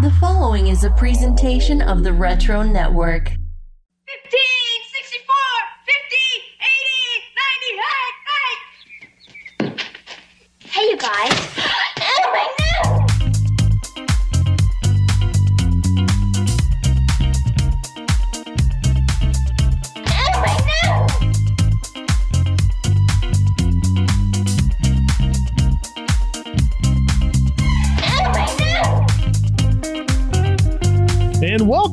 The following is a presentation of the Retro Network. 15, 64, 50, 80, 90, hey, hey! Hey, you guys.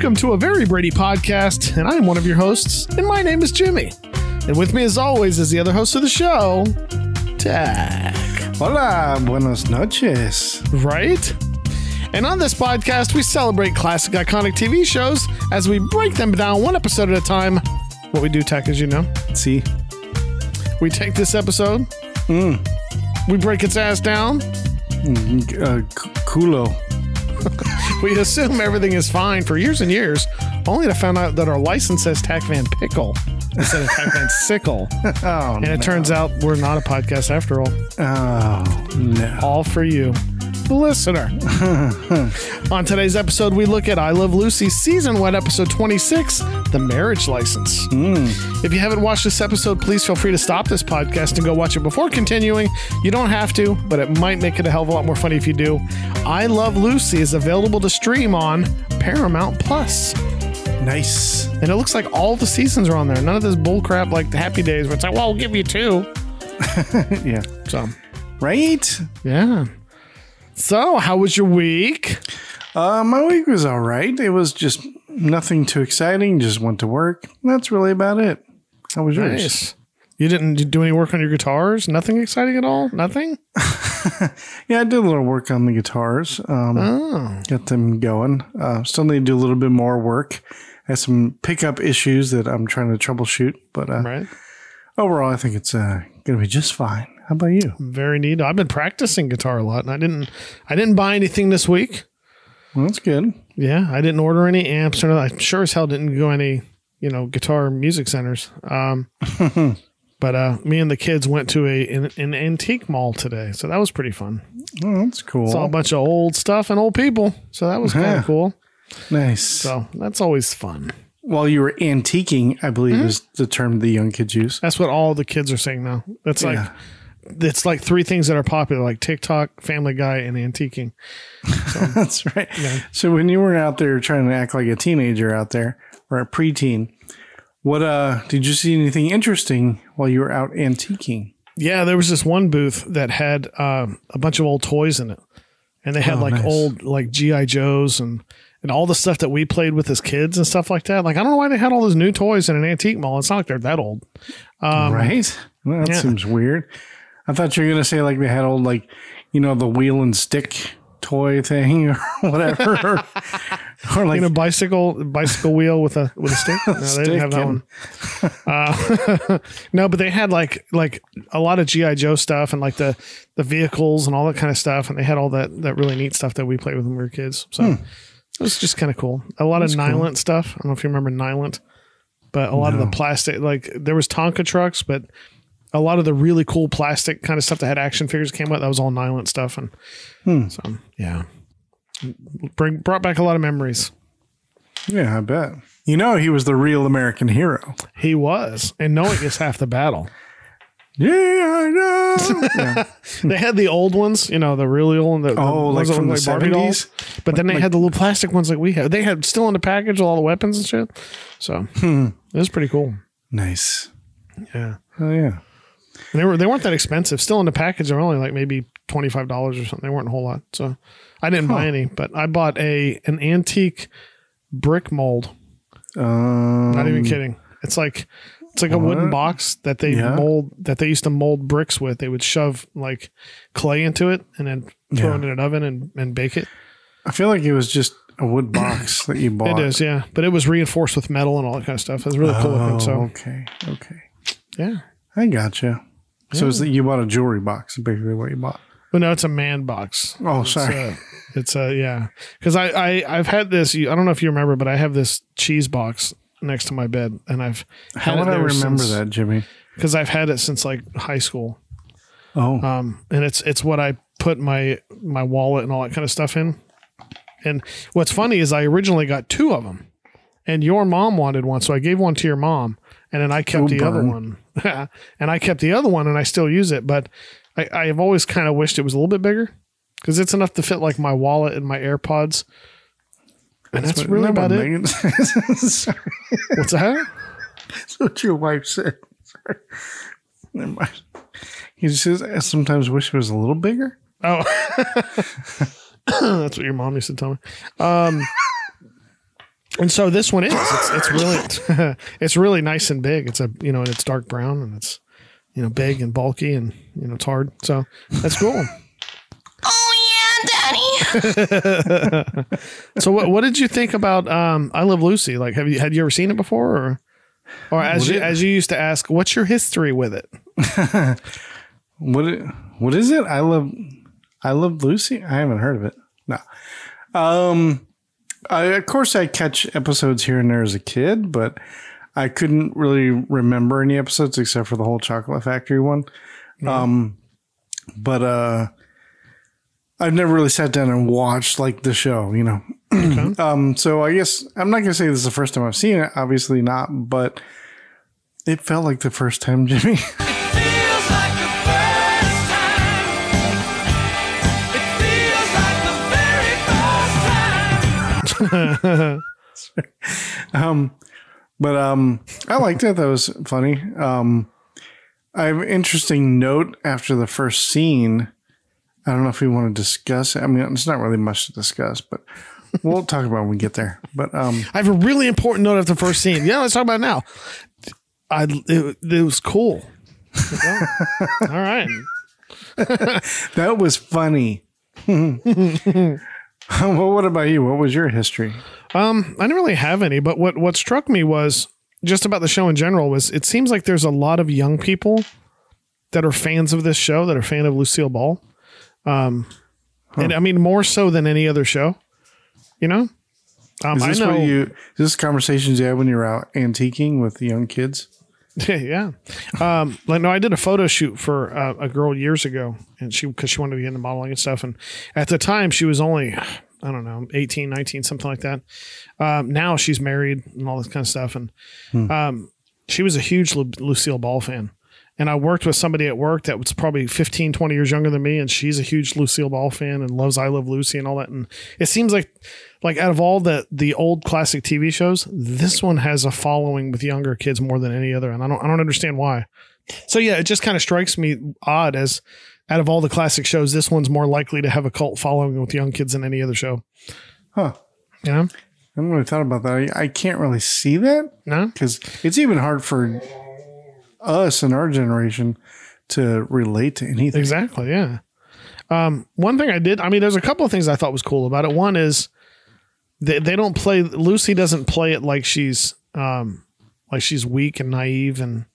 Welcome to a very Brady podcast. And I'm one of your hosts, and my name is Jimmy. And with me, as always, is the other host of the show, Tach. Hola, buenas noches. Right? And on this podcast, we celebrate classic iconic TV shows as we break them down one episode at a time. What we do, Tach, as you know, See, we take this episode, we break its ass down, uh, culo. we assume everything is fine for years and years, only to find out that our license says Tach Van Pickle instead of Tach Van Sickle. Oh, And it turns out we're not a podcast after all. oh no. All for you, the listener. On today's episode, we look at I Love Lucy season one, episode 26, The Marriage License. Hmm. If you haven't watched this episode, please feel free to stop this podcast and go watch it before continuing. You don't have to, but it might make it a hell of a lot more funny if you do. I Love Lucy is available to stream on Paramount Plus. Nice. And it looks like all the seasons are on there. None of this bullcrap like the Happy Days where it's like, well, we'll give you two. Yeah. So, Right? yeah. So, how was your week? Uh, my week was all right. It was just nothing too exciting. Just went to work. That's really about it. How was yours? Nice. You didn't do any work on your guitars? Nothing exciting at all? Nothing? Yeah, I did a little work on the guitars. Um, Oh. Got them going. Uh, still need to do a little bit more work. I have some pickup issues that I'm trying to troubleshoot, but uh, Right. overall, I think it's uh, going to be just fine. How about you? Very neat. I've been practicing guitar a lot and I didn't I didn't buy anything this week. Well, that's good. Yeah, I didn't order any amps or nothing. I sure as hell didn't go any, you know, guitar music centers. Um but uh me and the kids went to a an, an antique mall today. So that was pretty fun. Oh, that's cool. Saw a bunch of old stuff and old people. So that was kind Yeah. of cool. nice. So that's always fun. While you were antiquing, I believe Mm-hmm. is the term the young kids use. That's what all the kids are saying now. Like Yeah. It's like three things that are popular, like TikTok, Family Guy, and antiquing. That's right. So when you were out there trying to act like a teenager out there or a preteen, what uh did you see anything interesting while you were out antiquing? Yeah, there was this one booth that had um, a bunch of old toys in it, and they had Oh, like nice. old like GI Joes and and all the stuff that we played with as kids and stuff like that. Like I don't know why they had all those new toys in an antique mall. It's not like they're that old. right? Well, that Um, yeah. seems weird. I thought you were gonna say like they had old like you know the wheel and stick toy thing or whatever, or, like You know, bicycle bicycle wheel with a with a stick. No, they didn't have that one. Uh, no, but they had like like a lot of GI Joe stuff and like the the vehicles and all that kind of stuff, and they had all that that really neat stuff that we played with when we were kids. So it was just kind of cool. A lot of Nylint stuff. I don't know if you remember Nylint, but a lot of the plastic like there was Tonka trucks, but a lot of the really cool plastic kind of stuff that had action figures came out. that was all Nylint stuff, and so yeah, bring brought back a lot of memories. yeah, I bet. You know, he was the real American hero. He was, and knowing is half the battle. Yeah, I know. yeah. They had the old ones, you know, the really old, the, the Oh, like ones from the dolls. 70s? But then they had the little plastic ones like we had. They had still in the package all the weapons and shit. So Hmm. it was pretty cool. Nice. Yeah, Oh yeah. And they were they weren't that expensive. Still in the package, they're only like maybe twenty five dollars or something. They weren't a whole lot. So I didn't buy any, but I bought a an antique brick mold. Um, Not even kidding. It's like it's like a wooden box that they Yeah. mold that they used to mold bricks with. They would shove like clay into it and then throw Yeah. it in an oven and, and bake it. I feel like it was just a wood box that you bought. It is, yeah. But it was reinforced with metal and all that kind of stuff. It was really cool looking. Oh, So okay, okay. yeah. I gotcha. So it's that you bought a jewelry box, basically what you bought. But no, it's a man box. Oh, It's sorry. a, it's a yeah. Because I, I I've had this. I don't know if you remember, but I have this cheese box next to my bed, and I've How would I remember since- that, Jimmy? because I've had it since like high school. Oh, Um, and it's it's what I put my my wallet and all that kind of stuff in. And what's funny is I originally got two of them, and your mom wanted one, so I gave one to your mom, and then I kept the other one, and I kept the other one, and I still use it, but I, I've always kind of wished it was a little bit bigger because it's enough to fit like my wallet and my AirPods. And that's, what- really about it. Megan said? Sorry, What's that? that's what your wife said. Sorry. Never mind. He says, I sometimes wish it was a little bigger. Oh, that's what your mom used to tell me. Um, and so this one is. It's, it's really, it's really nice and big. It's a you know, and it's dark brown and it's you know big and bulky and you know it's hard. So that's cool. Oh yeah, Daddy. So what what did you think about um, I Love Lucy? Like, have you had you ever seen it before, or or as you, it- as you used to ask, what's your history with it? What it, what is it? I love I love Lucy. I haven't heard of it. No. Um I, of course I catch episodes here and there as a kid, but I couldn't really remember any episodes except for the whole chocolate factory one. Um but uh I've never really sat down and watched like the show, you know. um so I guess I'm not gonna say this is the first time I've seen it, obviously not, but it felt like the first time, Jimmy. Um, but um, I liked it. That was funny. Um, I have an interesting note after the first scene. I don't know if we want to discuss it. I mean, it's not really much to discuss, but we'll talk about when we get there. But um, I have a really important note of the first scene. Yeah, let's talk about it now. I it, it was cool. Yeah. All right. that was funny. well, what about you? What was your history? Um, I didn't really have any, but what what struck me was just about the show in general was it seems like there's a lot of young people that are fans of this show that are fan of Lucille Ball. Um, and I mean more so than any other show. You know, um, Is I this know. what you? Is this conversations you had when you're out antiquing with the young kids? yeah. Um, like no, I did a photo shoot for uh, a girl years ago, and she because she wanted to get into modeling and stuff, and at the time she was only I don't know 18, 19, something like that. Um, now she's married and all this kind of stuff, and um, she was a huge Lu- Lucille Ball fan. And I worked with somebody at work that was probably 15, 20 years younger than me, and she's a huge Lucille Ball fan and loves I Love Lucy and all that. And it seems like, like out of all the the old classic TV shows, this one has a following with younger kids more than any other, and I don't I don't understand why. So yeah, it just kind of strikes me odd as out of all the classic shows, this one's more likely to have a cult following with young kids than any other show. Huh. You know? I haven't really thought about that. I, I can't really see that. No? because it's even hard for us in our generation to relate to anything. Exactly. Yeah. Um, one thing I did, I mean, there's a couple of things I thought was cool about it. One is they, they don't play, Lucy doesn't play it like she's, um, like she's weak and naive and,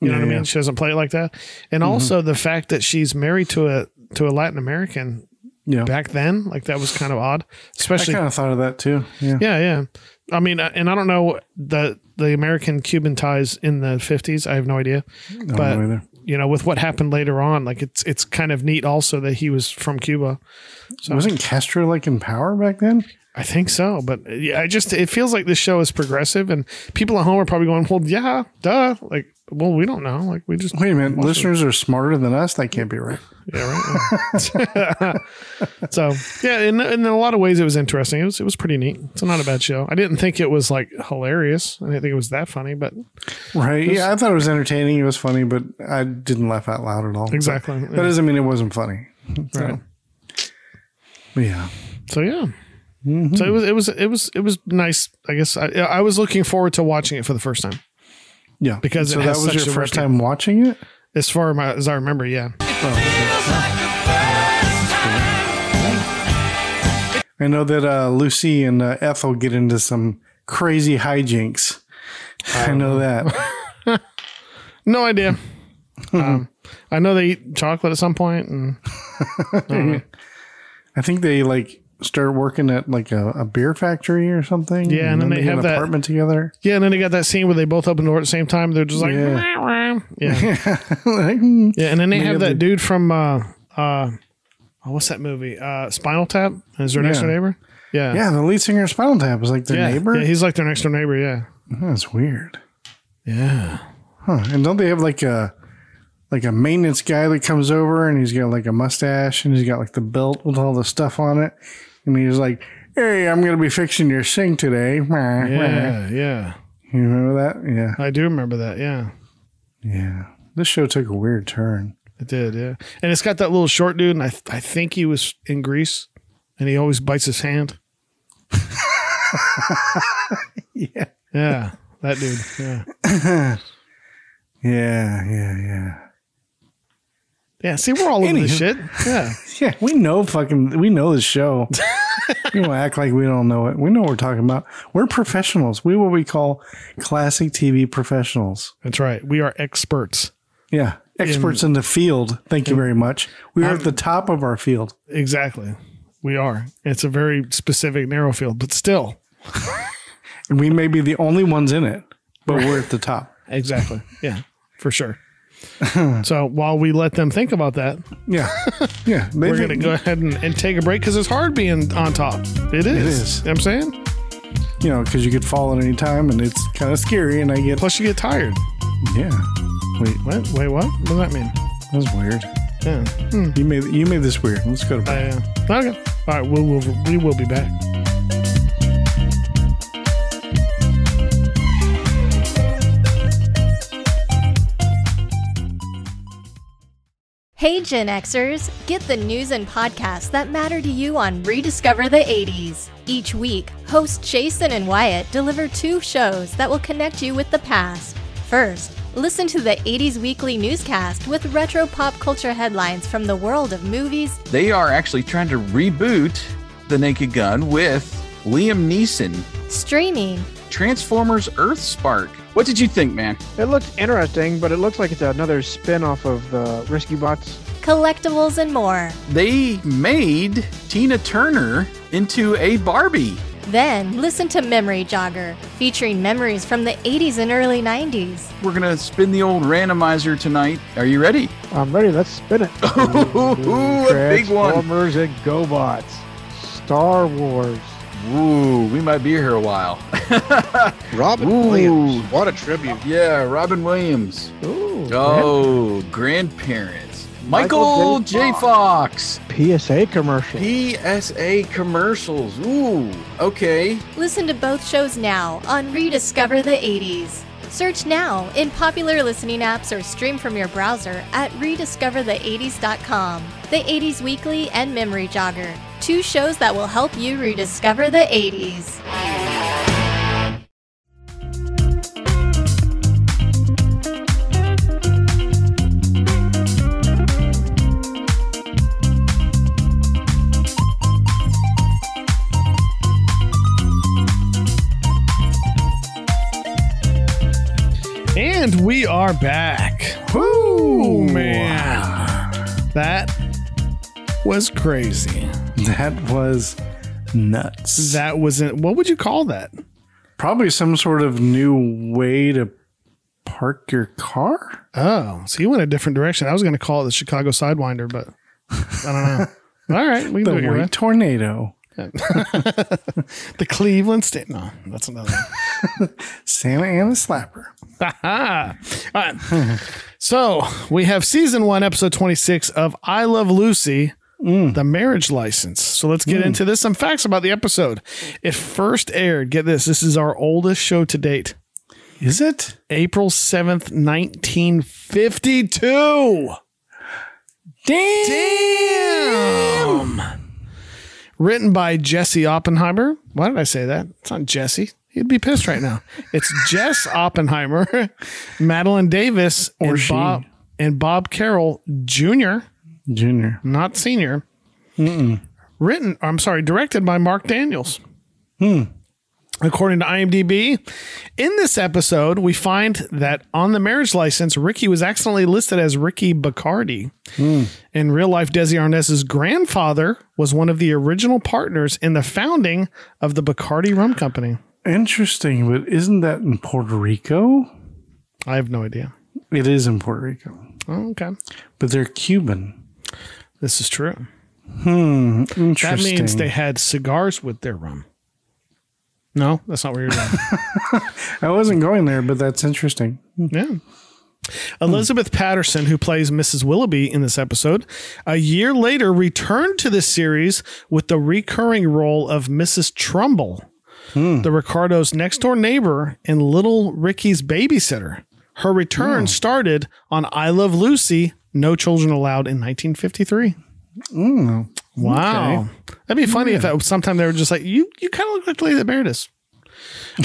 you know Yeah, what I mean? yeah. Mm-hmm. She doesn't play it like that. And also the fact that she's married to a, to a Latin American Yeah, back then, like that was kind of odd, especially I kind of thought of that too. Yeah, Yeah, yeah. I mean, uh, and I don't know the the American Cuban ties in the fifties. I have no idea, don't but either. you know, with what happened later on, like it's it's kind of neat also that he was from Cuba. So Wasn't Castro like in power back then? I think so, but yeah, I just it feels like this show is progressive, and people at home are probably going, "Well, yeah, duh." Like, well, we don't know. Like, we just Wait a minute, listeners are smarter than us. That can't be right. yeah, right. yeah. so yeah, in in a lot of ways, it was interesting. It was it was pretty neat. It's not a bad show. I didn't think it was like hilarious. I didn't think it was that funny, but Right? Yeah, I thought it was entertaining. It was funny, but I didn't laugh out loud at all. But Exactly, That doesn't mean it wasn't funny. So, Right. but yeah. So yeah. So it was it was it was it was nice. I guess I, I was looking forward to watching it for the first time. Yeah. Because so that was your first time watching it? As far as I remember, yeah. I know that uh, Lucy and uh, Ethel get into some crazy hijinks. I know that. No idea. um, I know they eat chocolate at some point, and I think they like start working at like a, a beer factory or something. Yeah, and then they get have an that- apartment together. yeah, and then they got that scene where they both open the door at the same time. They're just like, Yeah. yeah, yeah, Like, hmm. yeah. And then they They have that the- dude from uh, uh, oh, what's that movie? Uh, Spinal Tap. Is their next Yeah. door neighbor? Yeah. Yeah, the lead singer of Spinal Tap is like their yeah. neighbor. Yeah, he's like their next door neighbor. Yeah. That's weird. Yeah. Huh. And don't they have like a like a maintenance guy that comes over and he's got like a mustache and he's got like the belt with all the stuff on it. And he's like, Hey, I'm gonna be fixing your sink today. Yeah. Yeah. You remember that? Yeah. I do remember that. Yeah. Yeah. This show took a weird turn. It did. Yeah. And it's got that little short dude, and I, I think he was in Grease, and he always bites his hand. Yeah. Yeah. That dude. Yeah. Yeah, yeah, yeah. Yeah. See, we're all over this shit. Yeah. Yeah, we know fucking we know the show. we don't act like we don't know it. We know what we're talking about. We're professionals. We what we call classic TV professionals. That's right. We are experts. Yeah. Experts in, the field. Thank you very much. We are at the top of our field. Exactly. We are. It's a very specific, narrow field, but still. And we may be the only ones in it, but we're at the top. Exactly. Yeah. For sure. so while we let them think about that, Yeah. Yeah. They we're to go ahead and, and take a break because it's hard being on top. It is. is. You know what I'm saying. you know, because you could fall at any time and it's kind of scary. And I get, Plus, you get tired. yeah. Wait, What? Wait, what? What does that mean? that's weird. Yeah. You made you made this weird. Let's go to bed. I, uh, okay. All right. We'll, we'll, we will be back. Hey Gen Xers, get the news and podcasts that matter to you on Rediscover the 80s. Each week, hosts Jason and Wyatt deliver two shows that will connect you with the past. First, listen to the 80s Weekly newscast with retro pop culture headlines from the world of movies, They are actually trying to reboot The Naked Gun with Liam Neeson. streaming, Transformers Earthspark. What did you think, man? It looks interesting, but it looks like it's another spin off of the Rescue Bots. collectibles, and more. They made Tina Turner into a Barbie. Then, listen to Memory Jogger, featuring memories from the 80s and early 90s. We're going to spin the old randomizer tonight. Are you ready? I'm ready. Let's spin it. Ooh, a big one. Transformers and GoBots. Star Wars. Ooh, we might be here a while. Robin Ooh. Williams. What a tribute. yeah, Robin Williams. Ooh. Oh, grandparents. Michael, Michael J. J. Fox. PSA commercial. PSA commercials. Ooh, okay. Listen to both shows now on Rediscover the 80s. Search now in popular listening apps or stream from your browser at rediscoverthe80s.com. The 80s Weekly and Memory Jogger, two shows that will help you rediscover the 80s. And we are back. Woo, man. That was crazy. That was nuts. That was not what would you call that? Probably some sort of new way to park your car. Oh, so you went a different direction. I was going to call it the Chicago Sidewinder, but I don't know. All right, we can The do it white way. tornado. The Cleveland State. No, that's another. one. Santa Ana slapper. All right. So we have season one, episode 26 of I Love Lucy, Mm. the marriage license. So let's get mm. into this. Some facts about the episode. It first aired, get this, this is our oldest show to date, Is it? April 7th, 1952. Damn. Written by Jesse Oppenheimer. Why did I say that? It's not Jesse. He'd be pissed right now. It's Jess Oppenheimer, Madelyn Davis, Or and she. Bob and Bob Carroll Jr., Junior. not senior. Written, I'm sorry, directed by Mark Daniels. Hmm. According to IMDb, in this episode, we find that on the marriage license, Ricky was accidentally listed as Ricky Bacardi. Hmm. In real life, Desi Arnaz's grandfather was one of the original partners in the founding of the Bacardi Rum Company. Interesting, but isn't that in Puerto Rico? I have no idea. It is in Puerto Rico, Oh, okay. but they're Cuban. This is true. Hmm. That means they had cigars with their rum. No, that's not where you're going. I wasn't going there, but that's interesting. Hmm. yeah. Elizabeth Patterson, who plays Mrs. Willoughby in this episode, a year later returned to the series with the recurring role of Mrs. Trumbull, hmm. the Ricardo's next door neighbor and little Ricky's babysitter. Her return hmm. started on I Love Lucy, No Children Allowed in 1953. Wow. That'd be funny if at sometime they were just like, you, you kind of look like lady that us.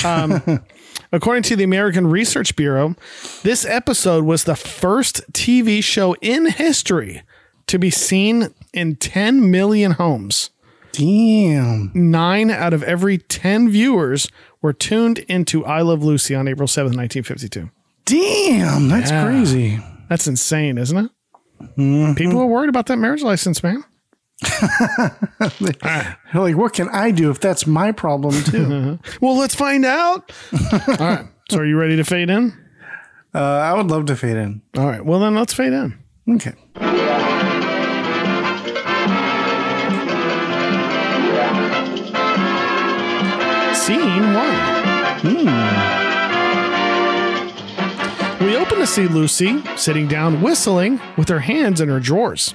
Um, according to the American Research Bureau, this episode was the first TV show in history to be seen in 10 million homes. Damn. Nine out of every 10 viewers were tuned into I Love Lucy on April 7th, 1952. Damn. That's Yeah. crazy. That's insane, isn't it? People are worried about that marriage license, man. They're like, what can I do if that's my problem too? Well, let's find out. All right. So, are you ready to fade in? uh, I would love to fade in. All right. Well, then let's fade in. Okay. Scene one. Open to see Lucy sitting down whistling with her hands in her drawers.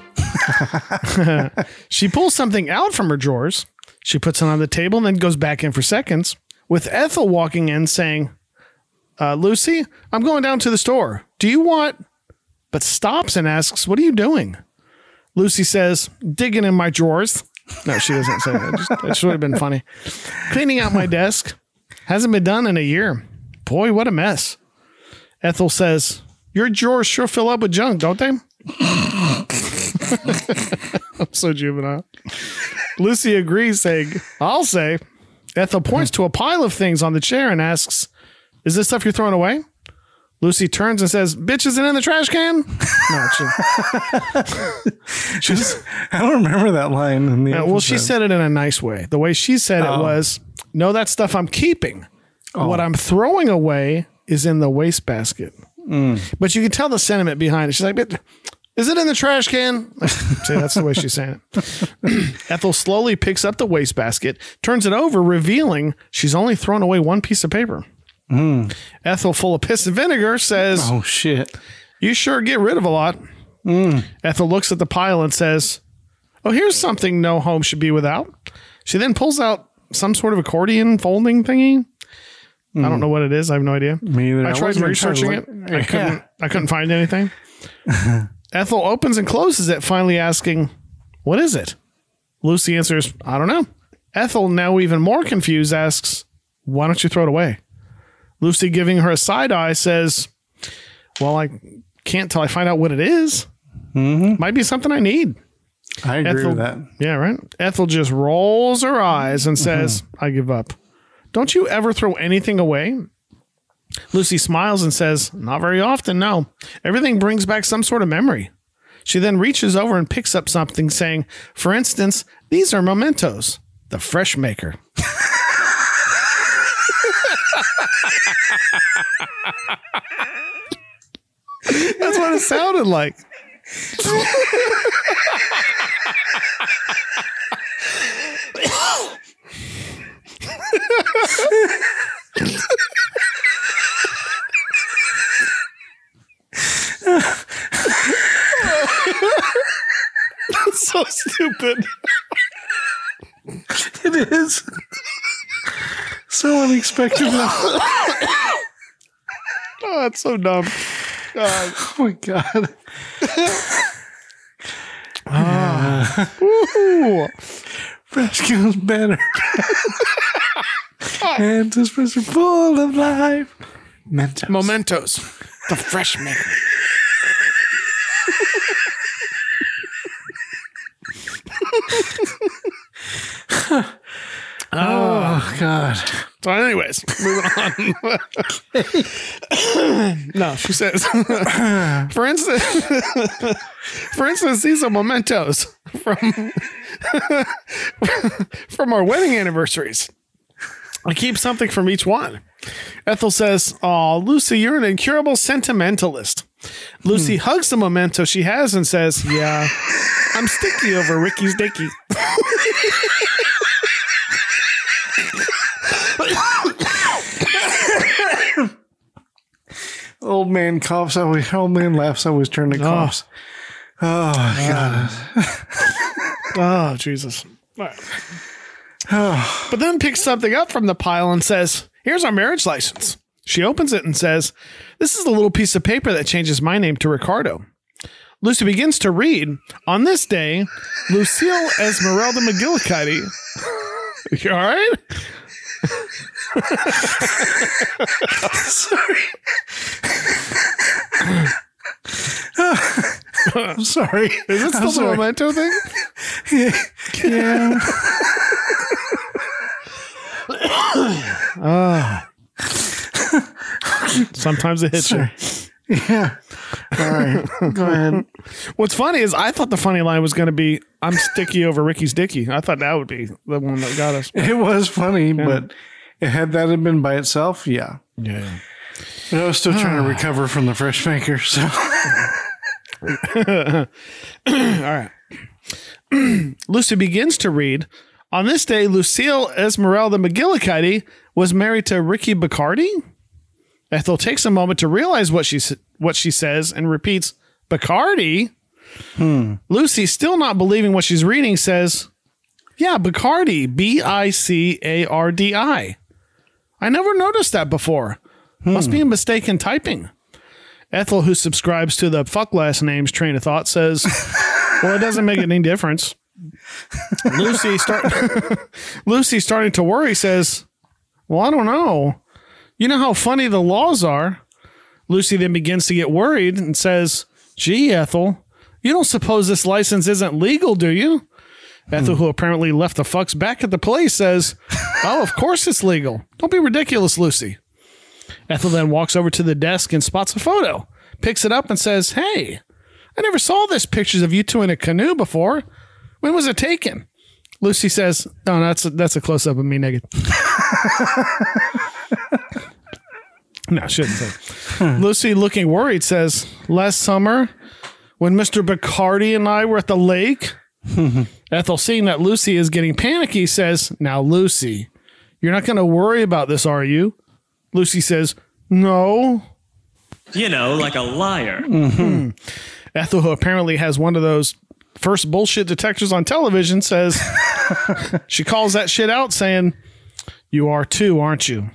she pulls something out from her drawers. She puts it on the table and then goes back in for seconds, with Ethel walking in saying, uh, Lucy, I'm going down to the store. Do you want. But stops and asks, What are you doing? Lucy says, Digging in my drawers. No, she doesn't say that. Just, would have been funny. Cleaning out my desk. Hasn't been done in a year. Boy, what a mess. Ethel says, Your drawers sure fill up with junk, don't they? I'm so juvenile. Lucy agrees, saying, I'll say. Ethel points to a pile of things on the chair and asks, Is this stuff you're throwing away? Lucy turns and says, Bitch, is it in the trash can? No, she, Just, I don't remember that line. In the Uh, well, she said it in a nice way. The way she said Oh. it was, "No, that stuff I'm keeping. What I'm throwing away is in the wastebasket." Mm. But you can tell the sentiment behind it. She's like, "But "Is it in the trash can?" See, that's the way she's saying it. Ethel slowly picks up the wastebasket, turns it over, revealing she's only thrown away one piece of paper. Ethel, full of piss and vinegar, says, Oh shit. you sure get rid of a lot. Ethel looks at the pile and says, Oh, here's something no home should be without. She then pulls out some sort of accordion folding thingy. I don't know what it is. I have no idea. Me either. I tried researching it. I couldn't. I couldn't find anything. Ethel opens and closes it, finally asking, "What is it?" Lucy answers, "I don't know." Ethel, now even more confused, asks, "Why don't you throw it away?" Lucy, giving her a side eye, says, "Well, I can't till I find out what it is. Mm-hmm. Might be something I need." I agree Ethel, with that. Yeah, right. Ethel just rolls her eyes and says, mm-hmm. I give up. Don't you ever throw anything away? Lucy smiles and says, Not very often, no. Everything brings back some sort of memory. She then reaches over and picks up something, saying, For instance, these are mementos, the fresh maker. That's what it sounded like. so stupid. It is so unexpected. oh that's so dumb. Oh, my god. Ah. Ooh. Fresh goes better. and this person full of life. Mentos. Mementos, the fresh maker. oh god. So, anyways, moving on. no, she says, for instance, for instance, these are mementos from from our wedding anniversaries. I keep something from each one. Ethel says, "Oh, Lucy, you're an incurable sentimentalist. Lucy hmm. hugs the memento she has and says, Yeah, I'm sticky over Ricky's dicky. Old man coughs. Always old man laughs. Always turn to coughs. Oh, God. Oh, Jesus. All right. but then picks something up from the pile and says, Here's our marriage license. She opens it and says, This is the little piece of paper that changes my name to Ricardo. Lucy begins to read. On this day, Lucille Esmeralda McGillicuddy. you all right? I'm sorry. Is this the sorry. memento thing? Yeah. Ah. Sometimes it hits you. Yeah. All right. Go ahead. What's funny is I thought the funny line was going to be, I'm sticky over Ricky's dicky. I thought that would be the one that got us. It was funny, but it had that had been by itself, yeah. Yeah. But I was still trying to recover from the fresh maker, so All right. Lucy begins to read. On this day, Lucille Esmeralda McGillicuddy was married to Ricky Bacardi. Ethel takes a moment to realize what she what she says and repeats, "Bacardi." Hmm. Lucy, still not believing what she's reading, says, "Yeah, Bacardi, B I C A R D I. I never noticed that before. Must be a hmm. mistake in typing." Ethel, who subscribes to the fuck last names train of thought, says, "Well, it doesn't make any difference." Lucy start Lucy starting to worry says, "Well, I don't know. You know how funny the laws are." Lucy then begins to get worried and says, "Gee, Ethel, you don't suppose this license isn't legal, do you?" Ethel, hmm. who apparently left the fucks back at the place, says, "Oh, of course it's legal. Don't be ridiculous, Lucy." Ethel then walks over to the desk and spots a photo, picks it up, and says, Hey, I never saw this pictures of you two in a canoe before. When was it taken? Lucy says, Oh, that's a, that's a close up of me naked. no, I shouldn't say. Lucy, looking worried, says, Last summer, when Mr. Bacardi and I were at the lake, Ethel, seeing that Lucy is getting panicky, says, Now, Lucy, you're not going to worry about this, are you? Lucy says, No. You know, like a liar. Hmm. Ethel, who apparently has one of those first bullshit detectors on television, says, She calls that shit out, saying, You are too, aren't you?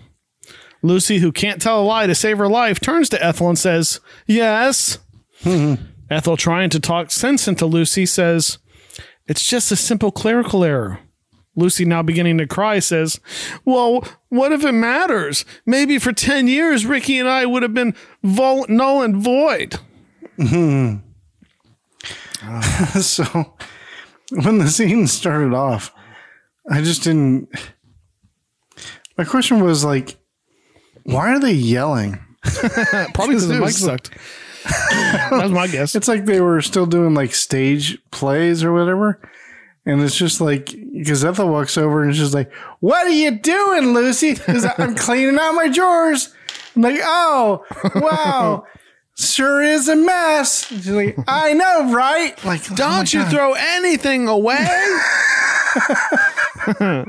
Lucy, who can't tell a lie to save her life, turns to Ethel and says, Yes. Mm-hmm. Ethel, trying to talk sense into Lucy, says, It's just a simple clerical error. Lucy, now beginning to cry, says, Well, what if it matters? Maybe for 10 years, Ricky and I would have been vol- null and void. Mm-hmm. so when the scene started off, I just didn't. My question was like, why are they yelling? Probably because the mic sucked. That's my guess. It's like they were still doing like stage plays or whatever. And it's just like, because Ethel walks over and she's like, What are you doing, Lucy? Because I'm cleaning out my drawers. I'm like, Oh, wow. Sure is a mess. She's like, I know, right? Like, oh Don't you throw anything away.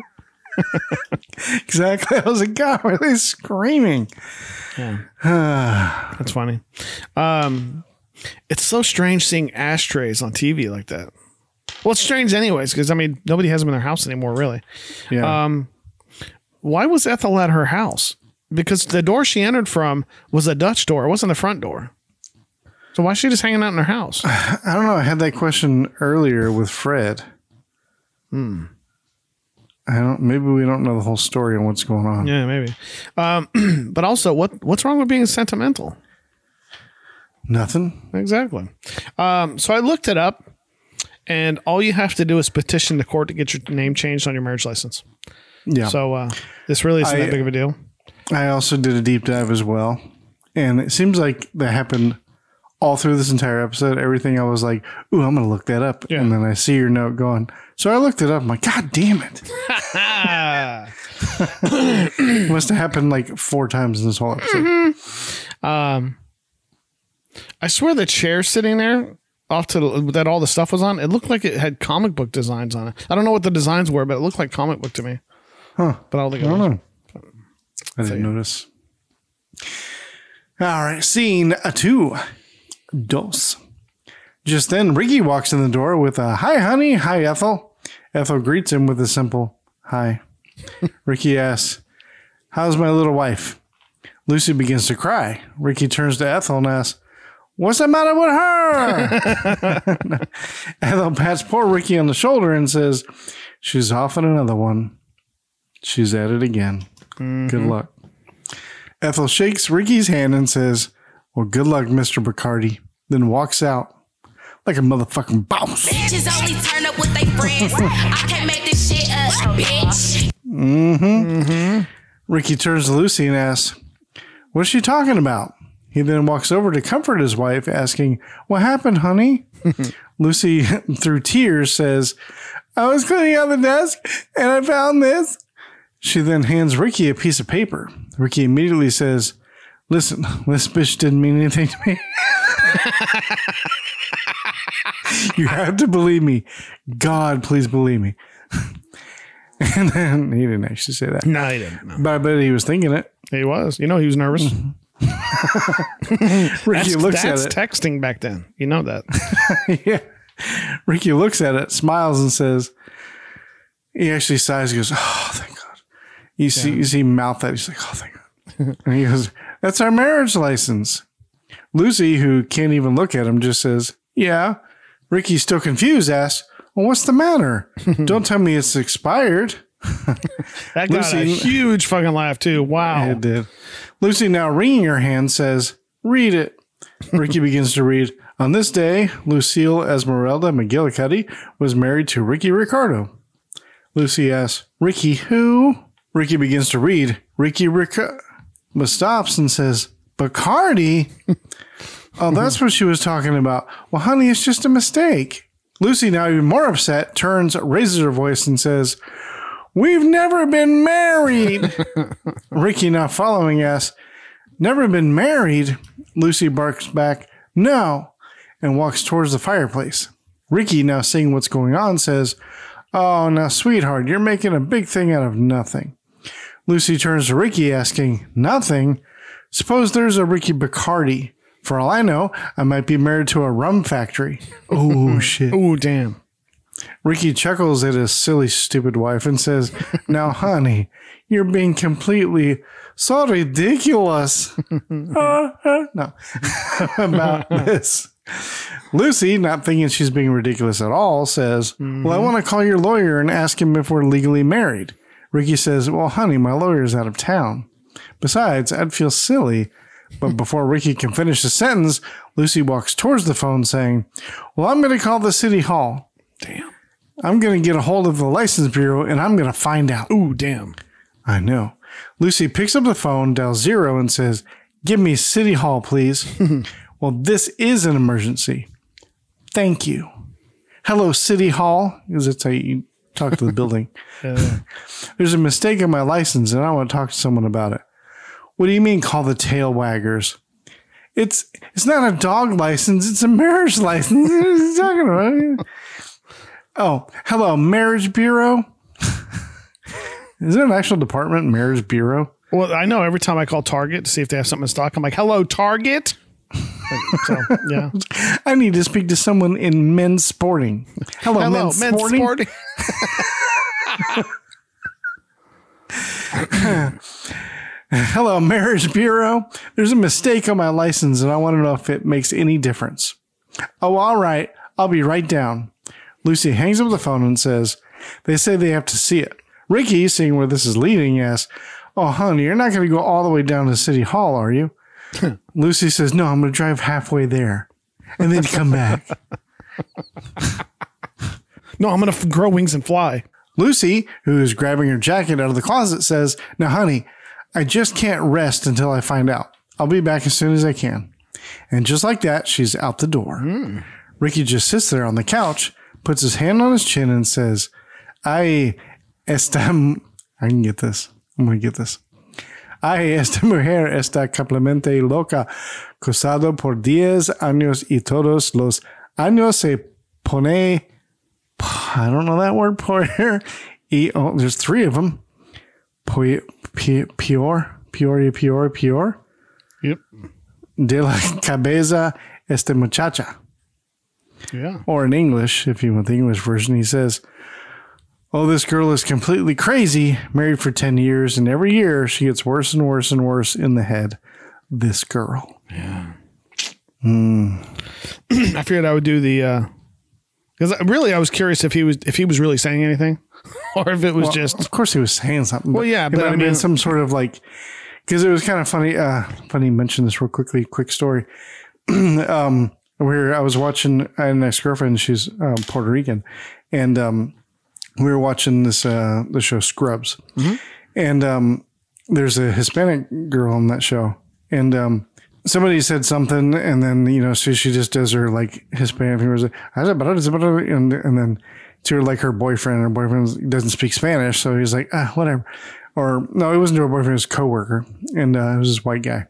exactly. I was like, God, why are they screaming? That's funny. Um, it's so strange seeing ashtrays on TV like that. Well, it's strange anyways because I mean nobody has them in their house anymore, really. Yeah. Um, why was Ethel at her house? Because the door she entered from was a Dutch door. It wasn't the front door. So why is she just hanging out in her house? I don't know. I had that question earlier with Fred. Hmm. I don't. Maybe we don't know the whole story on what's going on. Yeah, maybe. Um, but also, what what's wrong with being sentimental? Nothing. Exactly. Um, so I looked it up, and all you have to do is petition the court to get your name changed on your marriage license. Yeah. So uh, this really isn't I- that big of a deal. I also did a deep dive as well, and it seems like that happened all through this entire episode. Everything I was like, "Ooh, I'm gonna look that up," and then I see your note going. So I looked it up. I'm like, "God damn it!" It must have happened like four times in this whole episode. Um, I swear the chair sitting there off to the, that all the stuff was on, it looked like it had comic book designs on it. I don't know what the designs were, but it looked like comic book to me. Huh. But I don't think I don't know. I didn't notice. All right, scene two. Dos. Just then, Ricky walks in the door with a hi, honey. Hi, Ethel. Ethel greets him with a simple hi. Ricky asks, How's my little wife? Lucy begins to cry. Ricky turns to Ethel and asks, What's the matter with her? Ethel pats poor Ricky on the shoulder and says, She's off on another one. She's at it again. Good mm-hmm. luck. Ethel shakes Ricky's hand and says, Well, good luck, Mr. Bacardi. Then walks out like a motherfucking boss. Bitches only turn up with they friends. I can't make this shit up, bitch. Mm-hmm. Ricky turns to Lucy and asks, What's she talking about? He then walks over to comfort his wife, asking, What happened, honey? Lucy, through tears, says, I was cleaning out the desk and I found this. She then hands Ricky a piece of paper. Ricky immediately says, Listen, this bitch didn't mean anything to me. you have to believe me. God, please believe me. and then he didn't actually say that. No, he didn't. No. But I bet he was thinking it. He was. You know, he was nervous. Mm-hmm. Ricky that's looks that's at it. texting back then. You know that. yeah. Ricky looks at it, smiles, and says, he actually sighs, and goes, Oh, thank God. You see, you see mouth that. He's like, Oh, thank God. and he goes, That's our marriage license. Lucy, who can't even look at him, just says, Yeah. Ricky, still confused, asks, Well, what's the matter? Don't tell me it's expired. That got a huge fucking laugh too. Wow. It did. Lucy, now wringing her hand, says, Read it. Ricky begins to read. On this day, Lucille Esmeralda McGillicuddy was married to Ricky Ricardo. Lucy asks, Ricky who? Ricky begins to read. Ricky Ricardo. But stops and says, Bacardi? oh, that's what she was talking about. Well, honey, it's just a mistake. Lucy, now even more upset, turns, raises her voice, and says, We've never been married. Ricky, not following us, never been married. Lucy barks back, no, and walks towards the fireplace. Ricky, now seeing what's going on, says, Oh, now, sweetheart, you're making a big thing out of nothing. Lucy turns to Ricky, asking, Nothing? Suppose there's a Ricky Bacardi. For all I know, I might be married to a rum factory. Oh, shit. Oh, damn. Ricky chuckles at his silly, stupid wife and says, Now, honey, you're being completely so ridiculous. Uh, uh, no, about this. Lucy, not thinking she's being ridiculous at all, says, Well, I want to call your lawyer and ask him if we're legally married. Ricky says, Well, honey, my lawyer's out of town. Besides, I'd feel silly. But before Ricky can finish the sentence, Lucy walks towards the phone saying, Well, I'm going to call the city hall. Damn. I'm going to get a hold of the license bureau and I'm going to find out. Ooh, damn. I know. Lucy picks up the phone, dials zero, and says, Give me City Hall, please. well, this is an emergency. Thank you. Hello, City Hall, because that's how you talk to the building. There's a mistake in my license and I want to talk to someone about it. What do you mean call the tail waggers? It's it's not a dog license, it's a marriage license. What are you talking about? Oh, hello, Marriage Bureau. Is there an actual department, Marriage Bureau? Well, I know every time I call Target to see if they have something in stock, I'm like, hello, Target. So, yeah. I need to speak to someone in men's sporting. Hello, Hello, men's, men's sporting. sporting. Hello, Marriage Bureau. There's a mistake on my license and I want to know if it makes any difference. Oh, all right. I'll be right down. Lucy hangs up the phone and says, They say they have to see it. Ricky, seeing where this is leading, asks, Oh, honey, you're not going to go all the way down to City Hall, are you? Lucy says, No, I'm going to drive halfway there and then come back. No, I'm going to grow wings and fly. Lucy, who is grabbing her jacket out of the closet, says, Now, honey, I just can't rest until I find out. I'll be back as soon as I can. And just like that, she's out the door. Hmm. Ricky just sits there on the couch, puts his hand on his chin, and says, I estam. I can get this. I'm going to get this. Ay, esta mujer está completamente loca, casado por 10 años y todos los años se pone, I don't know that word, por y oh, there's three of them. Pi- pi- Pior, pior, pior, pior. Yep. De la cabeza esta muchacha. Yeah. Or in English, if you want the English version, he says, Oh, this girl is completely crazy, married for 10 years, and every year she gets worse and worse and worse in the head. This girl. Yeah. I figured I would do the uh, because really I was curious if he was if he was really saying anything or if it was Well, just Of course, he was saying something. Well, yeah, it but might I have been mean- some sort of like, because it was kind of funny. Uh, funny, mention this real quickly. Quick story. um, where I was watching an ex girlfriend, she's um, Puerto Rican, and um, we were watching this uh, the show Scrubs, and um, there's a Hispanic girl on that show, and um, somebody said something, and then you know, so she just does her like Hispanic fingers, and and then to her like her boyfriend. Her boyfriend doesn't speak Spanish, so he's like, ah, whatever. Or no, it wasn't her boyfriend; it was a coworker, and uh, it was this white guy.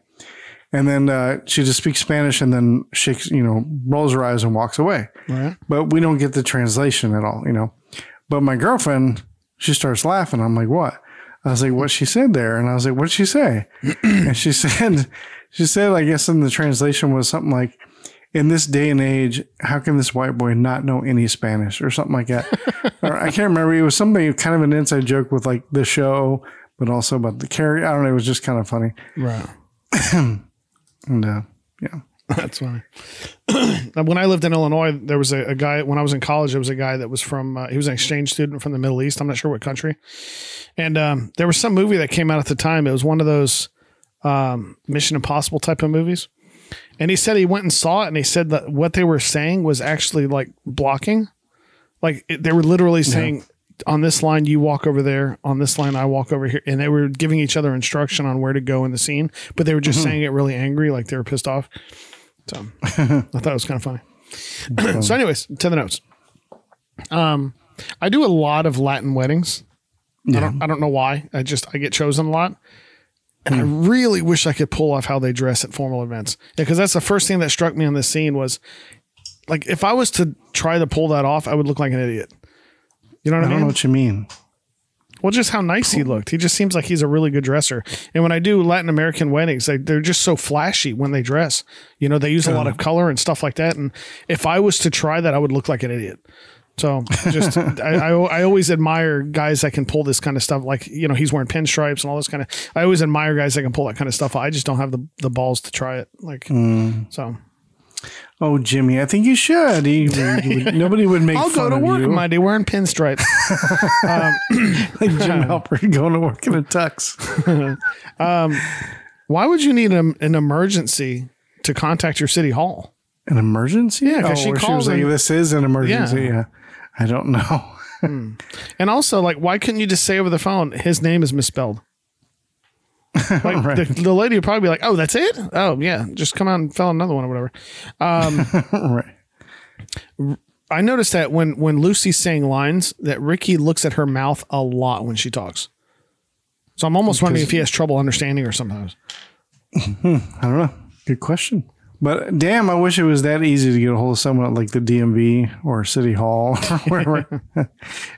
And then uh, she just speaks Spanish, and then shakes, you know, rolls her eyes and walks away. Right. But we don't get the translation at all, you know. But my girlfriend, she starts laughing. I'm like, what? I was like, what she said there? And I was like, what did she say? and she said, she said, I guess in the translation was something like, in this day and age, how can this white boy not know any Spanish or something like that? or I can't remember. It was something kind of an inside joke with like the show, but also about the character. I don't know. It was just kind of funny. right. And uh, yeah. That's funny. when I lived in Illinois, there was a, a guy. When I was in college, there was a guy that was from. Uh, he was an exchange student from the Middle East. I'm not sure what country. And um, there was some movie that came out at the time. It was one of those um, Mission Impossible type of movies. And he said he went and saw it, and he said that what they were saying was actually like blocking. Like it, they were literally saying, on this line you walk over there, on this line I walk over here, and they were giving each other instruction on where to go in the scene, but they were just saying it really angry, like they were pissed off. So I thought it was kind of funny. so, anyways, to the notes. Um, I do a lot of Latin weddings. I don't I don't know why. I just I get chosen a lot. And I really wish I could pull off how they dress at formal events. Yeah, because that's the first thing that struck me on this scene was like if I was to try to pull that off, I would look like an idiot. You know what I I, don't know what you mean. Well, just how nice he looked. He just seems like he's a really good dresser. And when I do Latin American weddings, they, they're just so flashy when they dress. You know, they use a lot of color and stuff like that. And if I was to try that, I would look like an idiot. So just, I, I, I always admire guys that can pull this kind of stuff. Like, you know, he's wearing pinstripes and all this kind of, I always admire guys that can pull that kind of stuff. I just don't have the, the balls to try it. Like, mm. so Oh, Jimmy, I think you should. You- you would- nobody would make I'll fun go to of work you. Monday wearing pinstripes. um, like Jim Halpert going to work in a tux. um, why would you need an, an emergency to contact your city hall? An emergency? Yeah, 'cause oh, she called was like, "This is an emergency." Yeah. Yeah, I don't know. And also, like, why couldn't you just say over the phone, his name is misspelled? Like, Right. the, the lady would probably be like, oh, that's it? Oh, yeah. Just come out and fill another one or whatever. Um, right. I noticed that when, when Lucy's saying lines, that Ricky looks at her mouth a lot when she talks. So I'm almost wondering if he has trouble understanding her sometimes. Hmm, I don't know. Good question. But damn, I wish it was that easy to get a hold of someone at like the DMV or City Hall or wherever.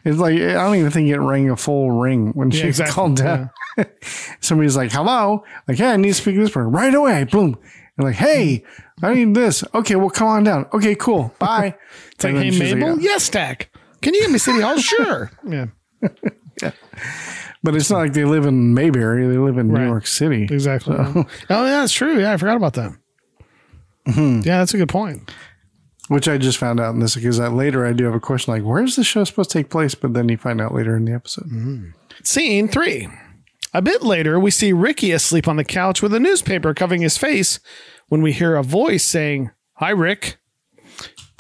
it's like I don't even think it rang a full ring when Yeah, she exactly. called down. Somebody's like, "Hello," like, "Hey, I need to speak to this person right away." Boom. And like, "Hey, I need this." Okay, well, come on down. Okay, cool. Bye. It's like, hey, Mabel? like, yes, Stack. Can you give me City Hall? sure. Yeah. But it's not like they live in Mayberry; they live in Right. New York City. Exactly. So- oh, yeah, that's true. Yeah, I forgot about that. Mm-hmm. Yeah, that's a good point. Which I just found out in this because that later I do have a question like, where's the show supposed to take place? But then you find out later in the episode. Scene three. A bit later, we see Ricky asleep on the couch with a newspaper covering his face when we hear a voice saying, Hi, Rick.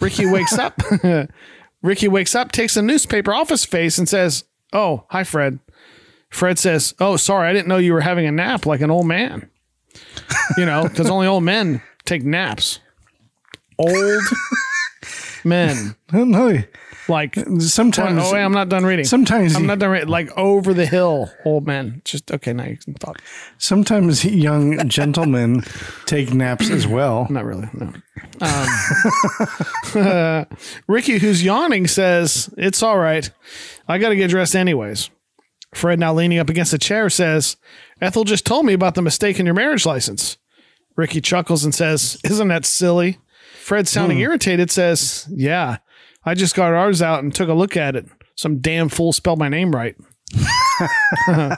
Ricky wakes up. Ricky wakes up, takes the newspaper off his face, and says, Oh, hi, Fred. Fred says, Oh, sorry, I didn't know you were having a nap like an old man. You know, because only old men take naps. Old men. I don't know. Like Sometimes oh wait, I'm not done reading. Sometimes I'm not done reading. Like over the hill, old man. Just okay. Now you can talk. Sometimes young gentlemen take naps as well. Not really. No. Um, Ricky, who's yawning, says it's all right. I got to get dressed anyways. Fred, now leaning up against a chair, says, "Ethel just told me about the mistake in your marriage license." Ricky chuckles and says, "Isn't that silly?" Fred, sounding irritated, says, "Yeah, I just got ours out and took a look at it. Some damn fool spelled my name right."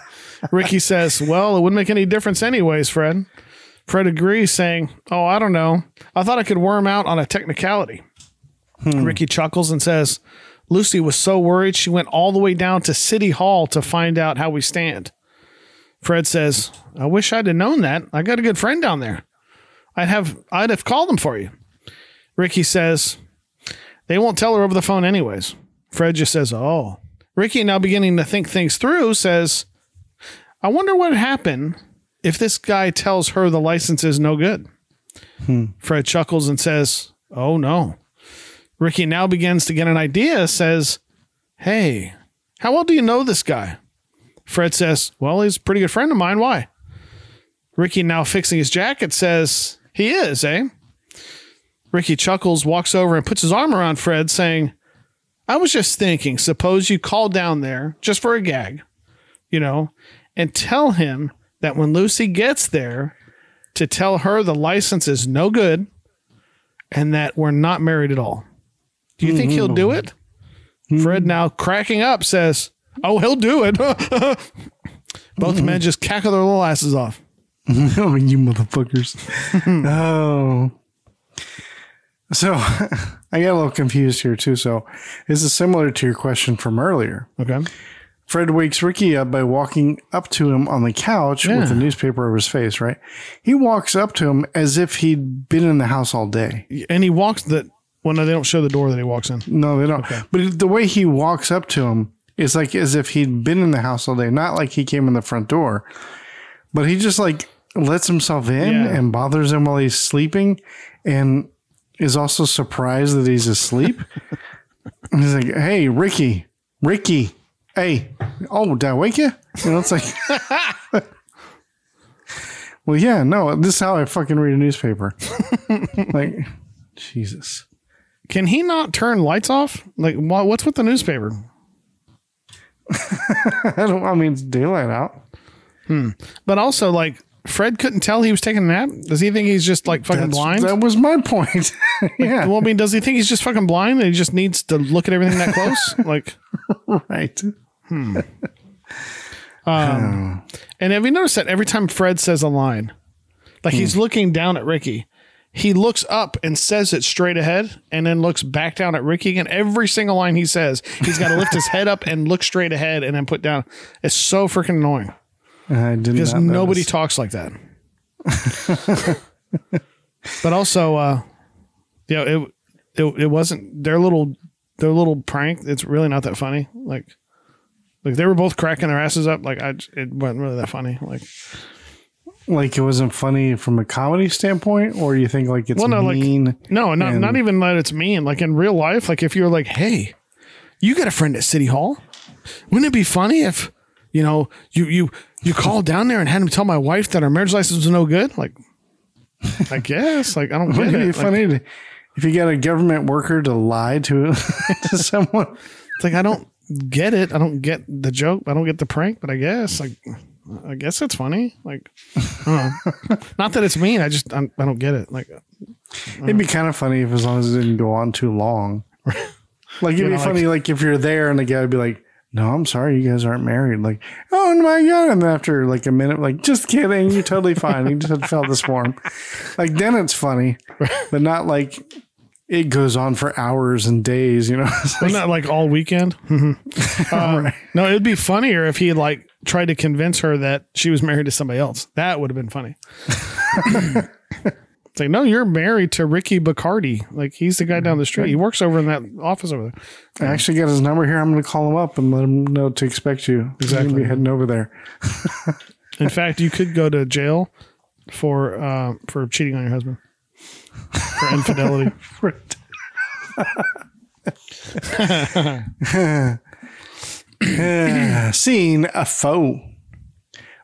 Ricky says, Well, it wouldn't make any difference, anyways, Fred. Fred agrees, saying, Oh, I don't know. I thought I could worm out on a technicality. Hmm. Ricky chuckles and says, Lucy was so worried she went all the way down to City Hall to find out how we stand. Fred says, I wish I'd have known that. I got a good friend down there. I'd have I'd have called him for you. Ricky says, They won't tell her over the phone anyways. Fred just says, Oh. Ricky, now beginning to think things through, says, I wonder what would happen if this guy tells her the license is no good. Fred chuckles and says, Oh no. Ricky now begins to get an idea, says, Hey, how well do you know this guy? Fred says, Well, he's a pretty good friend of mine. Why? Ricky, now fixing his jacket, says, He is, eh? Ricky chuckles, walks over, and puts his arm around Fred, saying, I was just thinking, suppose you call down there just for a gag, you know, and tell him that when Lucy gets there, to tell her the license is no good and that we're not married at all. Do you think he'll do mm-hmm. it? Fred, now cracking up, says, Oh, he'll do it. Both men mm-hmm. just cackle their little asses off. oh, you motherfuckers. oh. So I got a little confused here too. So this is similar to your question from earlier. Okay. Fred wakes Ricky up by walking up to him on the couch Yeah. with a newspaper over his face, right? He walks up to him as if he'd been in the house all day. And he walks that, well, no, they don't show the door that he walks in. No, they don't. But the way he walks up to him is like as if he'd been in the house all day, not like he came in the front door. But he just like lets himself in Yeah. and bothers him while he's sleeping and is also surprised that he's asleep. he's like, Hey, Ricky, Ricky, hey, oh, did I wake you? You know, it's like Well, yeah, no, this is how I fucking read a newspaper. like, Jesus. Can he not turn lights off? Like, wha- what's with the newspaper? I don't I mean it's daylight out. Hmm. But also, like, Fred couldn't tell he was taking a nap. Does he think he's just like fucking That's- blind? That was my point. yeah. well, I mean, does he think he's just fucking blind and he just needs to look at everything that close? like, right. um, and have you noticed that every time Fred says a line, like he's looking down at Ricky, he looks up and says it straight ahead and then looks back down at Ricky again. Every single line he says, he's got to lift his head up and look straight ahead and then put down. It's so freaking annoying I did because nobody notice. talks like that. but also, uh, yeah, it, it it wasn't their little their little prank. It's really not that funny. Like, like they were both cracking their asses up. Like I, it wasn't really that funny. Like, like it wasn't funny from a comedy standpoint, or you think like it's well, no, mean? like no, not and- not even that it's mean. Like in real life, like if you're like, hey, you got a friend at City Hall, wouldn't it be funny if you know you you you called down there and had him tell my wife that our marriage license was no good? Like, I guess. Like I don't get it be. Like, funny if you get a government worker to lie to, to someone? It's like I don't get it. I don't get the joke. I don't get the prank. But I guess like I guess it's funny. Like I don't that it's mean. I just I'm, I don't get it. Like It'd be kind of funny if as long as it didn't go on too long. Like it'd You be know, funny, like, if you're there and the guy would be like, "No, I'm sorry, you guys aren't married." Like, oh my god! And after like a minute, like, just kidding, you're totally fine. You just had to this form. Like then it's funny, but not like it goes on for hours and days. You know, It's Wasn't like- all weekend? Mhm. Um, No, it'd be funnier if he like tried to convince her that she was married to somebody else. That would have been funny. it's like, no, you're married to Ricky Bacardi. Like he's the guy down the street. He works over in that office over there. I actually got his number here. I'm going to call him up and let him know to expect you. Exactly. Be heading over there. In fact, you could go to jail for uh, for cheating on your husband for infidelity. Uh, Seeing a foe.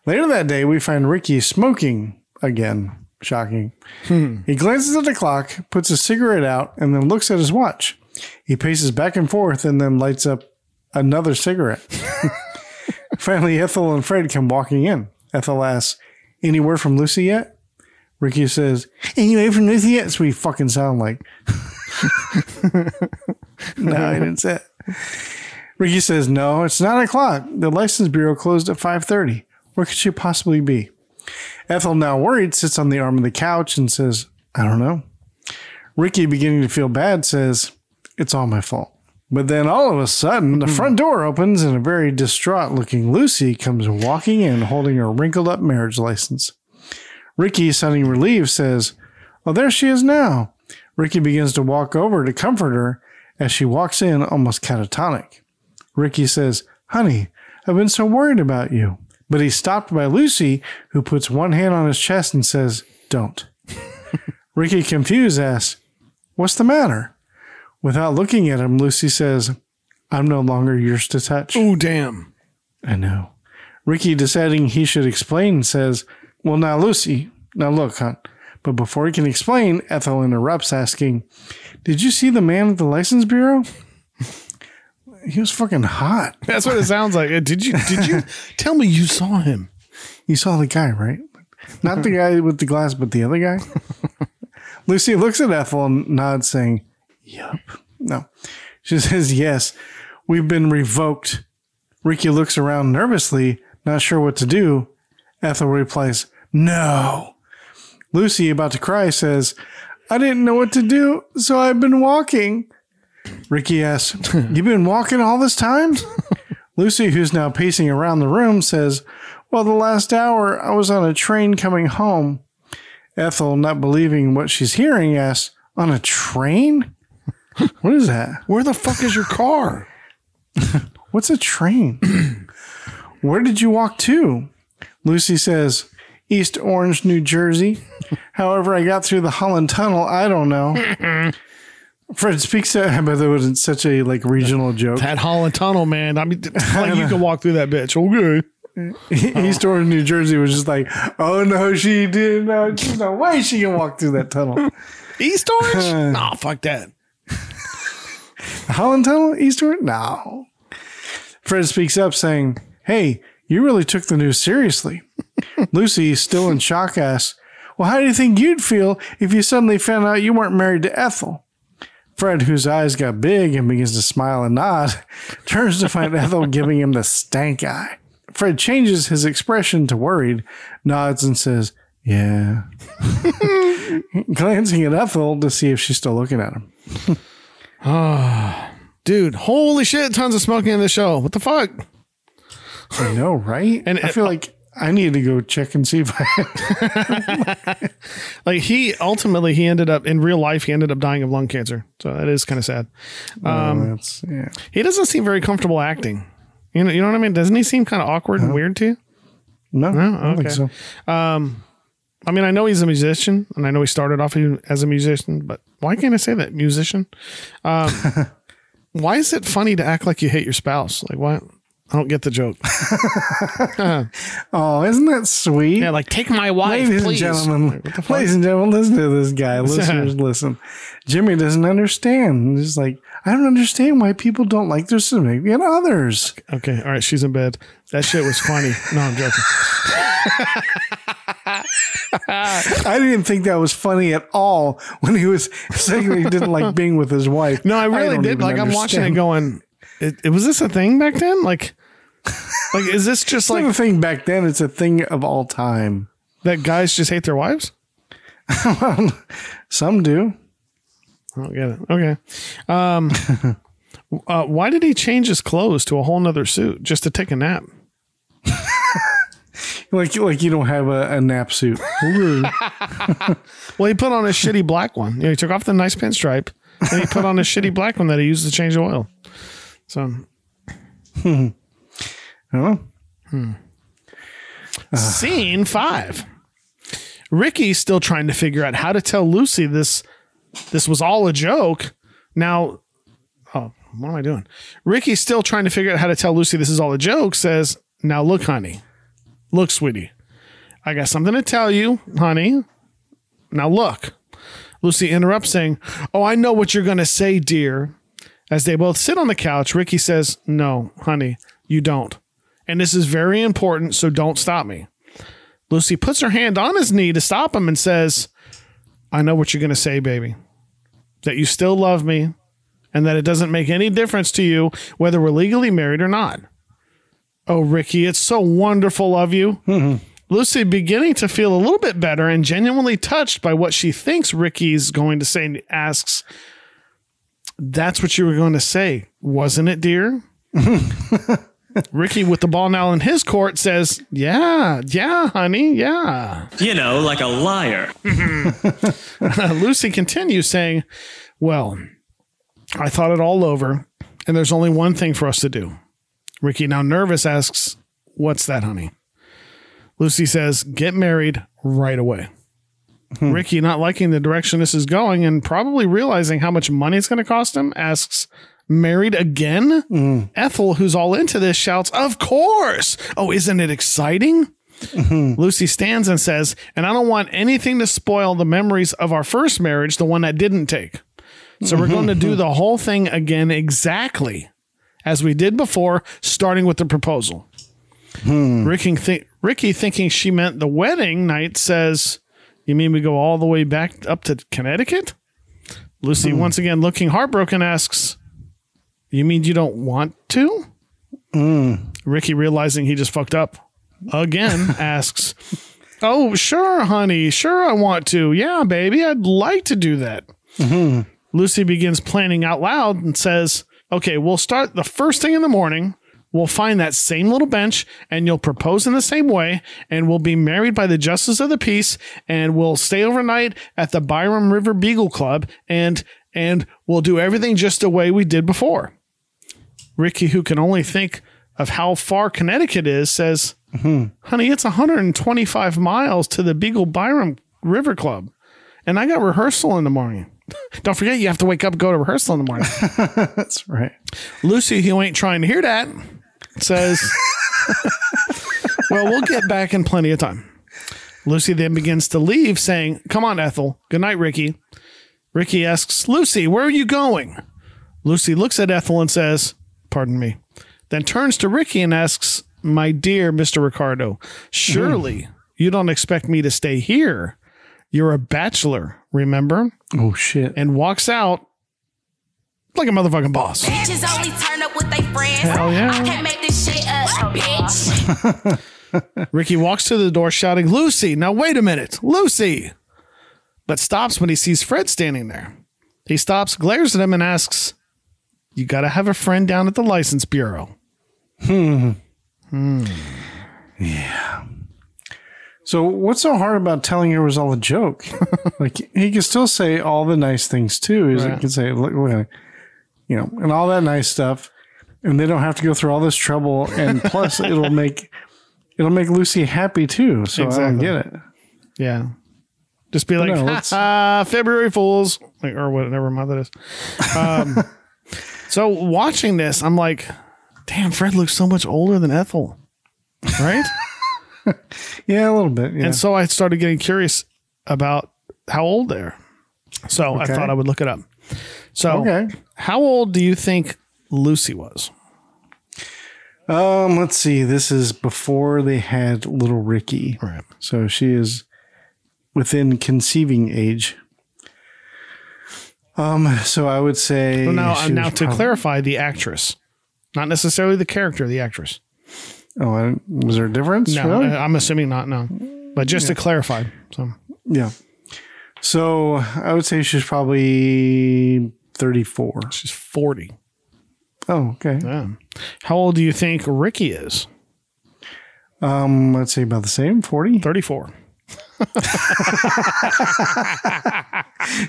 Later that day, we find Ricky smoking again. Shocking. Hmm. He glances at the clock, puts a cigarette out, and then looks at his watch. He paces back and forth and then lights up another cigarette. Finally, Ethel and Fred come walking in. Ethel asks, Any word from Lucy yet? Ricky says, Any word from Lucy yet? That's what you fucking sound like. no, I didn't say it. Ricky says, "No, it's nine o'clock. The license bureau closed at five thirty. Where could she possibly be?" Ethel, now worried, sits on the arm of the couch and says, "I don't know." Ricky, beginning to feel bad, says, "It's all my fault." But then all of a sudden, the mm-hmm. front door opens and a very distraught-looking Lucy comes walking in, holding her wrinkled-up marriage license. Ricky, sounding relieved, says, "Oh, there she is now." Ricky begins to walk over to comfort her as she walks in, almost catatonic. Ricky says, Honey, I've been so worried about you. But he's stopped by Lucy, who puts one hand on his chest and says, Don't. Ricky, confused, asks, What's the matter? Without looking at him, Lucy says, I'm no longer yours to touch. Oh, damn. I know. Ricky, deciding he should explain, says, Well, now, Lucy, now look, hon. But before he can explain, Ethel interrupts, asking, Did you see the man at the license bureau? He was fucking hot. That's what it sounds like. Did you did you tell me you saw him? You saw the guy, right? Not the guy with the glass, but the other guy. Lucy looks at Ethel and nods, saying, Yup. No. She says, Yes, we've been revoked. Ricky looks around nervously, not sure what to do. Ethel replies, No. Lucy, about to cry, says, I didn't know what to do, so I've been walking. Ricky asks, You've been walking all this time? Lucy, who's now pacing around the room, says, Well, the last hour I was on a train coming home. Ethel, not believing what she's hearing, asks, On a train? What is that? Where the fuck is your car? What's a train? Where did you walk to? Lucy says, East Orange, New Jersey. However, I got through the Holland Tunnel. I don't know. Fred speaks to, but that was such a like regional joke. That Holland Tunnel, man. I mean, like you can walk through that bitch. Okay. East Orange, New Jersey was just like, oh no, she didn't. No, there's no way she can walk through that tunnel. East Orange? nah, fuck that. Holland Tunnel, East Orange? No. Fred speaks up saying, hey, you really took the news seriously. Lucy, still in shock, asks, well, how do you think you'd feel if you suddenly found out you weren't married to Ethel? Fred, whose eyes got big and begins to smile and nod, turns to find Ethel giving him the stank eye. Fred changes his expression to worried, nods, and says, Yeah. Glancing at Ethel to see if she's still looking at him. oh, Dude, holy shit, tons of smoking in the show. What the fuck? I know, right? And- And I feel like I need to go check and see if I. Like he ultimately he ended up in real life he ended up dying of lung cancer. So that is kind of sad. Um, that's, yeah. he doesn't seem very comfortable acting. You know, you know what I mean? Doesn't he seem kind of awkward and weird to you? No, I don't okay. think so. Um, I mean, I know he's a musician, and I know he started off as a musician, but why can't I say that musician? Um, why is it funny to act like you hate your spouse? Like, what? I don't get the joke. Oh, isn't that sweet? yeah, like take my wife, Ladies please. and gentlemen, Like, what the fuck? ladies and gentlemen, listen to this guy. Listeners, listen. Jimmy doesn't understand. He's like, I don't understand why people don't like their significant others. Okay, all right, she's in bed. That shit was funny. No, I'm joking. I didn't think that was funny at all when he was saying he didn't like being with his wife. No, I really don't did. Like, I'm watching it going, it, it, was this a thing back then? Like, like is this just like a thing back then. It's a thing of all time. that guys just hate their wives? Some do. I don't get it. Okay. Um, uh, why did he change his clothes to a whole nother suit just to take a nap? Like, like you don't have a, a nap suit. Well, he put on a shitty black one. You know, he took off the nice pinstripe and he put on a shitty black one that he used to change the oil. So Oh, Scene five. Ricky's still trying to figure out how to tell Lucy this this was all a joke. Now, Oh, what am I doing? Ricky's still trying to figure out how to tell Lucy this is all a joke. Says, "Now look, honey, look, sweetie, I got something to tell you, honey. Now look." Lucy interrupts, saying, "Oh, I know what you're going to say, dear." As they both sit on the couch, Ricky says, "No, honey, you don't, and this is very important, so don't stop me." Lucy puts her hand on his knee to stop him and says, I know what you're going to say, baby. That you still love me and that it doesn't make any difference to you whether we're legally married or not. Oh, Ricky, it's so wonderful of you. Mm-hmm. Lucy, beginning to feel a little bit better and genuinely touched by what she thinks Ricky's going to say, and asks, That's what you were going to say, wasn't it, dear? Ricky, with the ball now in his court, says, Yeah, yeah, honey, yeah. You know, like a liar. Lucy continues saying, Well, I thought it all over, and there's only one thing for us to do. Ricky, now nervous, asks, What's that, honey? Lucy says, Get married right away. Hmm. Ricky, not liking the direction this is going and probably realizing how much money it's going to cost him, asks, Married again? Mm. Ethel, who's all into this, shouts, Of course. Oh, isn't it exciting? Mm-hmm. Lucy stands and says, And I don't want anything to spoil the memories of our first marriage, the one that didn't take. So we're going to do mm-hmm. the whole thing again exactly as we did before, starting with the proposal. Hmm. Ricky, thi- Ricky, thinking she meant the wedding night, says, You mean we go all the way back up to Connecticut? Lucy, hmm. once again looking heartbroken, asks, You mean you don't want to? Ricky, realizing he just fucked up again, asks, Oh, sure, honey. Sure, I want to. Yeah, baby, I'd like to do that. Mm-hmm. Lucy begins planning out loud and says, Okay, we'll start the first thing in the morning. We'll find that same little bench and you'll propose in the same way and we'll be married by the justice of the peace and we'll stay overnight at the Byram River Beagle Club and and we'll do everything just the way we did before. Ricky, who can only think of how far Connecticut is, says, Honey, it's 125 miles to the Beagle Byram River Club. And I got rehearsal in the morning. Don't forget, you have to wake up and go to rehearsal in the morning. That's right. Lucy, who ain't trying to hear that, says, Well, we'll get back in plenty of time. Lucy then begins to leave, saying, Come on, Ethel. Good night, Ricky. Ricky asks, Lucy, where are you going? Lucy looks at Ethel and says, Pardon me. Then turns to Ricky and asks, My dear Mr. Ricardo, surely hmm. you don't expect me to stay here. You're a bachelor, remember? Oh shit. And walks out like a motherfucking boss. Bitches only turn up with their friends. Hell yeah. I can't make this shit up, bitch. Ricky walks to the door shouting, Lucy, now wait a minute, Lucy. But stops when he sees Fred standing there. He stops, glares at him, and asks, You got to have a friend down at the license bureau. Hmm. Hmm. Yeah. So what's so hard about telling her it was all a joke? like he can still say all the nice things too. He's Right. He can say, look, look, you know, and all that nice stuff, and they don't have to go through all this trouble. And plus, it'll make it'll make Lucy happy too. So I don't Exactly. get it. Yeah. Just be like, No, February Fools, like, or whatever month it is. Um, so watching this, I'm like, damn, Fred looks so much older than Ethel. Right? Yeah, a little bit. Yeah. And so I started getting curious about how old they're. So I thought I would look it up. So, Okay. how old do you think Lucy was? Um, let's see. This is before they had little Ricky. Right. So she is within conceiving age. Um, so I would say Well, now, she now to prob- clarify, the actress, not necessarily the character, the actress. Oh, I, was there a difference? No, Really? I'm assuming not. No, but just to clarify. So Yeah. So I would say she's probably 34. she's 40. Oh, okay. Yeah. How old do you think Ricky is? Um, let's say about the same, 40. 34.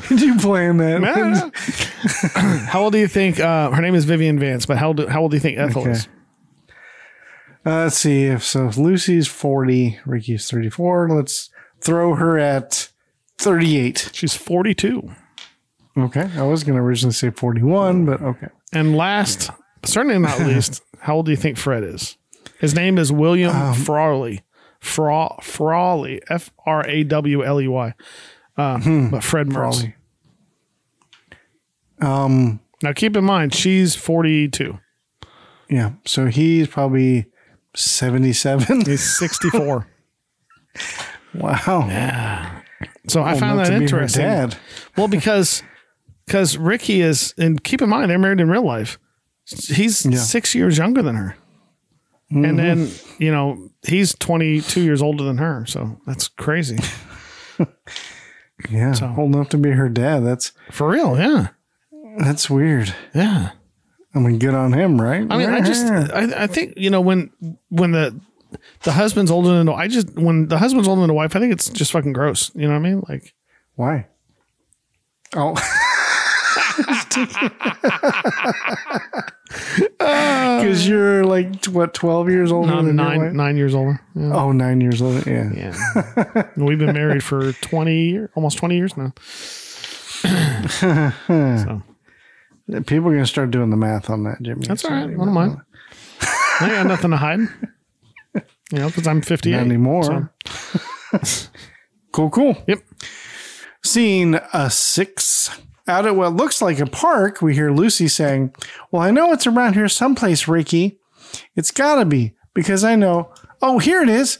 Did you plan that? how old do you think? Uh, her name is Vivian Vance, but how old, how old do you think Ethel Okay. is? Uh, let's see. If so, if Lucy's 40, Ricky's 34. Let's throw her at 38. She's 42. Okay. I was going to originally say 41, but okay. And last, certainly not least, how old do you think Fred is? His name is William Um, Frawley. Fra- Frawley. F R A W L E Y. Uh, Hmm. but Fred Mertz. Frawley. Um, Now keep in mind, she's 42. yeah. So he's probably 77. He's 64. wow. So I found that to be her interesting. dad. Well, because because Ricky is, and keep in mind they're married in real life. He's Yeah. six years younger than her, Mm-hmm. and then you know he's twenty two years older than her. So that's crazy Yeah. So- Old enough to be her dad. That's, for real. Yeah, that's weird. yeah. I mean, good on him, right? I mean, I just I, I think you know when when the the husband's older than the I just when the husband's older than the wife, I think it's just fucking gross. You know what I mean? Like Why? Oh. Because you're like, what, 12 years older than your nine wife? nine years older. Yeah. Oh, nine years older. Yeah. Yeah. We've been married for 20 years, almost 20 years now. so People are going to start doing the math on that, Jimmy. that's all right. I don't mind. I got nothing to hide. You know, because I'm 58. Not anymore. so- Cool, cool. Yep. Scene a six. Out at what looks like a park, we hear Lucy saying, Well, I know it's around here someplace, Ricky. It's gotta be, because I know. Oh, here it is.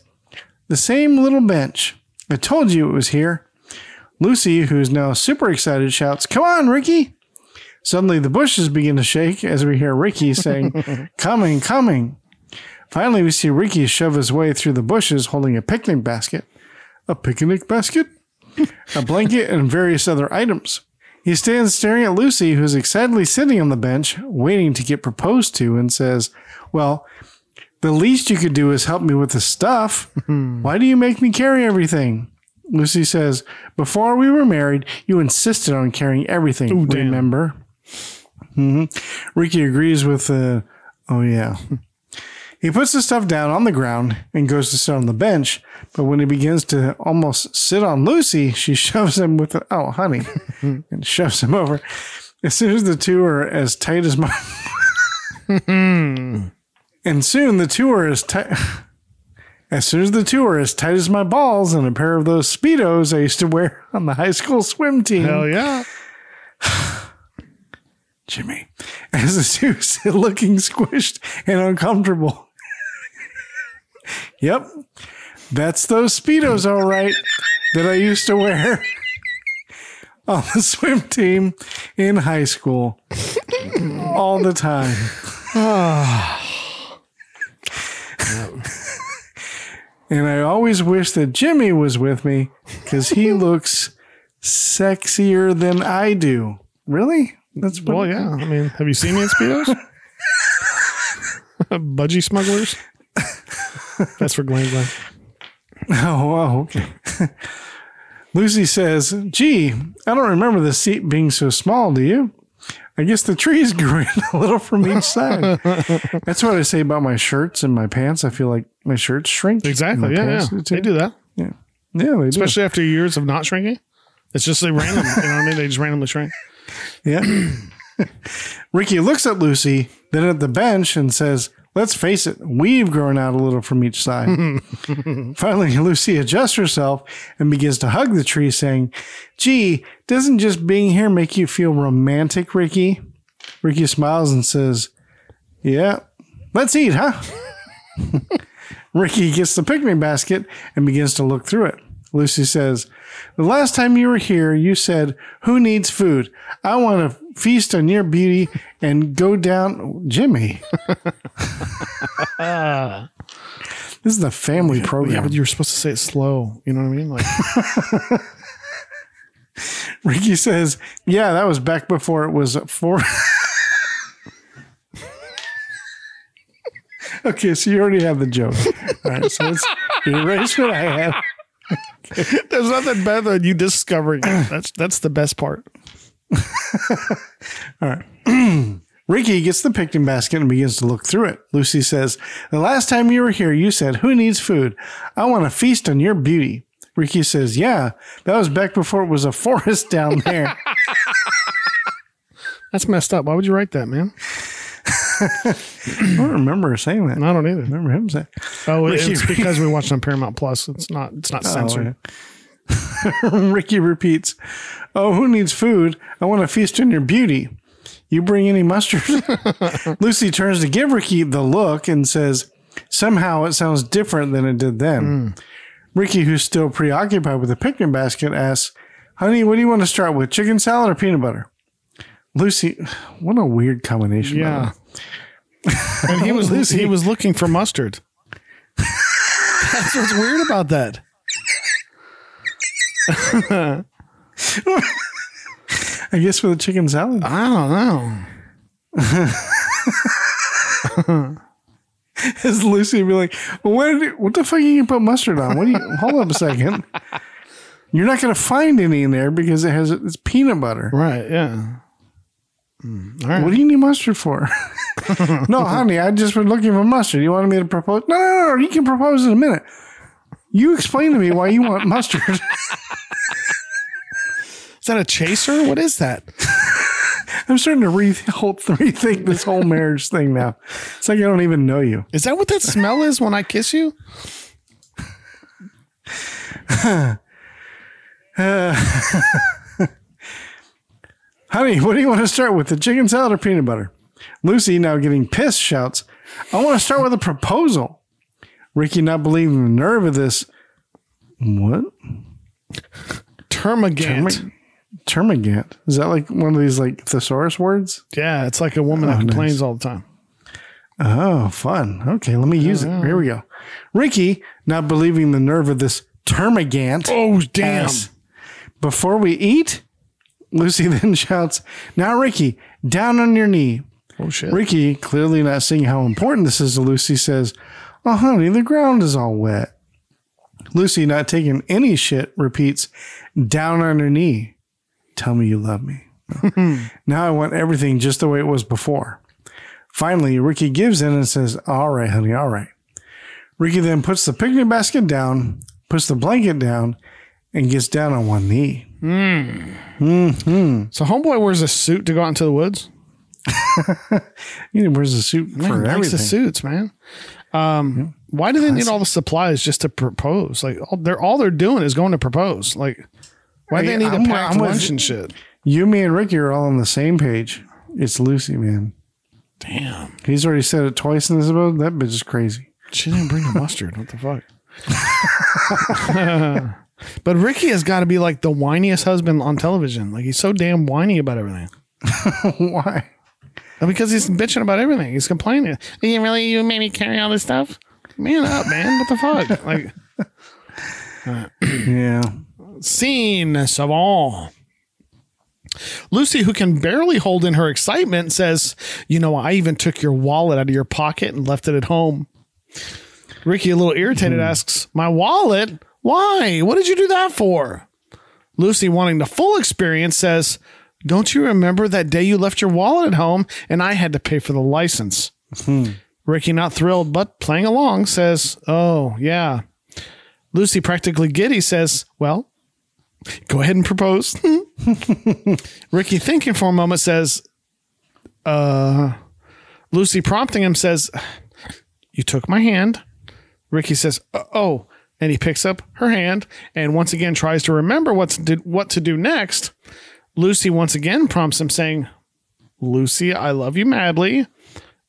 The same little bench. I told you it was here. Lucy, who's now super excited, shouts, Come on, Ricky. Suddenly, the bushes begin to shake as we hear Ricky saying, Coming, coming. Finally, we see Ricky shove his way through the bushes holding a picnic basket. A picnic basket? a blanket, and various other items. He stands staring at Lucy, who's excitedly sitting on the bench, waiting to get proposed to, and says, Well, the least you could do is help me with the stuff. Why do you make me carry everything? Lucy says, Before we were married, you insisted on carrying everything. Ooh, remember? hmm Ricky agrees with, uh, Oh, yeah. He puts the stuff down on the ground and goes to sit on the bench, but when he begins to almost sit on Lucy, she shoves him with a, oh, honey, and shoves him over. As soon as the two are as tight as my. and soon the two are as tight. As soon as the two are as tight as my balls and a pair of those Speedos I used to wear on the high school swim team. Hell yeah. Jimmy, as the two sit looking squished and uncomfortable. Yep, that's those Speedos, all right, that I used to wear on the swim team in high school all the time. and I always wish that Jimmy was with me because he looks sexier than I do. Really? That's what Well, yeah. I mean, have you seen me in Speedos? Budgie smugglers? That's for Glenn Glenn. Oh, wow. Okay. Lucy says, Gee, I don't remember the seat being so small, do you? I guess the trees grew in a little from each side. That's what I say about my shirts and my pants. I feel like my shirts shrink. Exactly. Yeah, yeah. They do that. Yeah. Yeah, they do. Especially after years of not shrinking. It's just they random. you know what I mean? They just randomly shrink. Yeah. Ricky looks at Lucy, then at the bench, and says, Let's face it, we've grown out a little from each side. Finally, Lucy adjusts herself and begins to hug the tree, saying, Gee, doesn't just being here make you feel romantic, Ricky? Ricky smiles and says, Yeah, let's eat, huh? Ricky gets the picnic basket and begins to look through it. Lucy says, The last time you were here, you said, Who needs food? I want to feast on your beauty and go down. Jimmy. this is a family Yeah, program. but you're supposed to say it slow. You know what I mean? Like, Ricky says, Yeah, that was back before it was four. okay, so you already have the joke. All right, so let's erase what I have. there's nothing better than you discovering it. That's that's the best part. Ricky gets the picnic basket and begins to look through it. Lucy says, The last time you were here, you said, Who needs food? I want to feast on your beauty. Ricky says, Yeah, that was back before it was a forest down there. That's messed up. Why would you write that, man? I don't remember saying that. And I don't either. remember him saying. Oh, it's because we watched on Paramount Plus. It's not. It's not oh, censored. Oh, Ricky repeats, Oh, who needs food? I want to feast on your beauty. You bring any mustard? Lucy turns to give Ricky the look and says, Somehow it sounds different than it did then. Hmm. Ricky, who's still preoccupied with the picnic basket, asks, Honey, what do you want to start with? Chicken salad or peanut butter? Lucy, what a weird combination. Yeah. And he was Lucy. he was looking for mustard. That's what's weird about that. I guess for the chicken salad. I don't know. Is Lucy be like, well, what, did you- what the fuck are you put mustard on? What do you hold up a second? You're not gonna find any in there because it has it's peanut butter. Right? Yeah. Mm, all right. What do you need mustard for? no, honey, I just been looking for mustard. You wanted me to propose? No, no, no, you can propose in a minute. You explain to me why you want mustard. Is that a chaser? What is that? I'm starting to re- whole- rethink this whole marriage thing now. It's like I don't even know you. Is that what that smell is when I kiss you? Honey, what do you want to start with? The chicken salad or peanut butter? Lucy, now getting pissed, shouts, I want to start with a proposal. Ricky, not believing the nerve of this. What? Termagant. Termagant. Is that like one of these like thesaurus words? Yeah, it's like a woman that Oh, complains nice. all the time. Oh, fun. Okay, let me use it. Here we go. Ricky, not believing the nerve of this termagant. Oh, damn. Before we eat, Lucy then shouts, Now, Ricky, down on your knee. Oh shit. Ricky, clearly not seeing how important this is to Lucy, says, Oh, honey, the ground is all wet. Lucy, not taking any shit, repeats, Down on her knee. Tell me you love me. now I want everything just the way it was before. Finally, Ricky gives in and says, All right, honey, all right. Ricky then puts the picnic basket down, puts the blanket down, and gets down on one knee. Hmm. Mm-hmm. So homeboy wears a suit to go out into the woods. He wears a suit Man, for likes everything. the suits, man. Um, why do they need all the supplies just to propose? Like all they're all they're doing is going to propose. Like why do they need I'm- a packed lunch and shit? You, me, and Ricky are all on the same page. It's Lucy, man. Damn, He's already said it twice in this episode. That bitch is crazy. she didn't bring the mustard. What the fuck? but Ricky has got to be like the whiniest husband on television. Like he's so damn whiny about everything. Why? Because he's bitching about everything. He's complaining. You really you made me carry all this stuff? Man up, man. What the fuck? Like Yeah. Scene savant. Lucy, who can barely hold in her excitement, says, You know, I even took your wallet out of your pocket and left it at home. Ricky, a little irritated, hmm. asks, My wallet? Why? What did you do that for? Lucy, wanting the full experience, says, Don't you remember that day you left your wallet at home and I had to pay for the license? Ricky, not thrilled, but playing along, says, Oh, yeah. Lucy, practically giddy, says, Well, go ahead and propose. Ricky, thinking for a moment, says, Uh, Lucy, prompting him, says, You took my hand. Ricky says, "Uh, Oh, and he picks up her hand and once again tries to remember what's what to do next. Lucy once again prompts him, saying, Lucy, I love you madly.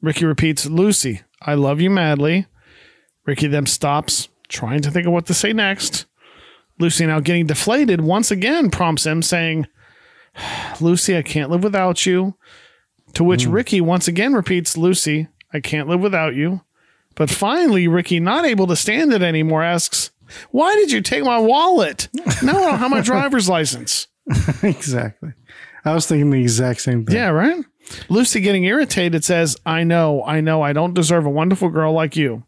Ricky repeats, Lucy, I love you madly. Ricky then stops, trying to think of what to say next. Lucy, now getting deflated, once again prompts him, saying, Lucy, I can't live without you. To which hmm. Ricky once again repeats, Lucy, I can't live without you. But finally, Ricky, not able to stand it anymore, asks, Why did you take my wallet? Now I don't have my driver's license. exactly. I was thinking the exact same thing. Yeah, right? Lucy getting irritated says, I know, I know, I don't deserve a wonderful girl like you.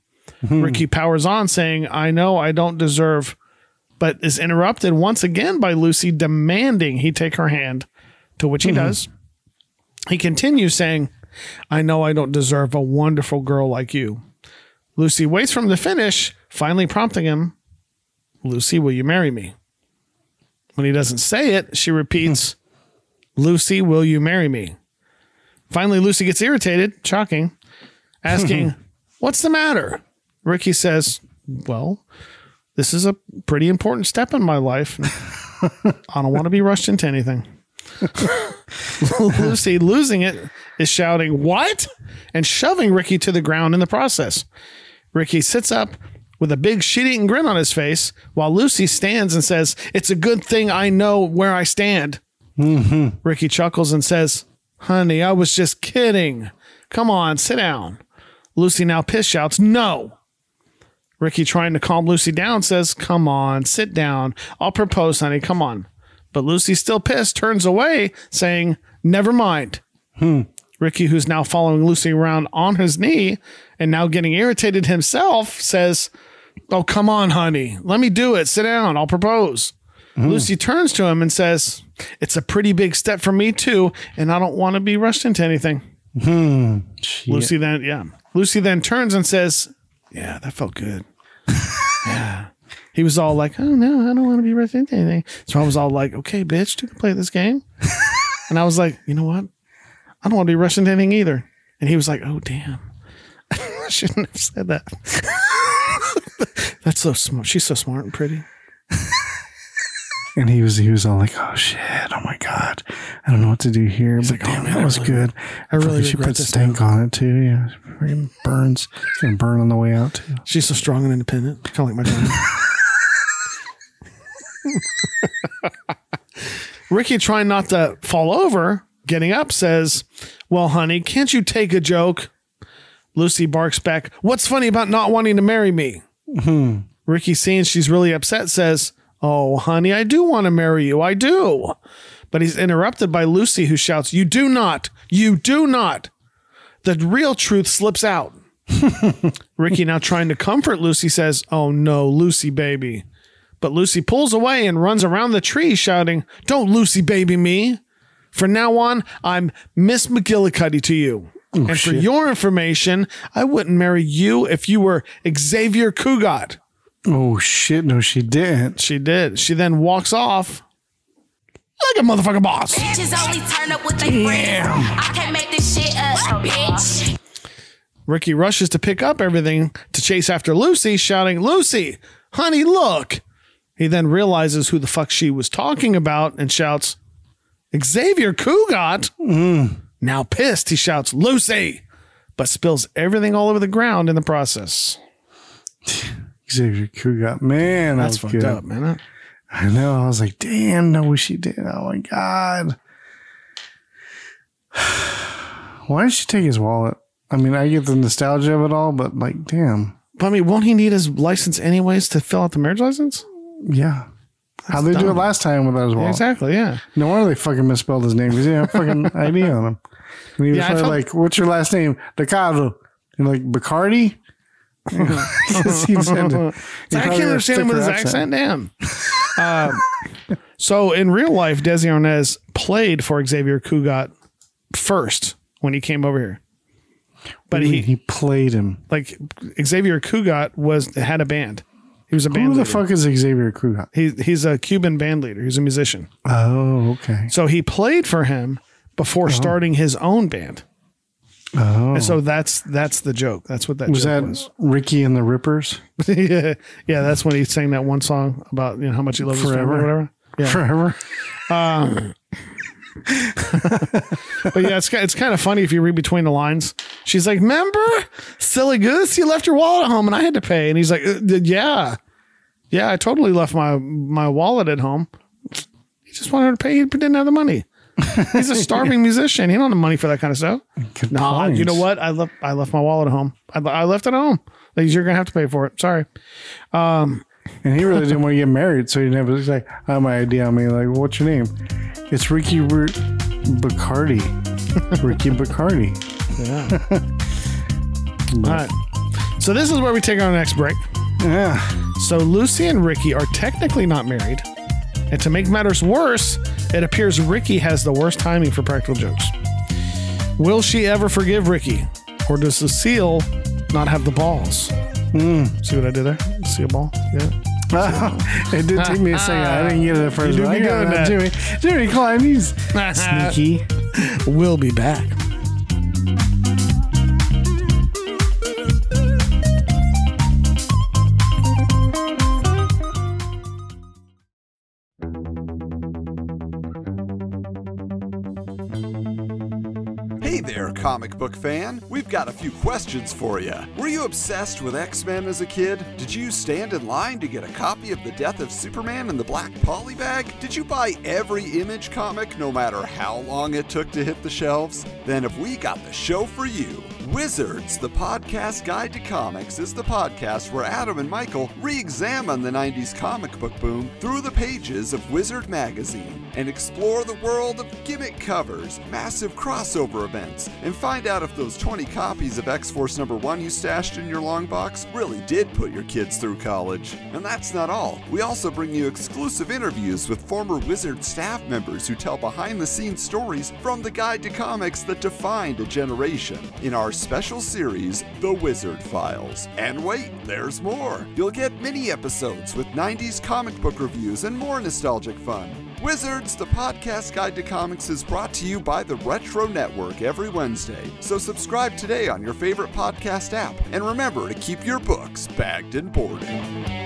Hmm. Ricky powers on, saying, I know I don't deserve, but is interrupted once again by Lucy demanding he take her hand, to which he hmm. does. He continues saying, I know I don't deserve a wonderful girl like you. Lucy waits for him to finish, finally prompting him, Lucy, will you marry me? When he doesn't say it, she repeats, Lucy, will you marry me? Finally, Lucy gets irritated, shocking, asking, What's the matter? Ricky says, Well, this is a pretty important step in my life. I don't want to be rushed into anything. Lucy, losing it, is shouting, What? and shoving Ricky to the ground in the process. Ricky sits up with a big shit eating grin on his face while Lucy stands and says, It's a good thing I know where I stand. Mm-hmm. Ricky chuckles and says, Honey, I was just kidding. Come on, sit down. Lucy now pissed shouts, No. Ricky, trying to calm Lucy down, says, Come on, sit down. I'll propose, honey. Come on. But Lucy, still pissed, turns away, saying, Never mind. Hmm. Ricky, who's now following Lucy around on his knee and now getting irritated himself, says, Oh, come on, honey. Let me do it. Sit down. I'll propose. Lucy turns to him and says, It's a pretty big step for me, too, and I don't want to be rushed into anything. Hmm. Lucy then, yeah. Lucy then turns and says, Yeah, that felt good. yeah. He was all like, Oh, no, I don't want to be rushed into anything. So I was all like, Okay, bitch, do you can play this game. and I was like, You know what? I don't want to be rushed into anything either. And he was like, Oh, damn. I shouldn't have said that. That's so smart. She's so smart and pretty. And he was he was all like, "Oh shit! Oh my god! I don't know what to do here." but like, "Oh, damn, man, that I was really- good. I really she regret put this stank on it too. Yeah, freaking burns. It's gonna burn on the way out too. She's so strong and independent, kind of like my dad. Ricky, trying not to fall over, getting up, says, Well, honey, can't you take a joke? Lucy barks back, What's funny about not wanting to marry me? Hmm. Ricky, seeing she's really upset, says, Oh, honey, I do want to marry you. I do. But he's interrupted by Lucy, who shouts, You do not. You do not. The real truth slips out. Ricky, now trying to comfort Lucy, says, Oh no, Lucy baby. But Lucy pulls away and runs around the tree, shouting, Don't Lucy baby me. From now on, I'm Miss McGillicuddy to you. Oh, and for your information, I wouldn't marry you if you were Xavier Cugat. Oh shit! No, she didn't. She did. She then walks off like a motherfucking boss. Bitches only turn up with their friends. I can't make this shit up, bitch. Ricky rushes to pick up everything to chase after Lucy, shouting, Lucy, honey, look. He then realizes who the fuck she was talking about and shouts, Xavier Cugat. Mm. Now pissed, he shouts, Lucy, but spills everything all over the ground in the process. Xavier Cugat, man, That's that fucked good. up, man. I know. I was like, damn, no, she did. Oh my god. Why did she take his wallet? I mean, I get the nostalgia of it all, but like, damn, But I mean, won't he need his license anyways to fill out the marriage license? yeah. How they do it last time without his wallet? Exactly, yeah. No wonder they fucking misspelled his name because he had a fucking ID on him. And he was Yeah, felt- like, "What's your last name?" Ricardo. And like Bacardi. he said- he I can't understand him with his thicker accent. Damn. Um, so in real life, Desi Arnaz played for Xavier Cugat first when he came over here. But He, he, he played him. like Xavier Cugat was had a band. He was a band Who the leader. fuck is Xavier Cugat? He, he's a Cuban band leader. He's a musician. Oh, okay. So he played for him before starting his own band. Oh, And so that's that's the joke. That's what that was joke that was. Ricky and the Rippers? yeah, yeah. That's when he sang that one song about you know how much he loves or whatever. Yeah. Forever. But yeah, it's it's kind of funny if you read between the lines. She's like, "Remember, silly goose, you left your wallet at home, and I had to pay." And he's like, "Uh, "Yeah, yeah, I totally left my my wallet at home. He just wanted to pay. He didn't have the money. He's a starving musician. He don't have money for that kind of stuff. Good Nah, you know what? I left I left my wallet at home. I, I left it at home. Like, you're gonna have to pay for it. Sorry. Um, and he really didn't want to get married, so he never was like, I have my ID on me. Like, what's your name? It's Ricky R- Bacardi. Ricky Bacardi. Yeah. All right. So this is where we take our next break. Yeah. So Lucy and Ricky are technically not married. And to make matters worse, it appears Ricky has the worst timing for practical jokes. Will she ever forgive Ricky? Or does Lucille not have the balls? Hmm. See what I did there? See a ball? Yeah. it did take me a second. I didn't get it at first. You do be good Jimmy, Jimmy Klein, he's sneaky. We'll be back. Comic book fan. We've got a few questions for you. Were you obsessed with X Men as a kid? Did you stand in line to get a copy of The Death of Superman in the black polybag? Did you buy every image comic no matter how long it took to hit the shelves? Then have we got the show for you. Wizards, the podcast guide to comics, is the podcast where Adam and Michael re examine the 90s comic book boom through the pages of Wizard magazine and explore the world of gimmick covers, massive crossover events, and find out if those 20 copies of X Force number 1 you stashed in your long box really did put your kids through college. And that's not all. We also bring you exclusive interviews with former Wizard staff members who tell behind the scenes stories from the guide to comics that defined a generation in our special series, The Wizard Files. And wait, there's more. You'll get mini episodes with 90s comic book reviews and more nostalgic fun. Wizards, the podcast guide to comics, is brought to you by the Retro Network every Wednesday. So subscribe today on your favorite podcast app. And remember to keep your books bagged and boarded.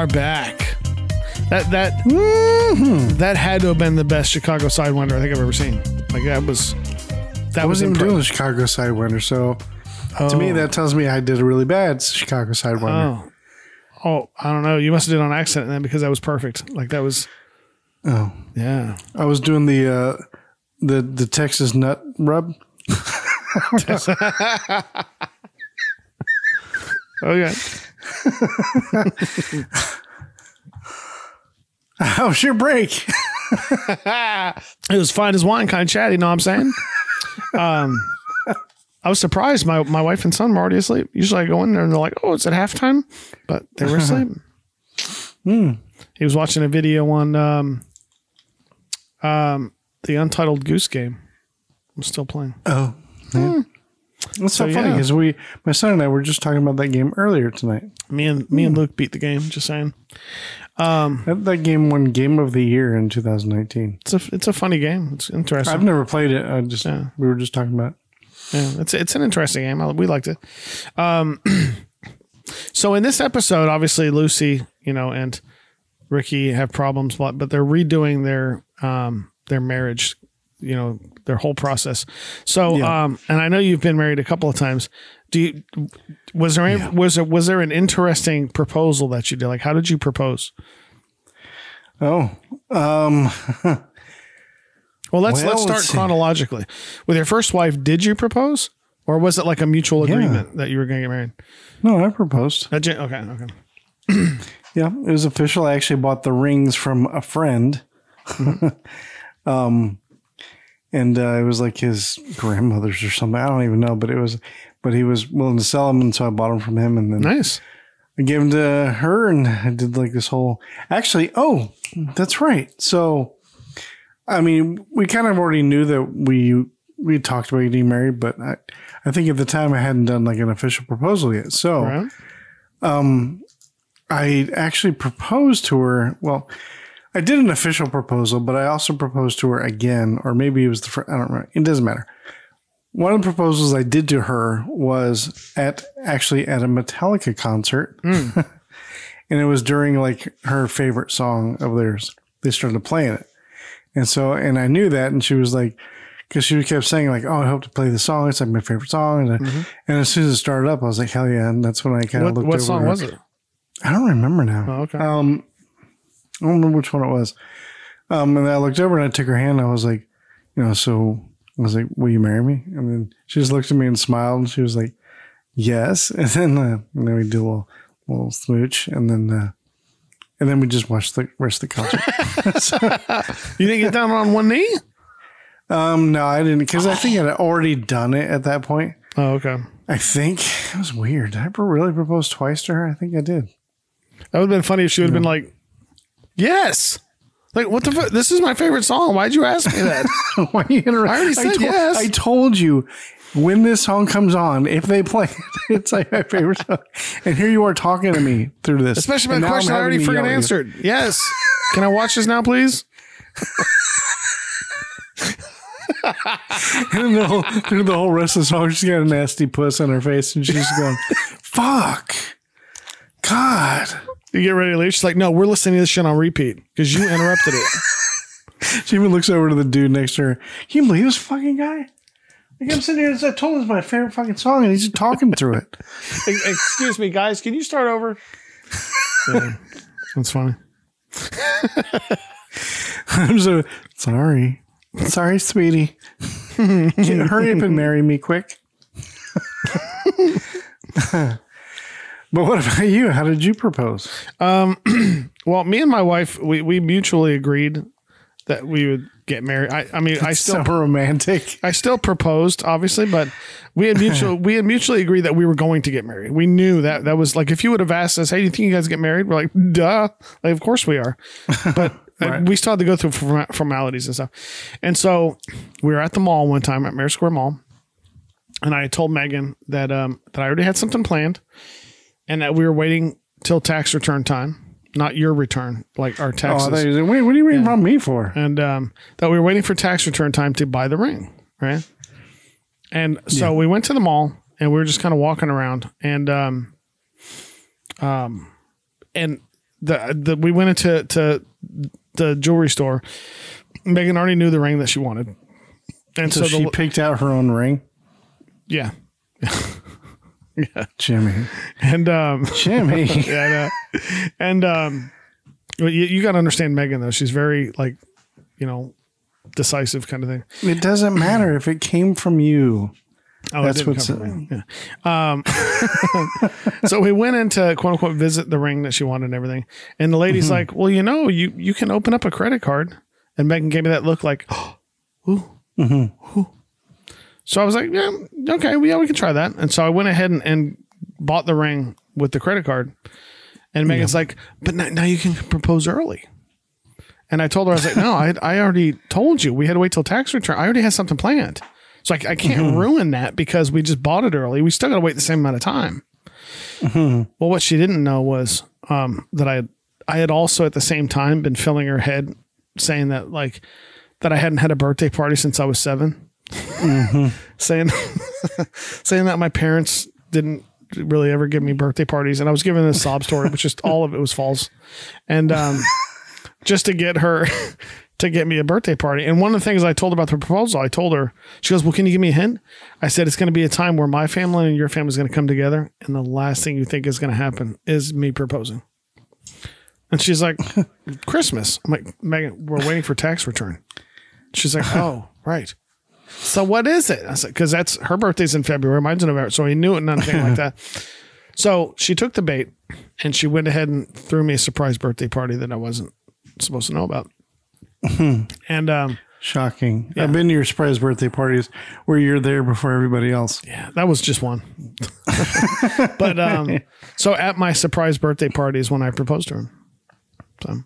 Are back. That that Mm-hmm. that had to have been the best Chicago Sidewinder I think I've ever seen. Like that was that I was even doing the Chicago Sidewinder, so to me Oh. that tells me I did a really bad Chicago Sidewinder. Oh. Oh, I don't know. You must have did on accident then because that was perfect. Like that was Oh, yeah. I was doing the uh, the the Texas nut rub. Okay. How was your break? it was fine as wine, kind of chatty. You Know what I'm saying? um, I was surprised. My my wife and son were already asleep. Usually I go in there and they're like, "Oh, it's at halftime," but they were asleep. Hmm. He was watching a video on um, um, the Untitled Goose Game. I'm still playing. Oh, yeah. That's so, So, funny yeah. because we, my son and I, were just talking about that game earlier tonight. Me and me and Luke beat the game. Just saying. Um, That, that game won Game of the Year in 2019. it's a it's a funny game. It's interesting. I've never played it. I just Yeah. we were just talking about. it. Yeah, it's it's an interesting game. I, we liked it. Um, so in this episode, obviously Lucy, you know, and Ricky have problems, but but they're redoing their um their marriage, you know, their whole process. So Yeah. um, and I know you've been married a couple of times. Do you was there any, was there was there an interesting proposal that you did? Like, how did you propose? Oh, um, Well, let's Well, let's start let's chronologically. With your first wife, did you propose, or was it like a mutual Yeah. agreement that you were going to get married? no, I proposed. Okay, okay. Yeah, it was official. I actually bought the rings from a friend. um, and uh, it was like his grandmother's or something. I don't even know, but it was, but he was willing to sell them, and so I bought them from him, and then Nice. I gave them to her, and I did like this whole. Actually, oh, that's right. So, I mean, we kind of already knew that we we talked about getting married, but I, I think at the time I hadn't done like an official proposal yet. So, Right. um, I actually proposed to her. Well, I did an official proposal, but I also proposed to her again, or maybe it was the. Fir- I don't know. It doesn't matter. One of the proposals I did to her was at actually at a Metallica concert, and it was during like her favorite song of theirs. They started playing it, and so and I knew that, and she was like, because she kept saying like, "Oh, I hope to play the song. It's like my favorite song." And, I- and as soon as it started up, I was like, "Hell yeah!" And that's when I kind of looked. what over song was it? I don't remember now. Oh, okay. Um, I don't remember which one it was. Um, and I looked over and I took her hand. And I was like, you know, so I was like, "Will you marry me?" And then she just looked at me and smiled. And she was like, "Yes." And then, uh, and then we do a little, little smooch. And then, uh, and then we just watched the rest of the concert. You didn't get down on one knee? um, no, I didn't because I think I'd already done it at that point. Oh, okay. I think it was weird. Did I really proposed twice to her? I think I did. That would have been funny if she would have been like, "Yes." Like what the fuck? This is my favorite song. Why'd you ask me that? Why are you interrupt? I already said told, yes. I told you when this song comes on, if they play it, it's like my favorite song. And here you are talking to me through this. Especially my question I already to freaking answered. Yes. Can I watch this now, please? And the whole, through the whole rest of the song, she's got a nasty puss on her face, and she's going, "Fuck, God." You get ready to leave. She's like, "No, we're listening to this shit on repeat because you interrupted it." She even looks over to the dude next to her. Can you believe this fucking guy? Like I'm sitting here, I told him it's my favorite fucking song, and he's just talking through it. Excuse me, guys. Can you start over? Yeah, that's funny. I'm so sorry. Sorry, sweetie. Can you hurry up and marry me quick? But what about you? How did you propose? Um, well, me and my wife, we, we mutually agreed that we would get married. I, I mean, I still so romantic. I still proposed, obviously, but we had mutual we had mutually agreed that we were going to get married. We knew that that was like if you would have asked us, "Hey, do you think you guys get married?" We're like, "Duh!" Like, of course we are, but uh, we still had to go through form- formalities and stuff. And so we were at the mall one time at Mare Square Mall, and I told Megan that um that I already had something planned, and that we were waiting till tax return time. Not your return, like our Oh, taxes you were wait, what are you waiting from me for? and um, that we were waiting for tax return time to buy the ring, right? And so we went to the mall and we were just kind of walking around, and um, um, and the the we went into to the jewelry store. Megan already knew the ring that she wanted, and So, so, she the, picked out her own ring. yeah, Jimmy. and um, Jimmy. yeah, and um, you, you got to understand Megan though; she's very like, you know, decisive kind of thing. It doesn't matter if it came from you. Oh, That's what's. Yeah. Um, so we went in to quote unquote visit the ring that she wanted and everything. And the lady's Mm-hmm. like, well, you know, you, you can open up a credit card. And Megan gave me that look like, ooh, Mm-hmm. ooh. So I was like, yeah, okay, well, yeah, we can try that. And so I went ahead and, and bought the ring with the credit card. And Megan's like, but now, now you can propose early. And I told her, I was like, no, I, I already told you we had to wait till tax return. I already had something planned. So I, I can't ruin that because we just bought it early. We still got to wait the same amount of time. Well, what she didn't know was um, that I had, I had also at the same time been filling her head saying that like that I hadn't had a birthday party since I was 7 saying saying that my parents didn't really ever give me birthday parties, and I was giving this sob story, which just all of it was false, and um, just to get her to get me a birthday party. And one of the things I told about the proposal, I told her, she goes, "Well, can you give me a hint?" I said, "It's going to be a time where my family and your family is going to come together, and the last thing you think is going to happen is me proposing." And she's like, "Christmas." I'm like, "Megan, we're waiting for tax return." She's like, "Oh, right." So what is it? I said, because that's her birthday's in February, mine's in November. So he knew it, and nothing like that. So she took the bait and she went ahead and threw me a surprise birthday party that I wasn't supposed to know about. and um, Shocking. I've been to your surprise birthday parties where you're there before everybody else. yeah, that was just one. but um, so at my surprise birthday party is when I proposed to her. So,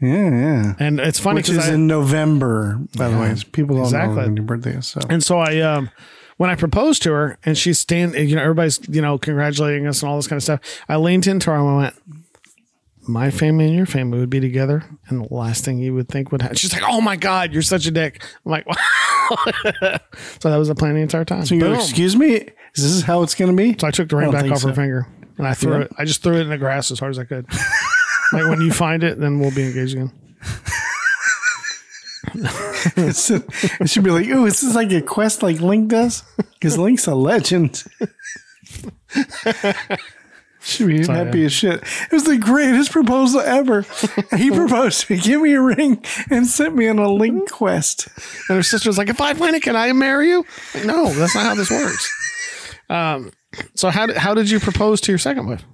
Yeah, yeah. and it's funny Which because is in November, by the way. People don't Exactly. know when your birthday is. So And so I, um, when I proposed to her and she's standing, you know, everybody's, you know, congratulating us and all this kind of stuff. I leaned into her and I went, my family and your family would be together. And the last thing you would think would happen. She's like, oh my God, you're such a dick. I'm like, wow. so that was the plan the entire time. So you go, excuse me, is this how it's going to be? So I took the ring back off her finger and I threw Yeah. it. I just threw it in the grass as hard as I could. like when you find it, then we'll be engaged again. It should be like, oh, this is like a quest like Link does? Because Link's a legend. should be So, happy yeah. as shit. It was the greatest proposal ever. he proposed to me, give me a ring and sent me on a Link quest. And her sister was like, if I win it, can I marry you? Like, no, that's not how this works. Um, so how did, how did you propose to your second wife?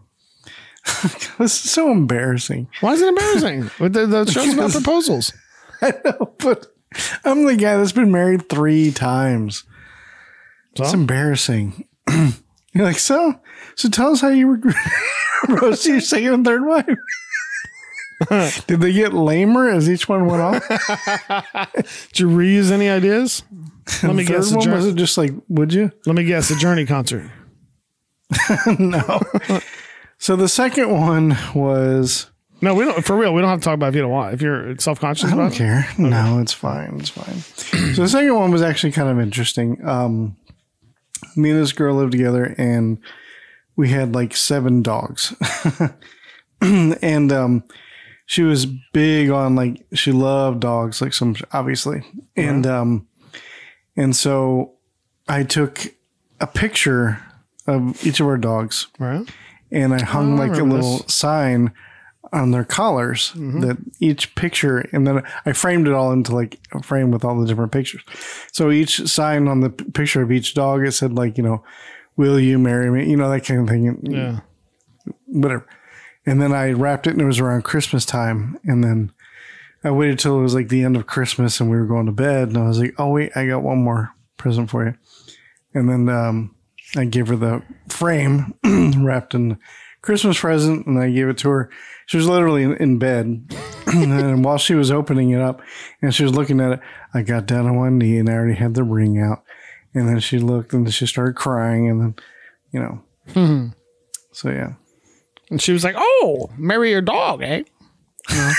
this is so embarrassing. Why is it embarrassing? The, the show's about proposals. I know, but I'm the guy that's been married three times. It's embarrassing. You're like, so, so tell us how you were roasting your second and third wife. Did they get lamer as each one went off? Did you reuse any ideas? Let me guess. one, was it just like, would you? let me guess. The Journey concert. no. So the second one was No, we don't. For real, we don't have to talk about if you don't want. If you're self conscious I don't it. care. No, it's fine. It's fine. so the second one was actually kind of interesting. Um, me and this girl lived together, and we had like seven dogs, and um, she was big on like she loved dogs, like some obviously, and um, and so I took a picture of each of our dogs, Right. And I hung Oh, I like a little this. sign on their collars that each picture, and then I framed it all into like a frame with all the different pictures. So each sign on the picture of each dog, it said like, you know, will you marry me? You know, that kind of thing. Yeah. Whatever. And then I wrapped it and it was around Christmas time. And then I waited till it was like the end of Christmas and we were going to bed. And I was like, oh, wait, I got one more present for you. And then um, I gave her the frame wrapped in Christmas present and I gave it to her. She was literally in, in bed. and while she was opening it up and she was looking at it, I got down on one knee and I already had the ring out. And then she looked and she started crying. And then, you know, so yeah. And she was like, "Oh, marry your dog, eh?"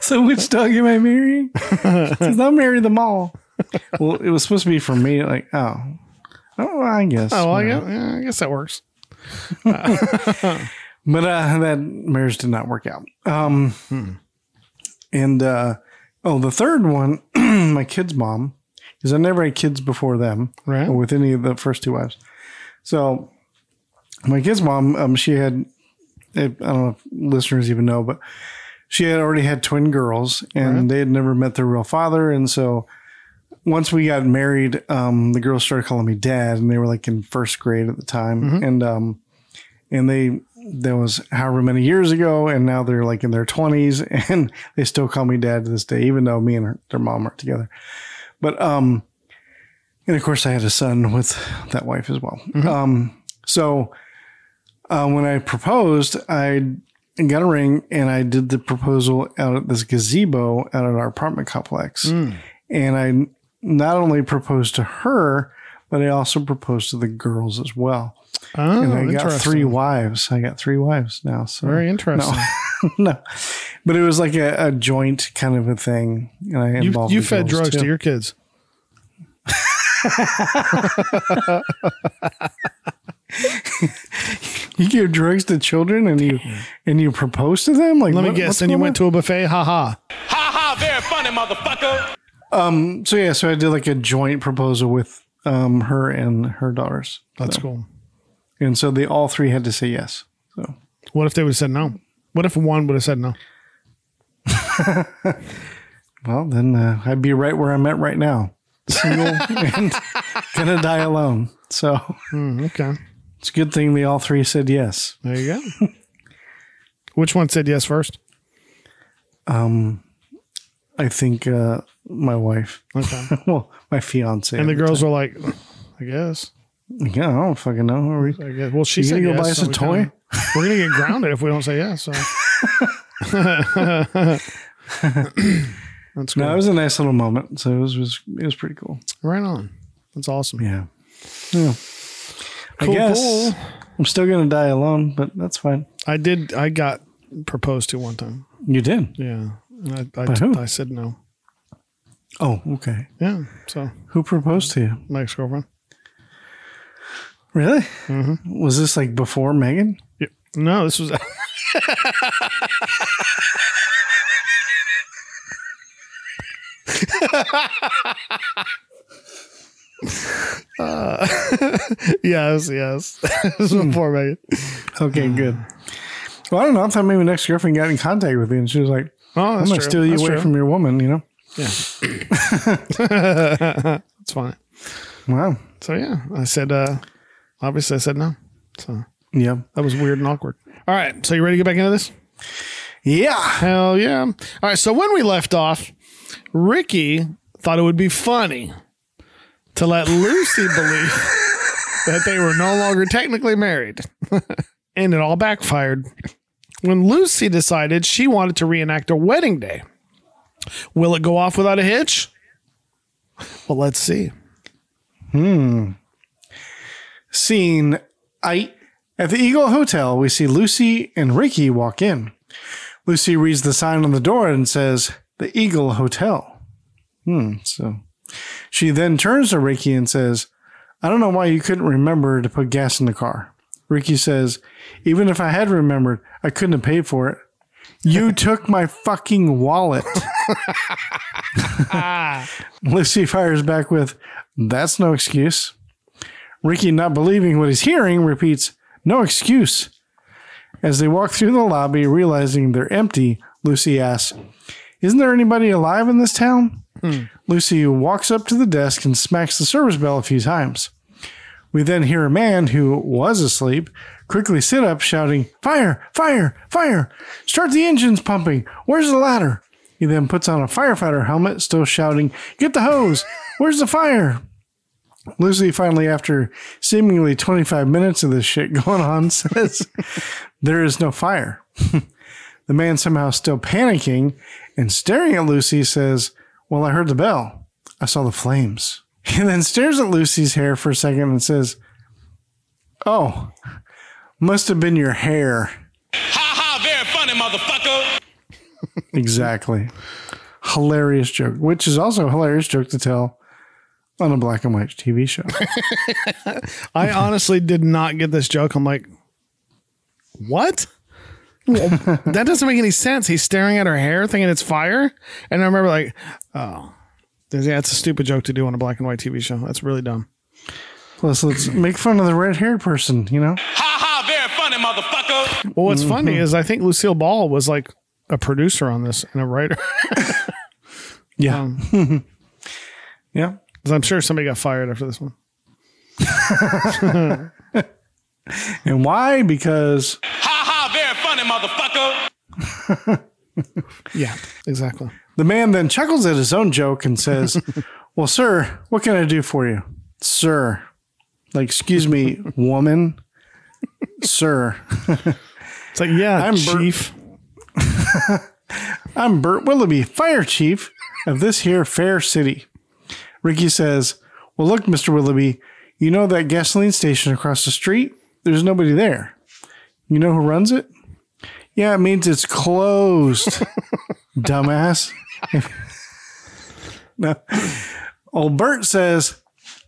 So which dog am I marrying? Because I'll marry them all. Well, it was supposed to be for me. Like, oh, oh, I guess. Oh, well, I guess, yeah, I guess that works. But uh, that marriage did not work out. Um, and uh, oh, the third one, my kid's mom, because I never had kids before them, Right. or with any of the first two wives. So my kid's mom, um, she had, I don't know if listeners even know, but she had already had twin girls, and they had never met their real father, and so. Once we got married, um, the girls started calling me dad, and they were like in first grade at the time, and um, and they that was however many years ago and now they're like in their 20s and they still call me dad to this day even though me and her, their mom aren't together. But um and of course i had a son with that wife as well. Um so uh, when i proposed i got a ring and i did the proposal out at this gazebo out at our apartment complex. And i not only proposed to her but i also proposed to the girls as well Oh, and I got three wives. I got three wives now. So Very interesting. No, no. but it was like a, a joint kind of a thing. And I involved you the fed girls, drugs too. to your kids. You give drugs to children and you and you propose to them. Like Let me what- guess. what's Then you going went to a buffet. Ha ha. Ha ha, very funny, motherfucker. On? So yeah, so I did like a joint proposal with um, her and her daughters. That's So- cool. And so they all three had to say yes. So What if they would have said no? What if one would have said no? well, then uh, I'd be right where I'm at right now, single and gonna die alone. So Hmm, okay. it's a good thing they all three said yes. There you go. Which one said yes first? Um, I think uh, my wife. Okay. well, my fiance. And the girls time. were like, I guess. Yeah, I don't fucking know. Are we? I guess. Well, she You said gonna go yes, buy us so a we toy? kinda- we're gonna get grounded if we don't say yes. So that's cool. No, it was a nice little moment. So it was, was it was pretty cool. right on. That's awesome. Yeah. Yeah. I Cool, guess cool. I'm still gonna die alone, but that's fine. I did. I got proposed to one time. You did. Yeah, I I, who? I said no. Oh, okay. Yeah. So Who proposed to you? my ex girlfriend. Really? Mm-hmm. Was this like before Megan? No, this was. uh, yes, yes. this was before Megan. Okay, good. Well, I don't know. I thought maybe next girlfriend got in contact with you, and she was like, Oh, "I'm gonna true. steal you That's away true. from your woman," you know? Yeah. That's fine. Wow. So yeah, I said. uh Obviously, I said no. So yeah, That was weird and awkward. All right. So you ready to get back into this? Yeah. Hell yeah. All right. So when we left off, Ricky thought it would be funny to let Lucy believe that they were no longer technically married. and it all backfired when Lucy decided she wanted to reenact a wedding day. Will it go off without a hitch? Well, let's see. Hmm. Scene I at the Eagle Hotel, we see Lucy and Ricky walk in. Lucy reads the sign on the door and says, The Eagle Hotel. Hmm. So she then turns to Ricky and says, I don't know why you couldn't remember to put gas in the car. Ricky says, Even if I had remembered, I couldn't have paid for it. You took my fucking wallet. Lucy fires back with, That's no excuse. Ricky, not believing what he's hearing, repeats, No excuse. As they walk through the lobby, realizing they're empty, Lucy asks, Isn't there anybody alive in this town? Hmm. Lucy walks up to the desk and smacks the service bell a few times. We then hear a man who was asleep quickly sit up, shouting, Fire! Fire! Fire! Start the engines pumping! Where's the ladder? He then puts on a firefighter helmet, still shouting, Get the hose! Where's the fire? Lucy finally, after seemingly 25 minutes of this shit going on, says, There is no fire. the man somehow still panicking and staring at Lucy says, Well, I heard the bell. I saw the flames. He then stares at Lucy's hair for a second and says, Oh, must have been your hair. Ha ha, very funny, motherfucker. Exactly. hilarious joke, which is also a hilarious joke to tell on a black and white TV show. I honestly did not get this joke. I'm like, what? Well, that doesn't make any sense. He's staring at her hair, thinking it's fire. And I remember, like, oh, yeah, it's a stupid joke to do on a black and white TV show. That's really dumb. Plus, let's make fun of the red haired person, you know? Ha ha, very funny, motherfucker. Well, what's funny Mhm. is I think Lucille Ball was like a producer on this and a writer. Yeah. Um, yeah. 'Cause I'm sure somebody got fired after this one. And why? Because Ha ha, very funny, motherfucker. Yeah, exactly. The man then chuckles at his own joke and says, Well, sir, what can I do for you? Sir. Like, excuse me, woman. Sir. It's like, yeah, I'm Bert- chief. I'm Bert Willoughby, fire chief of this here fair city. Ricky says, Well, look, Mr. Willoughby, you know that gasoline station across the street? There's nobody there. You know who runs it? Yeah, it means it's closed, dumbass. no. Old Bert says,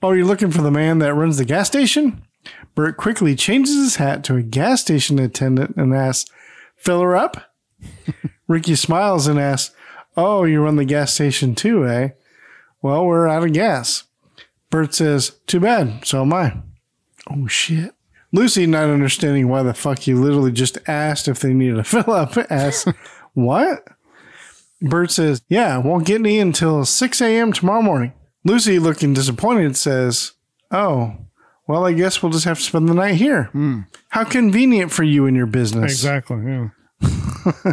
Oh, you're looking for the man that runs the gas station? Bert quickly changes his hat to a gas station attendant and asks, Fill her up? Ricky smiles and asks, Oh, you run the gas station too, eh? Well, we're out of gas. Bert says, Too bad, so am I. Oh, shit. Lucy, not understanding why the fuck you literally just asked if they needed a fill up, asks, What? Bert says, Yeah, won't get any until 6 a.m. tomorrow morning. Lucy, looking disappointed, says, Oh, well, I guess we'll just have to spend the night here. Hmm. How convenient for you and your business. Exactly. Yeah.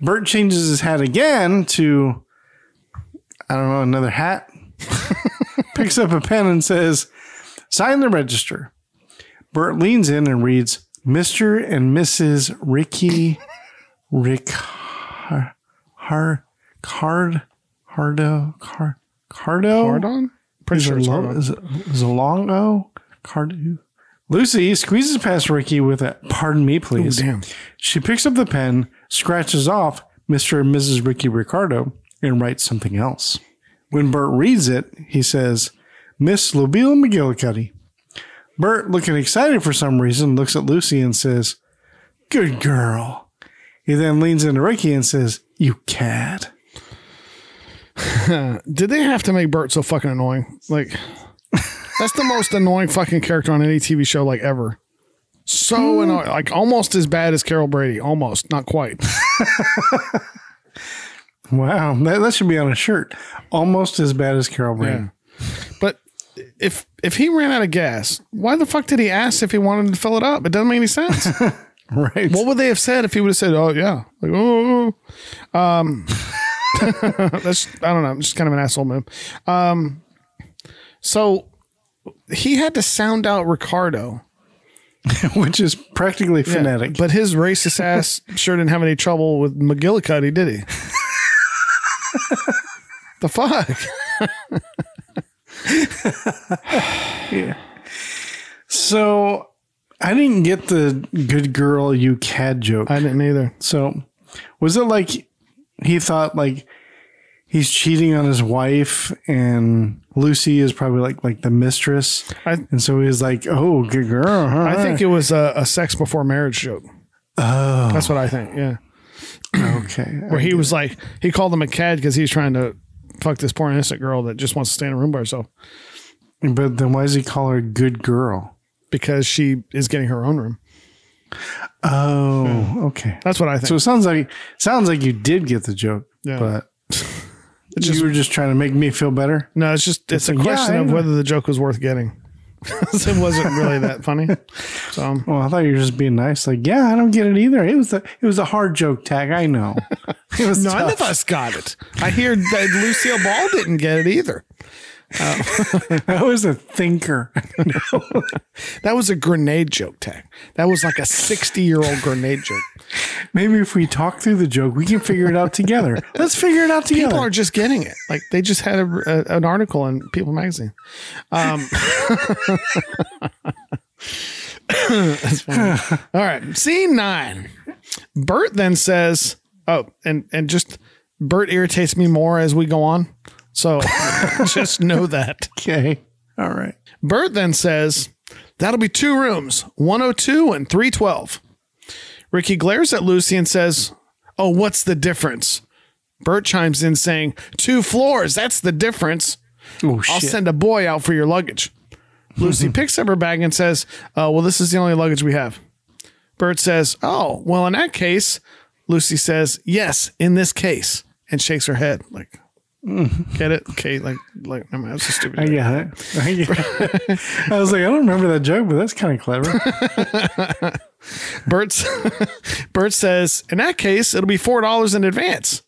Bert changes his hat again to, I don't know, another hat. Picks up a pen and says, Sign the register. Bert leans in and reads, Mr. and Mrs. Ricky Rick Har, Card Hardo Car Cardo Hardon? Pretty is sure it it's lo- is it, is it long O? Cardo. Lucy squeezes past Ricky with a pardon me, please. Ooh, damn. She picks up the pen, scratches off Mr. and Mrs. Ricky Ricardo, and writes something else. When Bert reads it, he says, Miss Lobile McGillicuddy. Bert, looking excited for some reason, looks at Lucy and says, Good girl. He then leans into Ricky and says, You cad. Did they have to make Bert so fucking annoying? Like, that's the most annoying fucking character on any TV show like ever. So hmm. annoying, like almost as bad as Carol Brady. Almost, not quite. Wow, that, that should be on a shirt. Almost as bad as Carol Brady. Yeah. But if if he ran out of gas, why the fuck did he ask if he wanted to fill it up? It doesn't make any sense. right. What would they have said if he would have said, "Oh yeah," like oh, oh, oh." um, that's I don't know, just kind of an asshole move. Um, so he had to sound out Ricardo, Which is practically Yeah, phonetic. but his racist ass sure didn't have any trouble with McGillicuddy, did he? the fuck? yeah. So I didn't get the good girl you cad joke. I didn't either. So was it like he thought like he's cheating on his wife and Lucy is probably like like the mistress. and so he's like, "Oh, good girl." huh? I think it was a, a sex before marriage joke. Oh, That's what I think. Yeah. okay. Where he was like, he called him a cad because he's trying to fuck this poor innocent girl that just wants to stay in a room by herself But then why does he call her a good girl? Because she is getting her own room. Oh, okay. That's what I think. So it sounds like sounds like you did get the joke, Yeah. but It's just- you were just trying to make me feel better. no, it's just it's a like, yeah, question I of whether the joke was worth getting. it wasn't really that funny. So um, Well, I thought you were just being nice. Like, yeah, I don't get it either. It was a it was a hard joke tag. I know. It was none tough. of us got it. I hear that Lucille Ball didn't get it either. I was a thinker. That was a grenade joke tag. That was like a 60 year old grenade joke. Maybe if we talk through the joke, we can figure it out together. Let's figure it out together. People are just getting it. Like they just had a, a- an article in People magazine. Um, that's funny. All right, scene nine. Bert then says, "Oh, and and just Bert irritates me more as we go on. So just know that." okay. All right. Bert then says, That'll be two rooms, 102 and 312. Ricky glares at Lucy and says, Oh, what's the difference? Bert chimes in saying, Two floors, that's the difference. Oh I'll send a boy out for your luggage. Lucy picks up her bag and says, uh, Well, this is the only luggage we have. Bert says, Oh, well, in that case, Lucy says, Yes, in this case, and shakes her head like, Get it? Okay, like, like, never mind, that's a stupid. I joke. got it. I, get it. I was like, I don't remember that joke, but that's kind of clever. Bert's Bert says, in that case, it'll be four dollars in advance.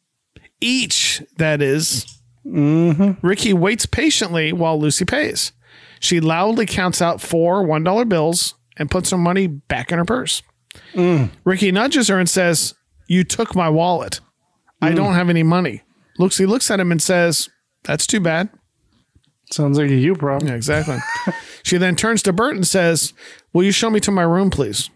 Each, that is. Mm-hmm. Ricky waits patiently while Lucy pays. She loudly counts out four one dollar bills and puts her money back in her purse. Mm. Ricky nudges her and says, You took my wallet. I mm. don't have any money. Lucy looks at him and says, That's too bad. Sounds like a you problem. Yeah, exactly. she then turns to Bert and says, Will you show me to my room, please?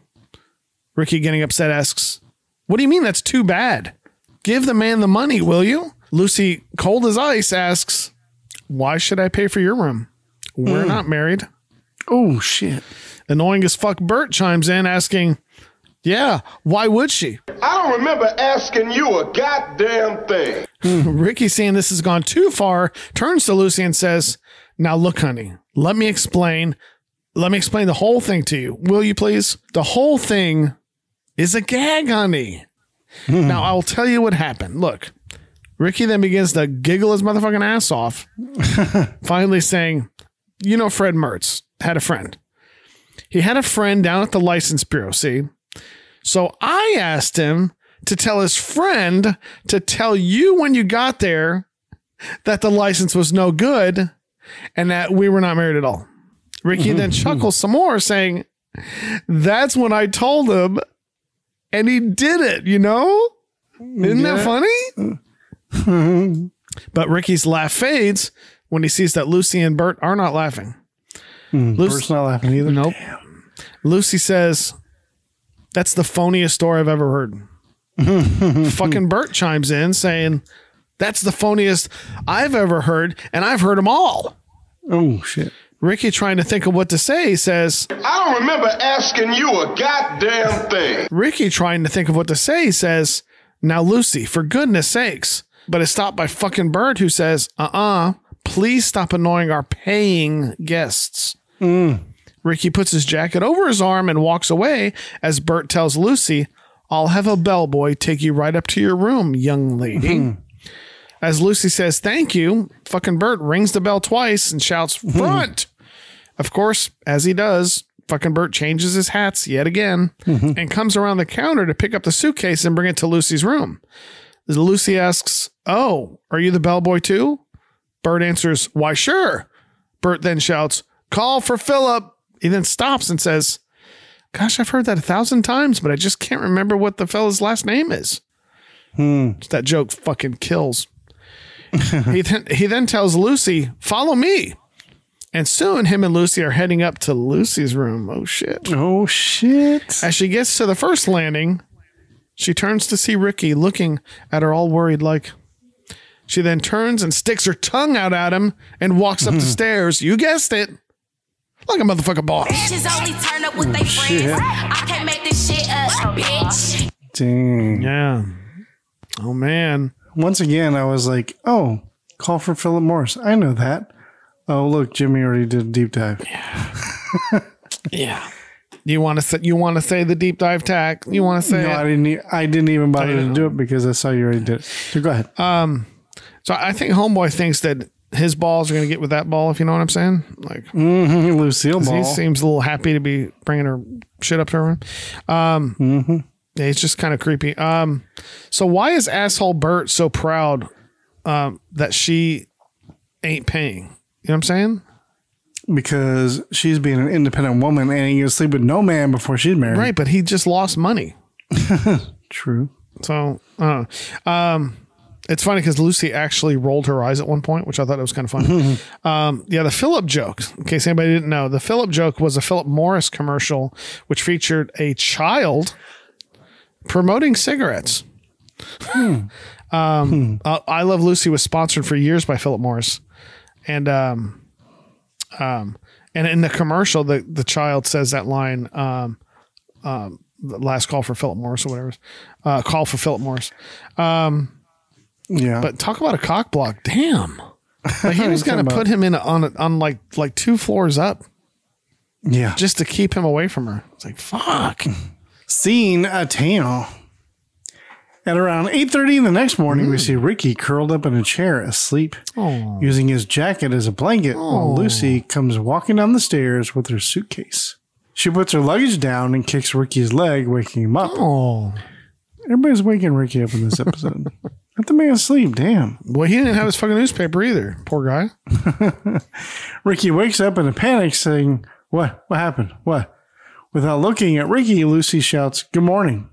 Ricky, getting upset, asks, What do you mean that's too bad? Give the man the money, will you? Lucy, cold as ice, asks, Why should I pay for your room? We're Hmm. not married. Oh shit. Annoying as fuck, Bert chimes in, asking, Yeah, why would she? I don't remember asking you a goddamn thing. Hmm. Ricky, seeing this has gone too far, turns to Lucy and says, Now look, honey, let me explain. Let me explain the whole thing to you. Will you please? The whole thing is a gag, honey. Hmm. now I'll tell you what happened. Look, Ricky then begins to giggle his motherfucking ass off, finally saying, You know, Fred Mertz had a friend. He had a friend down at the license bureau, see? So I asked him to tell his friend to tell you when you got there that the license was no good and that we were not married at all. Ricky then mm-hmm. chuckles some more, saying, That's when I told him, and he did it, you know? Isn't that funny? but Ricky's laugh fades when he sees that Lucy and Bert are not laughing. Hmm, Lucy- Bert's not laughing either. Nope. Lucy says, That's the phoniest story I've ever heard. Fucking Bert chimes in saying, That's the phoniest I've ever heard, and I've heard them all. Oh shit. Ricky, trying to think of what to say, says, I don't remember asking you a goddamn thing. Ricky, trying to think of what to say, says, Now, Lucy, for goodness sakes. But is stopped by fucking Bert, who says, Uh uh please stop annoying our paying guests. Ricky puts his jacket over his arm and walks away as Bert tells Lucy, I'll have a bellboy take you right up to your room, young lady. Hmm. As Lucy says, thank you, fucking Bert rings the bell twice and shouts, hmm. front. of course, as he does, fucking Bert changes his hats yet again hmm. and comes around the counter to pick up the suitcase and bring it to Lucy's room. Lucy asks, Oh, are you the bellboy too? Bert answers, Why, sure. Bert then shouts, Call for Philip. He then stops and says, Gosh, I've heard that a thousand times, but I just can't remember what the fella's last name is. Hmm. That joke fucking kills. he then he then tells Lucy, "Follow me." And soon him and Lucy are heading up to Lucy's room. Oh shit. Oh shit. As she gets to the first landing, she turns to see Ricky looking at her all worried like she then turns and sticks her tongue out at him and walks up the mm-hmm. stairs. You guessed it. Like a motherfucking boss. Bitches only turn up with they friends. shit. I can't make this shit up, bitch. Dang. Yeah. Oh man. Once again, I was like, oh, call for Philip Morris. I know that. Oh, look, Jimmy already did a deep dive. Yeah. Yeah. You want to say you want to say the deep dive Tach? You want to say No, it? I didn't. e- I didn't even bother I to do it because I saw you already did it. So go ahead. Um, so I think Homeboy thinks that his balls are going to get with that ball, if you know what I'm saying. Like Mhm, Lucille Ball. he seems a little happy to be bringing her shit up to her. Um, Mm-hmm. yeah, he's just kind of creepy. Um, so why is asshole Bert so proud um, that she ain't paying? You know what I'm saying? because she's being an independent woman and you sleep with no man before she's married. Right, but he just lost money. True. So, uh, um, it's funny because Lucy actually rolled her eyes at one point, which I thought it was kind of funny. um, yeah, the Philip joke, in case anybody didn't know, the Philip joke was a Philip Morris commercial which featured a child promoting cigarettes. um, uh, I Love Lucy was sponsored for years by Philip Morris, and um, um, and in the commercial, the the child says that line. Um, um, the last call for Philip Morris or whatever. Uh, call for Philip Morris. Um, yeah. But talk about a cock block. Damn. Like he was going to put him in on on like like two floors up Yeah. just to keep him away from her. It's like fuck. Scene a town. At around 8.30 the next morning, we mm. see Ricky curled up in a chair asleep, Oh. using his jacket as a blanket while Lucy comes walking down the stairs with her suitcase. She puts her luggage down and kicks Ricky's leg, waking him up. Oh. Everybody's waking Ricky up in this episode. Let the man sleep, damn. Well, he didn't have his fucking newspaper either. Poor guy. Ricky wakes up in a panic saying, What? What happened? What? Without looking at Ricky, Lucy shouts, Good morning.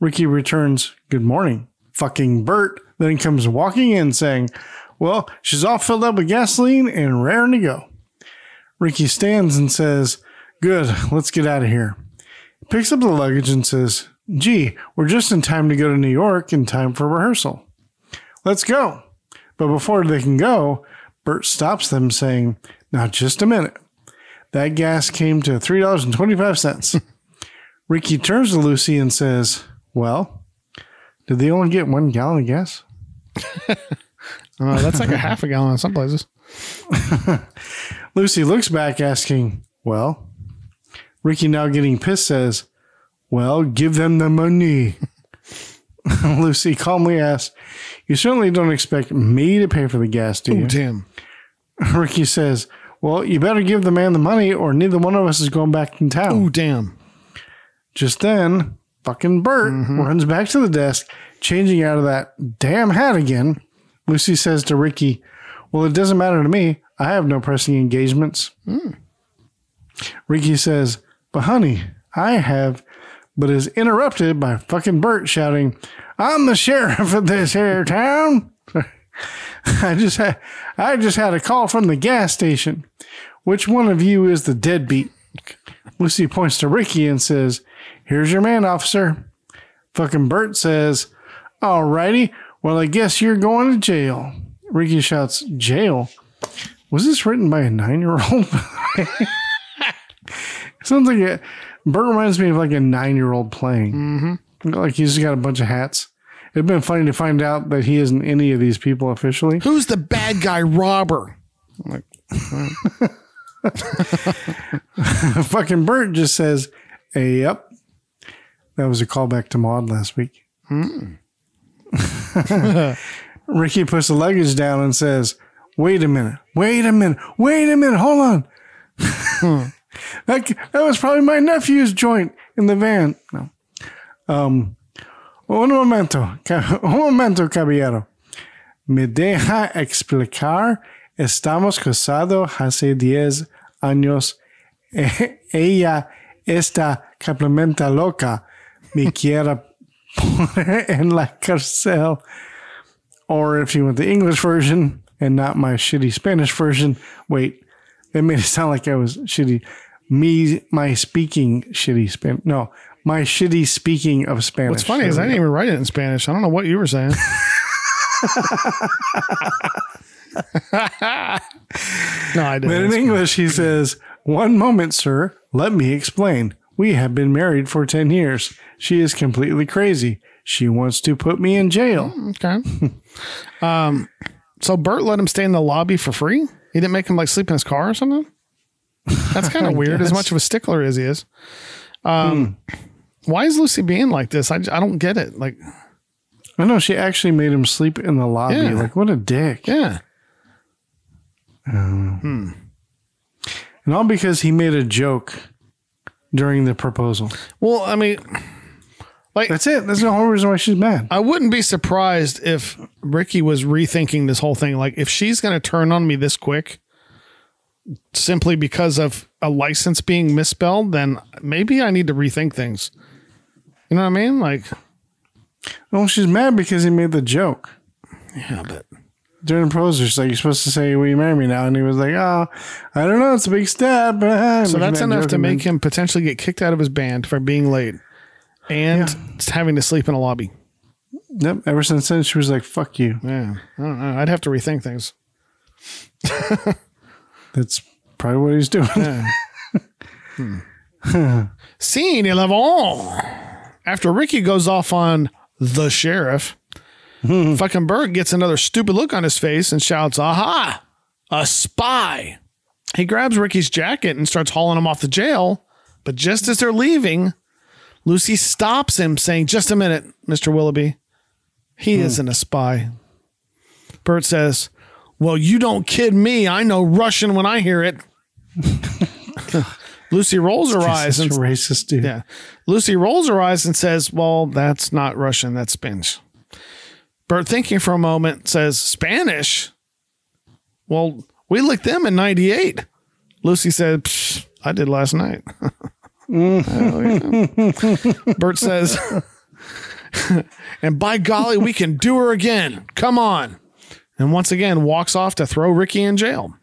Ricky returns, Good morning. Fucking Bert then comes walking in saying, Well, she's all filled up with gasoline and raring to go. Ricky stands and says, Good, let's get out of here. Picks up the luggage and says, Gee, we're just in time to go to New York in time for rehearsal. Let's go. But before they can go, Bert stops them, saying, Now, just a minute. That gas came to $3.25. Ricky turns to Lucy and says, Well, did they only get one gallon of gas? Uh, that's like a half a gallon in some places. Lucy looks back, asking, Well, Ricky, now getting pissed, says, Well, give them the money. Lucy calmly asks, You certainly don't expect me to pay for the gas, do oh, you? Oh, damn. Ricky says, Well, you better give the man the money, or neither one of us is going back in town. Oh, damn. Just then, fucking Bert mm-hmm. runs back to the desk, changing out of that damn hat again. Lucy says to Ricky, Well, it doesn't matter to me. I have no pressing engagements. Hmm. Ricky says, But honey, I have, but is interrupted by fucking Bert shouting, I'm the sheriff of this here town. I just had I just had a call from the gas station. Which one of you is the deadbeat? Lucy points to Ricky and says, Here's your man, officer. Fucking Bert says, Alrighty, well, I guess you're going to jail. Ricky shouts, Jail? Was this written by a nine year old? Sounds like it. Bert reminds me of like a nine year old playing. Mm-hmm. Like he's got a bunch of hats. It'd been funny to find out that he isn't any of these people officially. Who's the bad guy robber? I'm like, Fucking Bert just says, hey, yep. That was a callback to Maud last week. Hmm. Ricky puts the luggage down and says, Wait a minute, wait a minute, wait a minute, hold on. Hmm. that, that was probably my nephew's joint in the van. No. Um, un momento, un momento, caballero. Me deja explicar. Estamos casados hace 10 años. E- ella está complementa loca. Me quiere poner en la cárcel. Or if you want the English version and not my shitty Spanish version, wait, that made it sound like I was shitty. Me, my speaking shitty Spanish. No, my shitty speaking of Spanish. What's funny is I didn't even write it in Spanish. I don't know what you were saying. no, I didn't. But in English, he says, One moment, sir. Let me explain. We have been married for 10 years. She is completely crazy. She wants to put me in jail. Okay. um, so Bert let him stay in the lobby for free. He didn't make him like sleep in his car or something. That's kind of weird. As much of a stickler as he is. Um, why is Lucy being like this? I, I don't get it. Like, I know she actually made him sleep in the lobby. Yeah. Like, what a dick. yeah. Um, And all because he made a joke during the proposal. Well, I mean, like that's it. That's the whole reason why she's mad. I wouldn't be surprised if Ricky was rethinking this whole thing. Like, if she's going to turn on me this quick, simply because of a license being misspelled, then maybe I need to rethink things. You know what I mean? Like, Well, she's mad because he made the joke. Yeah, but during the proposal, she's like, "You're supposed to say, will you marry me now?" And he was like, "Oh, I don't know. It's a big step." Uh, so that's enough to make him potentially get kicked out of his band for being late and having to sleep in a lobby. Yep. Ever since then, she was like, "Fuck you." Yeah, I don't know. I'd have to rethink things. That's probably what he's doing. Hmm. Scene 11. After Ricky goes off on the sheriff, hmm. fucking Bert gets another stupid look on his face and shouts, Aha, a spy. He grabs Ricky's jacket and starts hauling him off to jail. But just as they're leaving, Lucy stops him, saying, Just a minute, Mr. Willoughby. He hmm. isn't a spy. Bert says, Well, you don't kid me. I know Russian when I hear it. Lucy rolls her eyes and racist dude. yeah. Lucy rolls her eyes and says, Well, that's not Russian, that's Spanish. Bert, thinking for a moment, says, Spanish? Well, we licked them in 98. Lucy said, "Psh, I did last night. Bert says, And by golly, we can do her again. Come on. And once again walks off to throw Ricky in jail.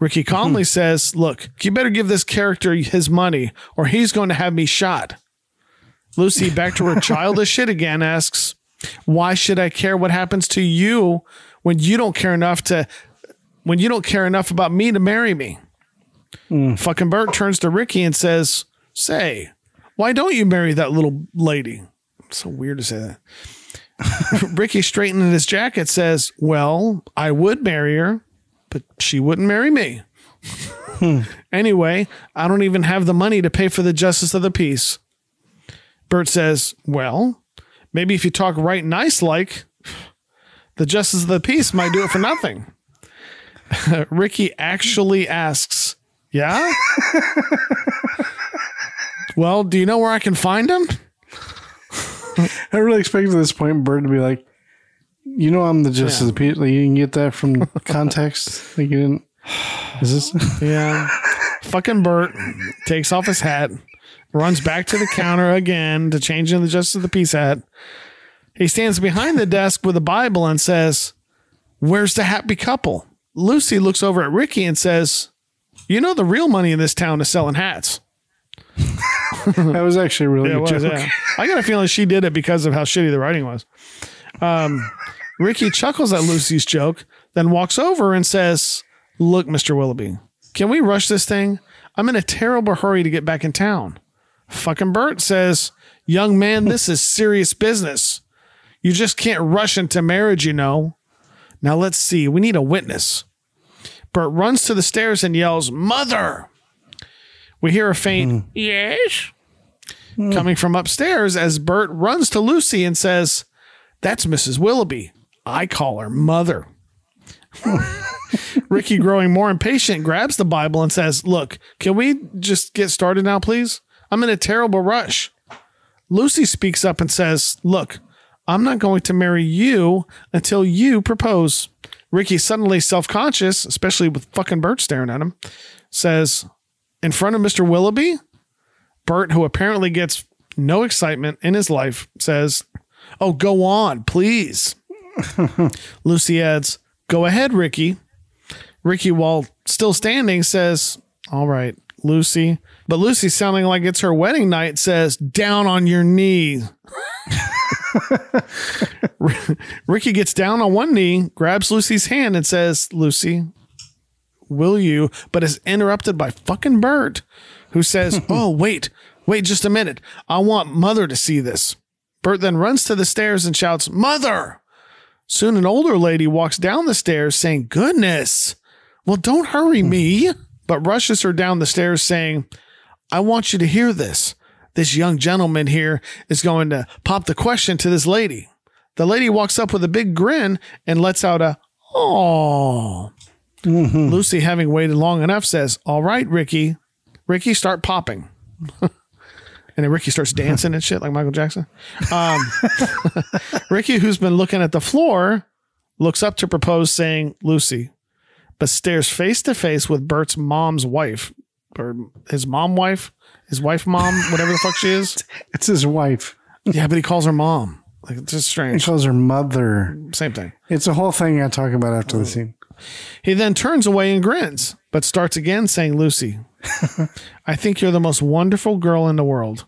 Ricky mm-hmm. calmly says, Look, you better give this character his money or he's going to have me shot. Lucy, back to her childish shit again, asks, Why should I care what happens to you when you don't care enough to when you don't care enough about me to marry me? Mm. Fucking Bert turns to Ricky and says, Say, why don't you marry that little lady? so weird to say that. Ricky straightening his jacket, says, Well, I would marry her, but she wouldn't marry me. anyway, I don't even have the money to pay for the justice of the peace. Bert says, Well, maybe if you talk right nice like, the justice of the peace might do it for nothing. Ricky actually asks, Yeah? well, do you know where I can find him? I really expected at this point Bert to be like, "You know, I'm the justice of the peace." Like, you didn't get that from context. Like, you didn't. Is this? Yeah. Fucking Bert takes off his hat, runs back to the counter again to change in the Justice of the Peace hat. He stands behind the desk with a Bible and says, Where's the happy couple? Lucy looks over at Ricky and says, You know, the real money in this town is selling hats. that was actually really Yeah, was, yeah. I got a feeling she did it because of how shitty the writing was. Um, Ricky chuckles at Lucy's joke, then walks over and says, Look, Mr. Willoughby, can we rush this thing? I'm in a terrible hurry to get back in town. Fucking Bert says, Young man, this is serious business. You just can't rush into marriage, you know. Now let's see. We need a witness. Bert runs to the stairs and yells, Mother! We hear a faint, hmm. Yes? coming from upstairs as Bert runs to Lucy and says, That's Mrs. Willoughby. I call her mother. Ricky, growing more impatient, grabs the Bible and says, Look, can we just get started now, please? I'm in a terrible rush. Lucy speaks up and says, Look, I'm not going to marry you until you propose. Ricky, suddenly self conscious, especially with fucking Bert staring at him, says, In front of Mr. Willoughby? Bert, who apparently gets no excitement in his life, says, Oh, go on, please. Lucy adds, Go ahead, Ricky. Ricky, while still standing, says, All right, Lucy. But Lucy, sounding like it's her wedding night, says, Down on your knee. Ricky gets down on one knee, grabs Lucy's hand, and says, Lucy, will you? But is interrupted by fucking Bert, who says, Oh, wait, wait just a minute. I want mother to see this. Bert then runs to the stairs and shouts, Mother! Soon an older lady walks down the stairs saying, Goodness, well, don't hurry me, but rushes her down the stairs saying, I want you to hear this. This young gentleman here is going to pop the question to this lady. The lady walks up with a big grin and lets out a, Oh. Lucy, having waited long enough, says, All right, Ricky. Ricky, start popping. and then Ricky starts dancing and shit like Michael Jackson. Um, Ricky, who's been looking at the floor, looks up to propose, saying, Lucy, but stares face to face with Bert's mom's wife, or his mom wife, his wife mom, whatever the fuck she is. It's his wife. Yeah, but he calls her mom. Like, it's just strange. He calls her mother. Same thing. It's a whole thing I talk about after the scene. He then turns away and grins, but starts again saying, Lucy, I think you're the most wonderful girl in the world.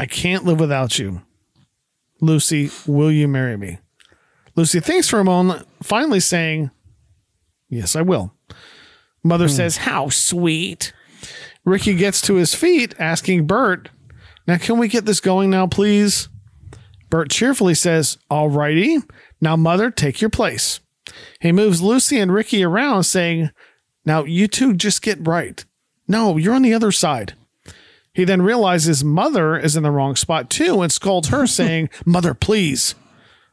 I can't live without you. Lucy, will you marry me? Lucy thinks for a moment, finally saying, Yes, I will. Mother hmm. says, How sweet. Ricky gets to his feet, asking Bert, Now, can we get this going now, please? Bert cheerfully says, All righty. Now, mother, take your place. He moves Lucy and Ricky around, saying, Now, you two just get right. No, you're on the other side. He then realizes mother is in the wrong spot too and scolds her, saying, Mother, please.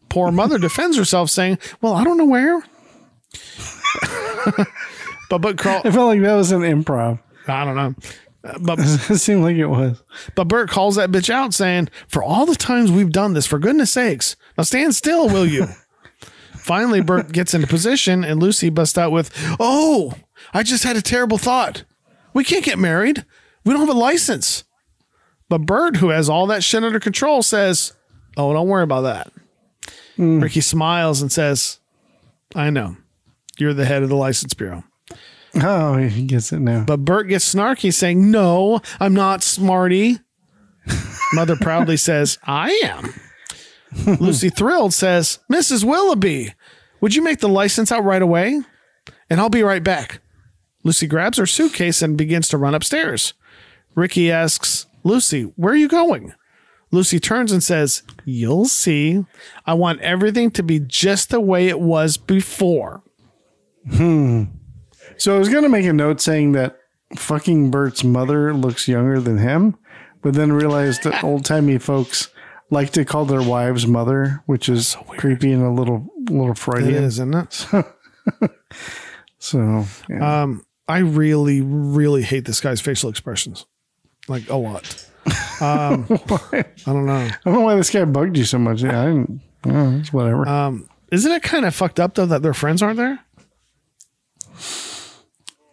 Poor mother defends herself, saying, Well, I don't know where. but but Carl, I felt like that was an improv. I don't know. Uh, But it seemed like it was. but Bert calls that bitch out, saying, For all the times we've done this, for goodness sakes, now stand still, will you? Finally, Bert gets into position, and Lucy busts out with, Oh, I just had a terrible thought. We can't get married. We don't have a license. But Bert, who has all that shit under control, says, Oh, don't worry about that. Hmm. Ricky smiles and says, I know. You're the head of the license bureau. Oh, he gets it now. But Bert gets snarky, saying, No, I'm not smarty. Mother proudly says, I am. Lucy, thrilled, says, Mrs. Willoughby, would you make the license out right away? And I'll be right back. Lucy grabs her suitcase and begins to run upstairs. Ricky asks, Lucy, where are you going? Lucy turns and says, You'll see. I want everything to be just the way it was before. Hmm. So I was going to make a note saying that fucking Bert's mother looks younger than him, but then realized that old timey folks like to call their wives mother, which is creepy and a little little It Freudian. is, isn't it? So yeah. Um, I really, really hate this guy's facial expressions, like a lot. Um, I don't know. I don't know why this guy bugged you so much. Yeah, I didn't. Oh, it's whatever. Um, isn't it kind of fucked up though that their friends aren't there?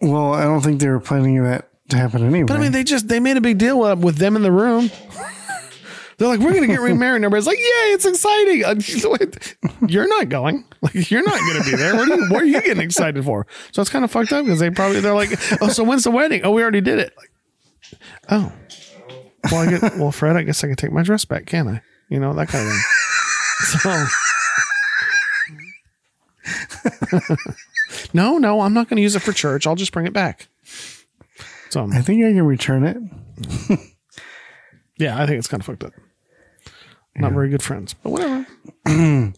well, I don't think they were planning that to happen anyway. But I mean, they just they made a big deal with them in the room. They're like, we're gonna get remarried. And everybody's like, yay, it's exciting. Uh, You're not going. Like, you're not gonna be there. What are you, what are you getting excited for? So it's kind of fucked up because they probably they're like, oh, so when's the wedding? Oh, we already did it. Like, oh, well, I get well, Fred. I guess I can take my dress back, can I? You know that kind of thing. So. no, no, I'm not going to use it for church. I'll just bring it back. So I think I can return it. yeah, I think it's kind of fucked up. Not very good friends, but whatever.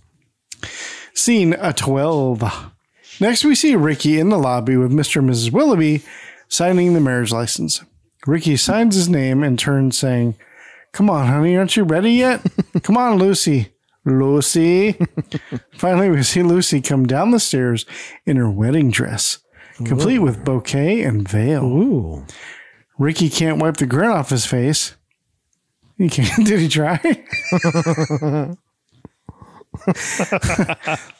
Scene a 12. Next, we see Ricky in the lobby with Mr. and Mrs. Willoughby signing the marriage license. Ricky signs his name and turns, saying, Come on, honey, aren't you ready yet? Come on, Lucy. Lucy. Finally, we see Lucy come down the stairs in her wedding dress, complete with bouquet and veil. Ooh. Ricky can't wipe the grin off his face. He can't. Did he try?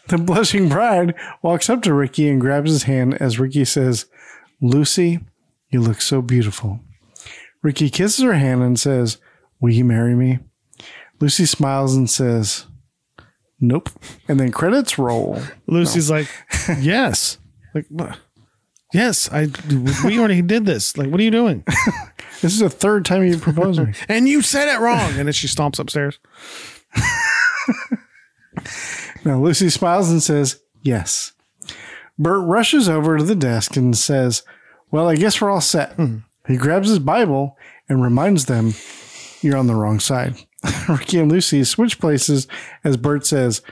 the blushing bride walks up to Ricky and grabs his hand as Ricky says, Lucy, you look so beautiful. Ricky kisses her hand and says, Will you marry me? Lucy smiles and says, Nope. And then credits roll. Lucy's like, yes. Like, yes, I. We already did this. Like, what are you doing? This is the third time you proposed me. and you said it wrong. And then she stomps upstairs. Now Lucy smiles and says, Yes. Bert rushes over to the desk and says, Well, I guess we're all set. Hmm. He grabs his Bible and reminds them, You're on the wrong side. Ricky and Lucy switch places as Bert says,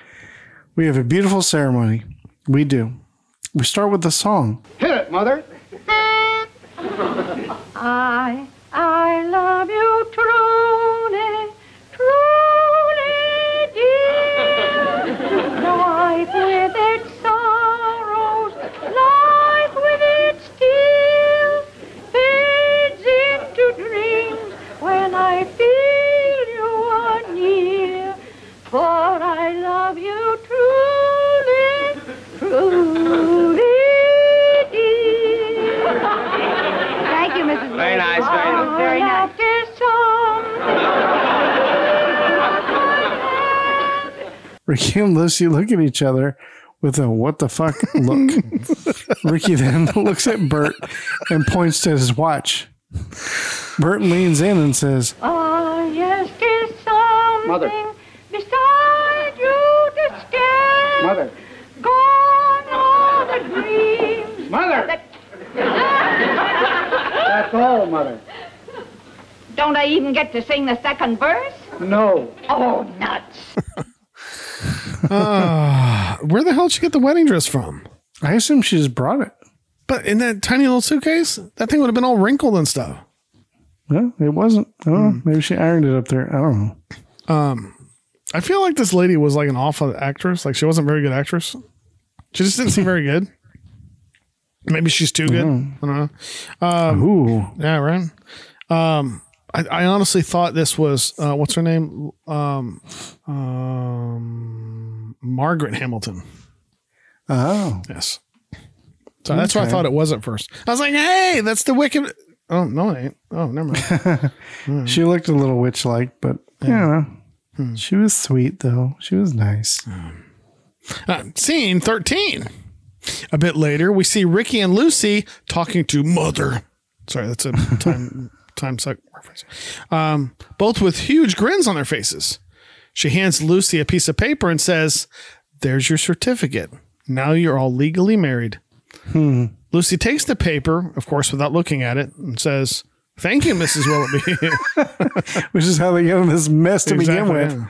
We have a beautiful ceremony. We do. We start with the song. Hit it, mother. I, I love you truly, truly, truly. Thank you, Mrs. Very nice, very nice. Very nice. Ricky and Lucy look at each other with a what the fuck look. Ricky then looks at Bert and points to his watch. Bert leans in and says, Oh, yes, tis something Mother. beside you to stay. Mother. That's all, mother. Don't I even get to sing the second verse? No. Oh, nuts. Uh, where the hell did she get the wedding dress from? I assume she just brought it. But in that tiny little suitcase, that thing would have been all wrinkled and stuff. Well, it wasn't. I don't know. Maybe she ironed it up there. I don't know. Um, I feel like this lady was like an awful actress. Like she wasn't a very good actress. She just didn't seem very good. Maybe she's too good. I don't know. Um, Ooh. yeah, right. Um, I, I honestly thought this was uh, what's her name? Um, um, Margaret Hamilton. Oh. Yes. So that's what I thought it was at first. I was like, "Hey, that's the wicked." Oh no, it ain't. Oh, never mind. She looked a little witch like, but you know, Hmm. she was sweet though. She was nice. Uh, scene 13. A bit later, we see Ricky and Lucy talking to Mother. Sorry, that's a time time suck reference. Um, both with huge grins on their faces. She hands Lucy a piece of paper and says, There's your certificate. Now you're all legally married. Hmm. Lucy takes the paper, of course, without looking at it, and says, Thank you, Mrs. Willoughby. Which is how they get in this mess to begin with. yeah.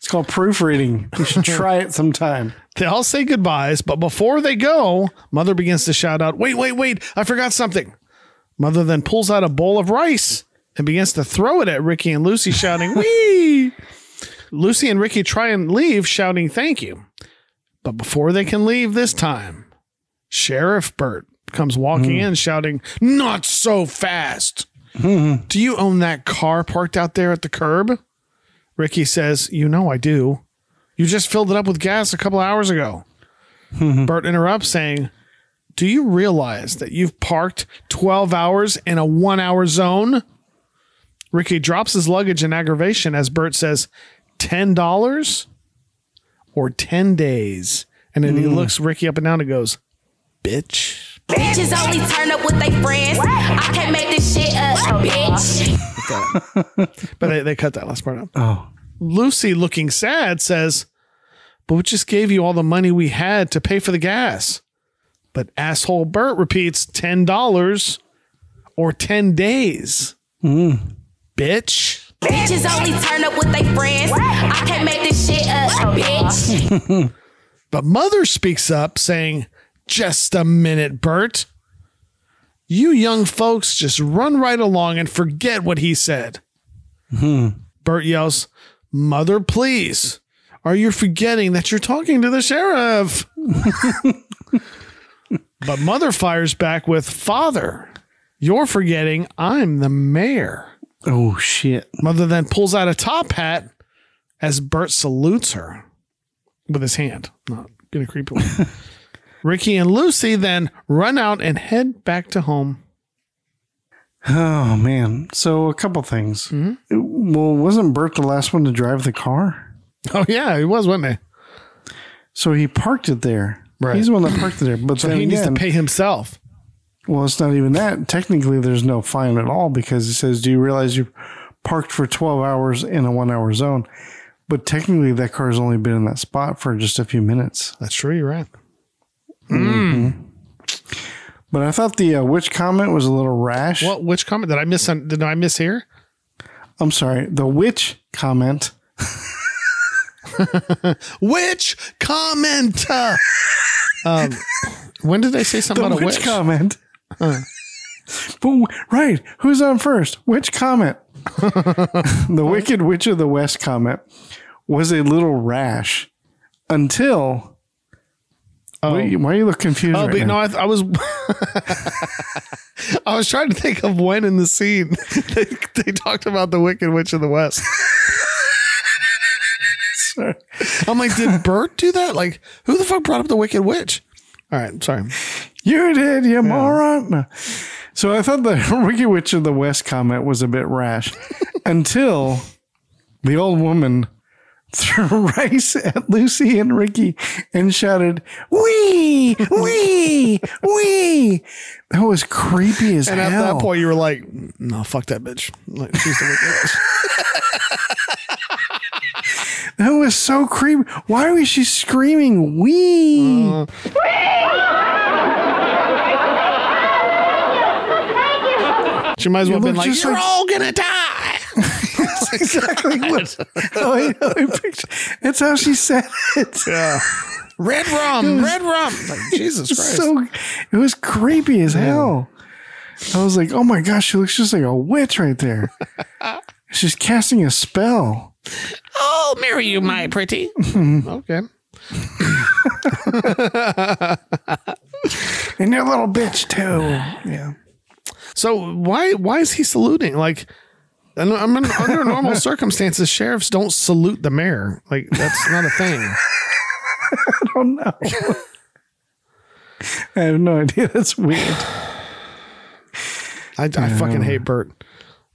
It's called proofreading. You should try it sometime. They all say goodbyes, but before they go, Mother begins to shout out, Wait, wait, wait, I forgot something. Mother then pulls out a bowl of rice and begins to throw it at Ricky and Lucy, shouting, Wee! Lucy and Ricky try and leave, shouting, Thank you. But before they can leave this time, Sheriff Bert comes walking hmm. in, shouting, Not so fast. Hmm. Do you own that car parked out there at the curb? Ricky says, You know I do. You just filled it up with gas a couple hours ago. Bert interrupts, saying, Do you realize that you've parked 12 hours in a one hour zone? Ricky drops his luggage in aggravation as Bert says, $10 or 10 days. And then he mm. looks Ricky up and down and goes, Bitch. Bitches only turn up with their friends. I can't make this shit up, bitch. But they, they cut that last part out. Oh. Lucy, looking sad, says, But we just gave you all the money we had to pay for the gas. But asshole Bert repeats $10 or 10 days. Hmm. Bitch. Bitches only turn up with their friends. I can't make this shit up, bitch. But Mother speaks up, saying, Just a minute, Bert. You young folks just run right along and forget what he said. Hmm. Bert yells, Mother, please. Are you forgetting that you're talking to the sheriff? but mother fires back with, Father, you're forgetting I'm the mayor. Oh, shit. Mother then pulls out a top hat as Bert salutes her with his hand. Not gonna creep away. Ricky and Lucy then run out and head back to home. Oh, man. So, a couple things. Mm-hmm. Well, wasn't Bert the last one to drive the car? Oh yeah, he was, wasn't he? So, he parked it there. Right. He's the one that parked it there. But So then he needs to pay himself. Well, it's not even that. Technically, there's no fine at all because it says, Do you realize you parked for 12 hours in a one hour zone? But technically, that car's only been in that spot for just a few minutes. That's true. You're right. Mhm. But I thought the uh, witch comment was a little rash. What? Which comment did I miss? on- Did I miss here? I'm sorry. The witch comment. Which comment? Um, when did I say something The about a witch witch? comment. Huh. But, right. Who's on first? Which comment? the Wicked Witch of the West comment was a little rash until. Oh. Why, why you look confused? Oh, right but no, now? I, I was. I was trying to think of when in the scene they, they talked about the Wicked Witch of the West. Sorry. I'm like, did Bert do that? Like, who the fuck brought up the Wicked Witch? All right, sorry. You did, you moron. No. So I thought the Wicked Witch of the West comment was a bit rash until the old woman threw rice at Lucy and Ricky and shouted, Wee, wee, wee. That was creepy as And hell. at that point, you were like, no, fuck that bitch. Like, she's the Wicked Witch. that was so creepy. Why was she screaming, Wee? Uh, She might as well have been look like, you're like- all gonna die. That's exactly what. Oh, I know, I picture- That's how she said it. Yeah. Red rum, red rum. Like, Jesus Christ. so it was creepy as hell. I was like, oh my gosh, she looks just like a witch right there. She's casting a spell. I'll marry you, my mm-hmm. pretty. Mm-hmm. okay. And you're a little bitch too. Yeah. So why why is he saluting? Like, Know- I'm in, under normal circumstances, sheriffs don't salute the mayor. Like that's not a thing. I don't know. I have no idea. That's weird. I, I fucking hate Bert.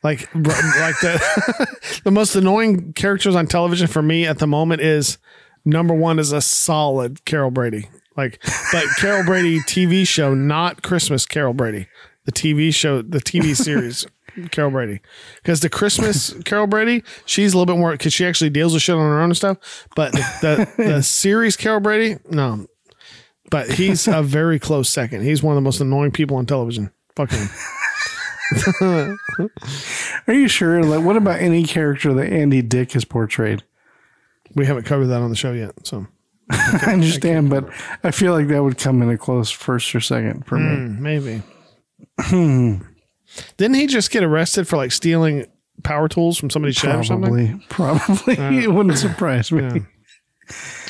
Like like the the most annoying characters on television for me at the moment is number one is a solid Carol Brady. Like, but Carol Brady TV show, not Christmas Carol Brady. The TV show, the TV series. Carol Brady, because the Christmas Carol Brady, she's a little bit more because she actually deals with shit on her own and stuff. But the, the, the series Carol Brady, no. But he's a very close second. He's one of the most annoying people on television. Fuck him. Are you sure? Like, what about any character that Andy Dick has portrayed? We haven't covered that on the show yet, so I understand, but I feel like that would come in a close first or second for me. Hmm, maybe. Didn't he just get arrested for like stealing power tools from somebody's shed or something? Probably, probably. Uh, it wouldn't surprise me.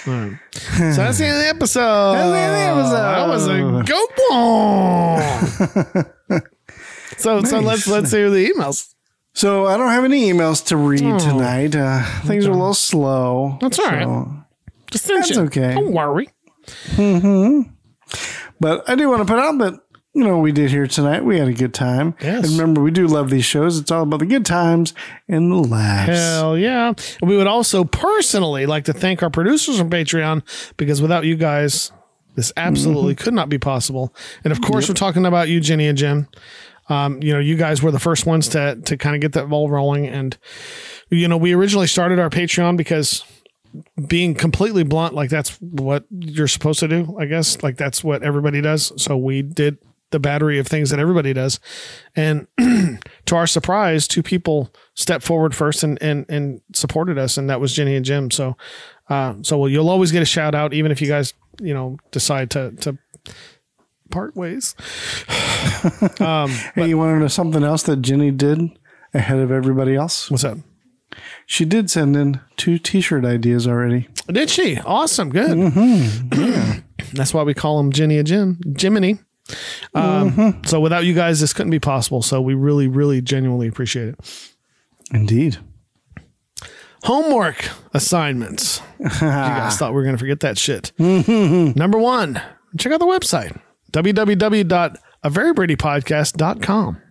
All right. So that's the end of the episode. That's the end of the That was a go ball. so so let's let's hear the emails. So I don't have any emails to read Oh. tonight. Uh, things are a little slow. That's all right. so Just That's okay. Don't worry. hmm But I do want to put out that you know we did here tonight. We had a good time. Yes. And remember, we do love these shows. It's all about the good times and the laughs. Hell yeah. And we would also personally like to thank our producers from Patreon because without you guys, this absolutely could not be possible. And of course, we're talking about you, Jenny and Jim. Um, you know, you guys were the first ones to to kind of get that ball rolling. And you know, we originally started our Patreon because being completely blunt, like that's what you're supposed to do, I guess. Like that's what everybody does. So we did the battery of things that everybody does. And to our surprise, two people stepped forward first and and and supported us, and that was Jenny and Jim. So uh so well, you'll always get a shout out, even if you guys, you know, decide to to part ways. um Hey, you want to know something else that Jenny did ahead of everybody else? What's that? She did send in two T-shirt ideas already. Did she? Awesome. Good. Mm-hmm. That's why we call them Jenny and Jim. Jiminy. Um, Mm-hmm. So without you guys, this couldn't be possible. So we really, really genuinely appreciate it. Indeed. Homework assignments. you guys thought we were going to forget that shit. Number one, check out the website www.averybradypodcast.com.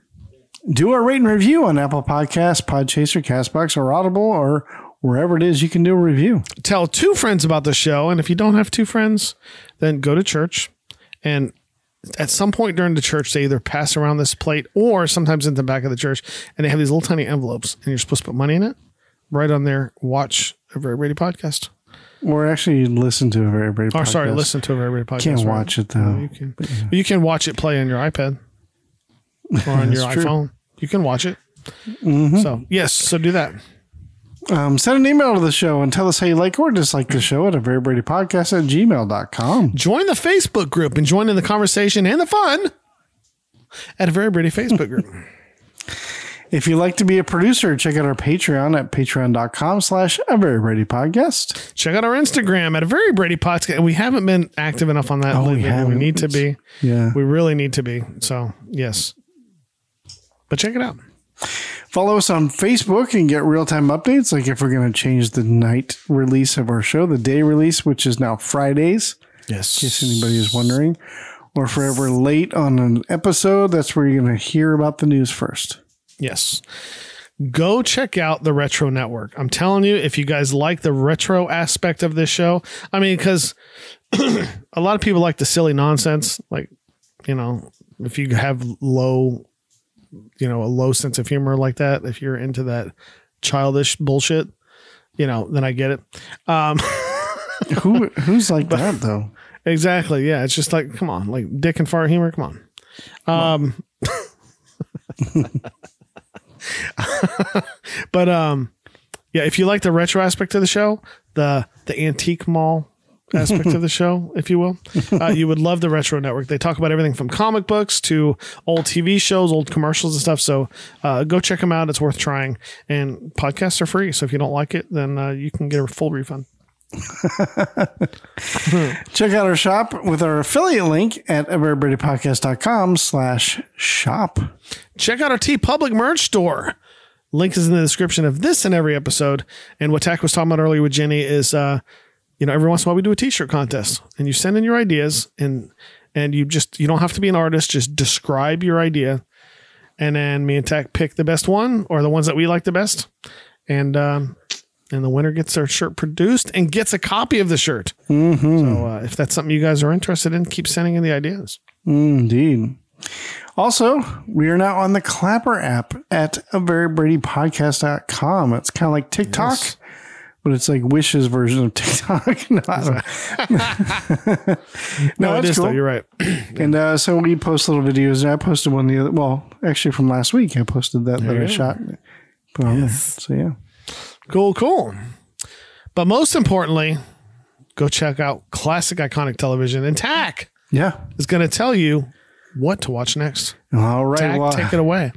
Do a rate and review on Apple Podcasts, Podchaser, Castbox, or Audible, or wherever it is you can do a review. Tell two friends about the show. And if you don't have two friends, then go to church. And at some point during the church, they either pass around this plate or sometimes in the back of the church, and they have these little tiny envelopes, and you're supposed to put money in it. Right on there, watch a Very Brady podcast. Or actually listen to a very Or sorry, podcast. listen to a Very Brady podcast. Can't right? watch it though. No, you can. You can watch it play on your iPad or on your true. iPhone. You can watch it. Mhm. So yes, so do that. Um, send an email to the show and tell us how you like or dislike the show at a very Brady podcast at gmail.com. Join the Facebook group and join in the conversation and the fun at a Very Brady Facebook group. If you'd like to be a producer, check out our Patreon at patreon.com slash a very Brady podcast. Check out our Instagram at a Very Brady podcast. We haven't been active enough on that Oh, we lately. We, haven't. need to be. Yeah. We really need to be. So yes, but check it out. Follow us on Facebook and get real time updates. Like if we're going to change the night release of our show, the day release, which is now Fridays. Yes. In case anybody is wondering. Or if we're ever late on an episode, that's where you're going to hear about the news first. Yes. Go check out the Retro Network. I'm telling you, if you guys like the retro aspect of this show, I mean, because a lot of people like the silly nonsense. Like, you know, if you have low, you know, a low sense of humor like that, if you're into that childish bullshit, you know, then I get it. Um, Who who's like that though? Exactly. Yeah. It's just like, come on, like dick and fart humor. Come on. Um, but um, yeah, if you like the retro aspect of the show, the the antique mall aspect of the show, if you will, uh, you would love the Retro Network. They talk about everything from comic books to old TV shows, old commercials and stuff. So uh, go check them out. It's worth trying. And podcasts are free. So if you don't like it, then uh, you can get a full refund. Check out our shop with our affiliate link at averybradypodcast.com slash shop. Check out our TeePublic merch store. Link is in the description of this and every episode. And what Tach was talking about earlier with Jenny is, uh, you know, every once in a while we do a T-shirt contest, and you send in your ideas, and and you just you don't have to be an artist, just describe your idea, and then me and Tach pick the best one or the ones that we like the best, and um, and the winner gets their shirt produced and gets a copy of the shirt. Mm-hmm. So uh, if that's something you guys are interested in, keep sending in the ideas. Indeed. Also, we are now on the Clapper app at a very Brady podcast.com. It's kind of like TikTok, Yes. But it's like Wish's version of TikTok. no, No, it is though. You're right. And uh, so we post little videos, and I posted one the other. Well, actually, from last week, I posted that that I shot. Put on there. So yeah, Cool, cool. But most importantly, go check out classic iconic television. And Tach yeah. is going to tell you what to watch next. All right, Tach, well, take it away.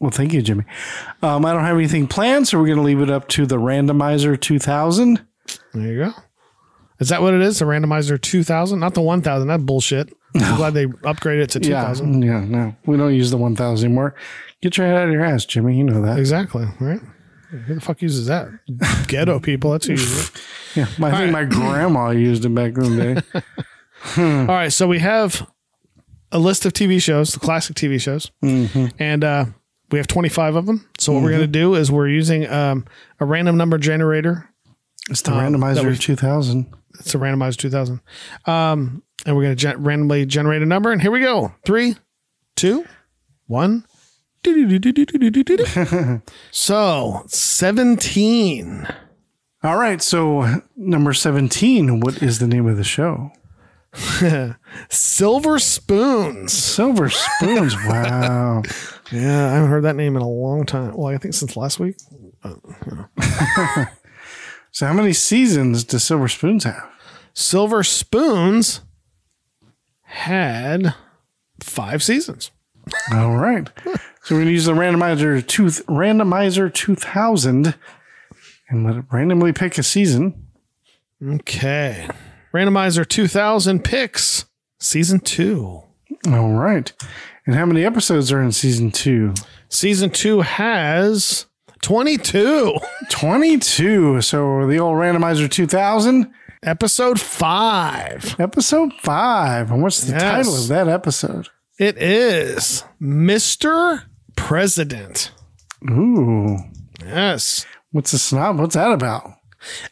Well, thank you, Jimmy. Um, I don't have anything planned, so we're going to leave it up to the randomizer 2000. There you go. Is that what it is? The randomizer 2000? Not the 1000. That bullshit. I'm glad they upgraded it to 2000. Yeah, yeah, no, we don't use the 1000 anymore. Get your head out of your ass, Jimmy. You know that. Exactly. Right? Who the fuck uses that? Ghetto people. That's who uses it. Yeah, my, I think my grandma used it back in the day. All right. So we have a list of TV shows, the classic TV shows, and uh, we have 25 of them. So what we're Mhm. going to do is we're using um, a random number generator. It's the um, randomizer 2000. It's a randomized 2000. Um, and we're going to gen- randomly generate a number. And here we go. Three, two, one. so 17. All right, so number 17, what is the name of the show? Silver Spoons. Silver Spoons. Wow. Yeah, I haven't heard that name in a long time. Well, I think since last week. Oh, so, how many seasons does Silver Spoons have? Silver Spoons had five seasons. All right. So we're going to use the randomizer two, randomizer 2000 and let it randomly pick a season. Okay. Randomizer 2000 picks, season two. All right. And how many episodes are in season two? Season two has 22. 22. So the old randomizer 2000. Episode five. Episode five. And what's the Yes. title of that episode? It is Mr. President. Ooh. Yes. What's the snob? What's that about?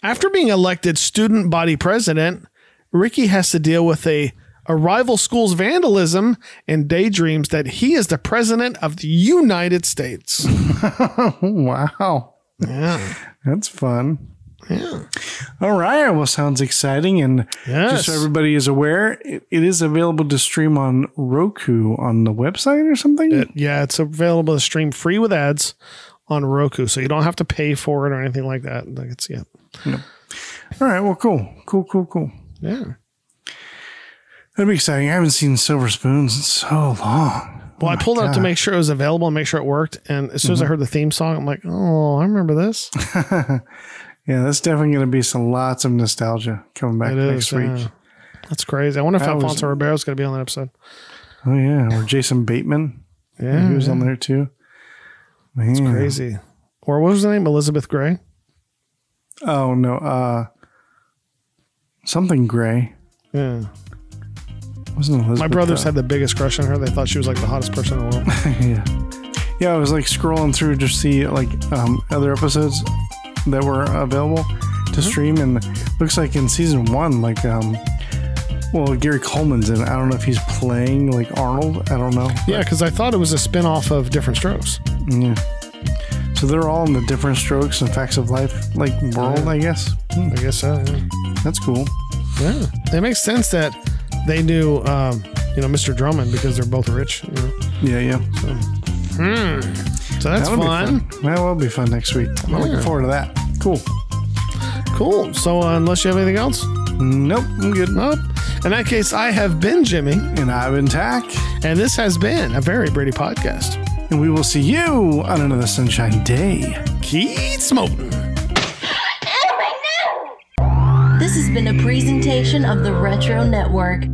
After being elected student body president, Ricky has to deal with a, a rival school's vandalism and daydreams that he is the president of the United States. wow. Yeah. That's fun. Yeah. All right. Well, sounds exciting. And Yes. just so everybody is aware, it, it is available to stream on Roku on the website or something. It- yeah, it's available to stream free with ads on Roku, so you don't have to pay for it or anything like that. Like it's yeah. No. All right. Well, cool. Cool, cool, cool. Yeah. That'd be exciting. I haven't seen Silver Spoons in so long. Well, I pulled it up to make sure it was available and make sure it worked. And as soon as I heard the theme song, I'm like, oh, I remember this. Yeah, that's definitely going to be some lots of nostalgia coming back It next is. week. yeah. That's crazy. I wonder if That was- Alfonso Ribeiro is going to be on that episode. Oh yeah, or Jason Bateman. Yeah, he was yeah. on there too. Man. It's crazy. Or what was the name? Elizabeth Gray. Oh no, uh, something gray. Yeah. My brothers had the biggest crush on her. They thought she was like the hottest person in the world. yeah, yeah. I was like scrolling through to see like um, other episodes that were available Mm-hmm. to stream, and looks like in season one, like um, well, Gary Coleman's in. it. I don't know if he's playing like Arnold. I don't know. yeah, because I thought it was a spin off of Diff'rent Strokes. Yeah. So they're all in the different strokes and facts of life like world, I guess. I guess so. Yeah. that's cool. Yeah. It makes sense that they knew, um, you know, Mr. Drummond because they're both rich. You know? Yeah, yeah. Hmm. So that's That'll be fun. That will be fun next week. I'm looking forward to that. Cool. Cool. So uh, unless you have anything else, Nope, I'm good. nope. In that case, I have been Jimmy, And I've been Tach, and this has been a very Brady podcast. and we will see you on another sunshine day. Keith Smoten. This has been a presentation of the Retro Network.